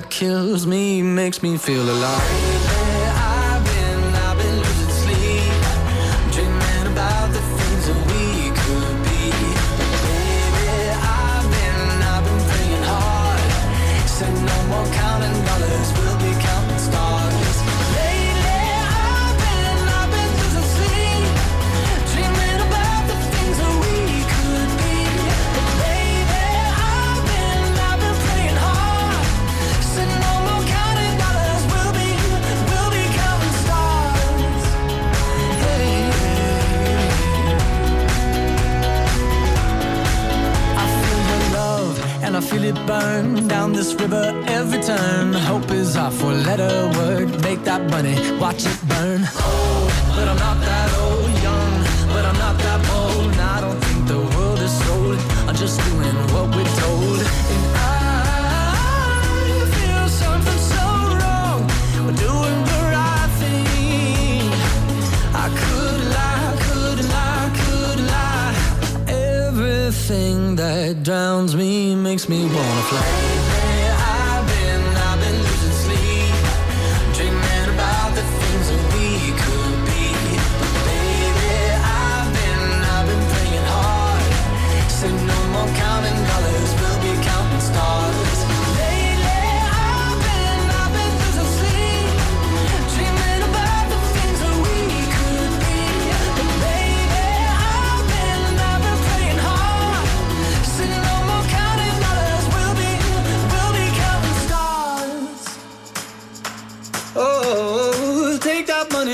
that kills me makes me feel alive. I feel it burn down this river every turn. Hope is our four letter word. Make that money, watch it burn. Old, but I'm not that old. Young, but I'm not that bold. And I don't think the world is sold. I'm just doing what we're told. And I Everything that drowns me makes me wanna fly.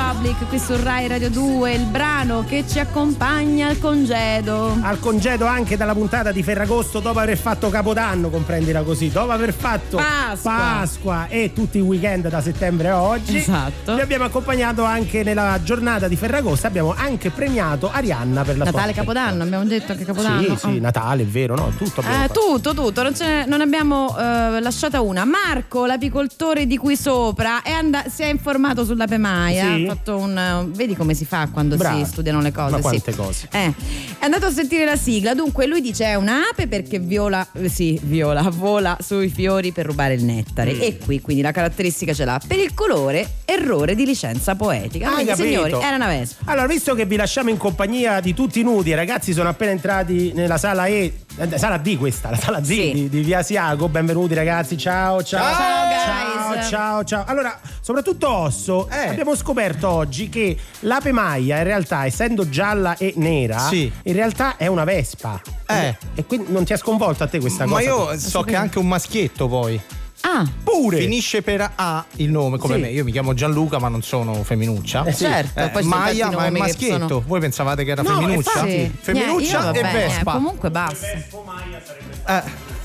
Republic qui su Rai Radio 2, il brano che ci accompagna al congedo. Al congedo anche dalla puntata di Ferragosto dopo aver fatto Capodanno, comprendila così, dopo aver fatto Pasqua. Pasqua e tutti i weekend da settembre a oggi. Esatto. Vi abbiamo accompagnato anche nella giornata di Ferragosto, abbiamo anche premiato Arianna per la Natale, sua Capodanno, abbiamo detto anche Capodanno. Sì, sì, Oh. Natale, è vero, no? Tutto Eh, tutto, tutto, non, ce ne, non abbiamo eh, lasciata una. Marco, l'apicoltore di qui sopra, è and- si è informato sulla Pemaia, Sì. Ha fatto un. Vedi come si fa quando Brava. si studiano le cose? Ma sì. quante cose. Eh, è andato a sentire la sigla. Dunque, lui dice: è un'ape perché viola. eh, Sì, viola, [laughs] vola sui fiori per rubare il nettare. Mm. E qui quindi la caratteristica ce l'ha. Per il colore, errore di licenza poetica. Quindi, capito? signori, era una vespa. Allora, visto che vi lasciamo in compagnia di tutti nudi, i ragazzi sono appena entrati nella sala E, sala D questa, la sala D Sì. di, di Via Siago. Benvenuti ragazzi, ciao, ciao. Ciao, ciao, ciao, ciao. Allora, soprattutto Osso, Eh. abbiamo scoperto oggi che l'ape maia in realtà, essendo gialla e nera, Sì. in realtà è una vespa. Eh. E quindi non ti ha sconvolto a te questa Ma cosa? io so che è anche un maschietto poi. Ah, pure. Finisce per A il nome come Sì. me. Io mi chiamo Gianluca, ma non sono femminuccia. Eh, sì. Certo, poi ci sono Maia, ma è maschietto. sono- Voi pensavate che era No, femminuccia? infatti. Femminuccia Niente, e vabbè, Vespa. Comunque basta. Eh,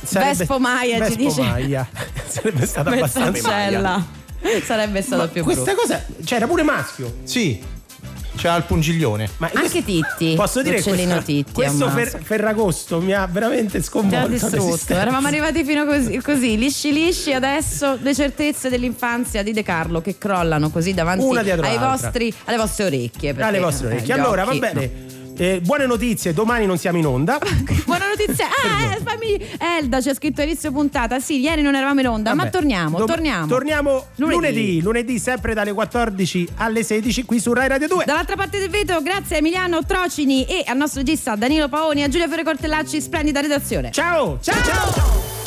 Vespo Maia ci Vespo dice. Maia. [laughs] Sarebbe stata abbastanza. Sarebbe stato più Questa brutto. cosa c'era pure maschio. sì, c'ha il pungiglione. Ma Anche Titti. Posso dire questo, Titti. questo Fer-. Ferragosto mi ha veramente Ti ha sconvolto. distrutto. Eravamo arrivati fino così, così, lisci lisci, adesso le certezze dell'infanzia di De Carlo che crollano così davanti ai vostri, alle vostre orecchie. perché, Alle vostre eh, orecchie. gli Allora, va bene. Eh, buone notizie, domani non siamo in onda. [laughs] Buona notizia. Ah, eh, fammi. Elda c'è scritto inizio puntata. Sì, ieri non eravamo in onda, ma Vabbè. torniamo, Dom- torniamo. Torniamo lunedì. Lunedì. lunedì, sempre dalle 14 alle 16 qui su Rai Radio 2. Dall'altra parte del vetro, grazie a Emiliano Trocini e al nostro regista Danilo Paoni a Giulia Fiore Cortellacci, splendida redazione. Ciao! Ciao! Radio 2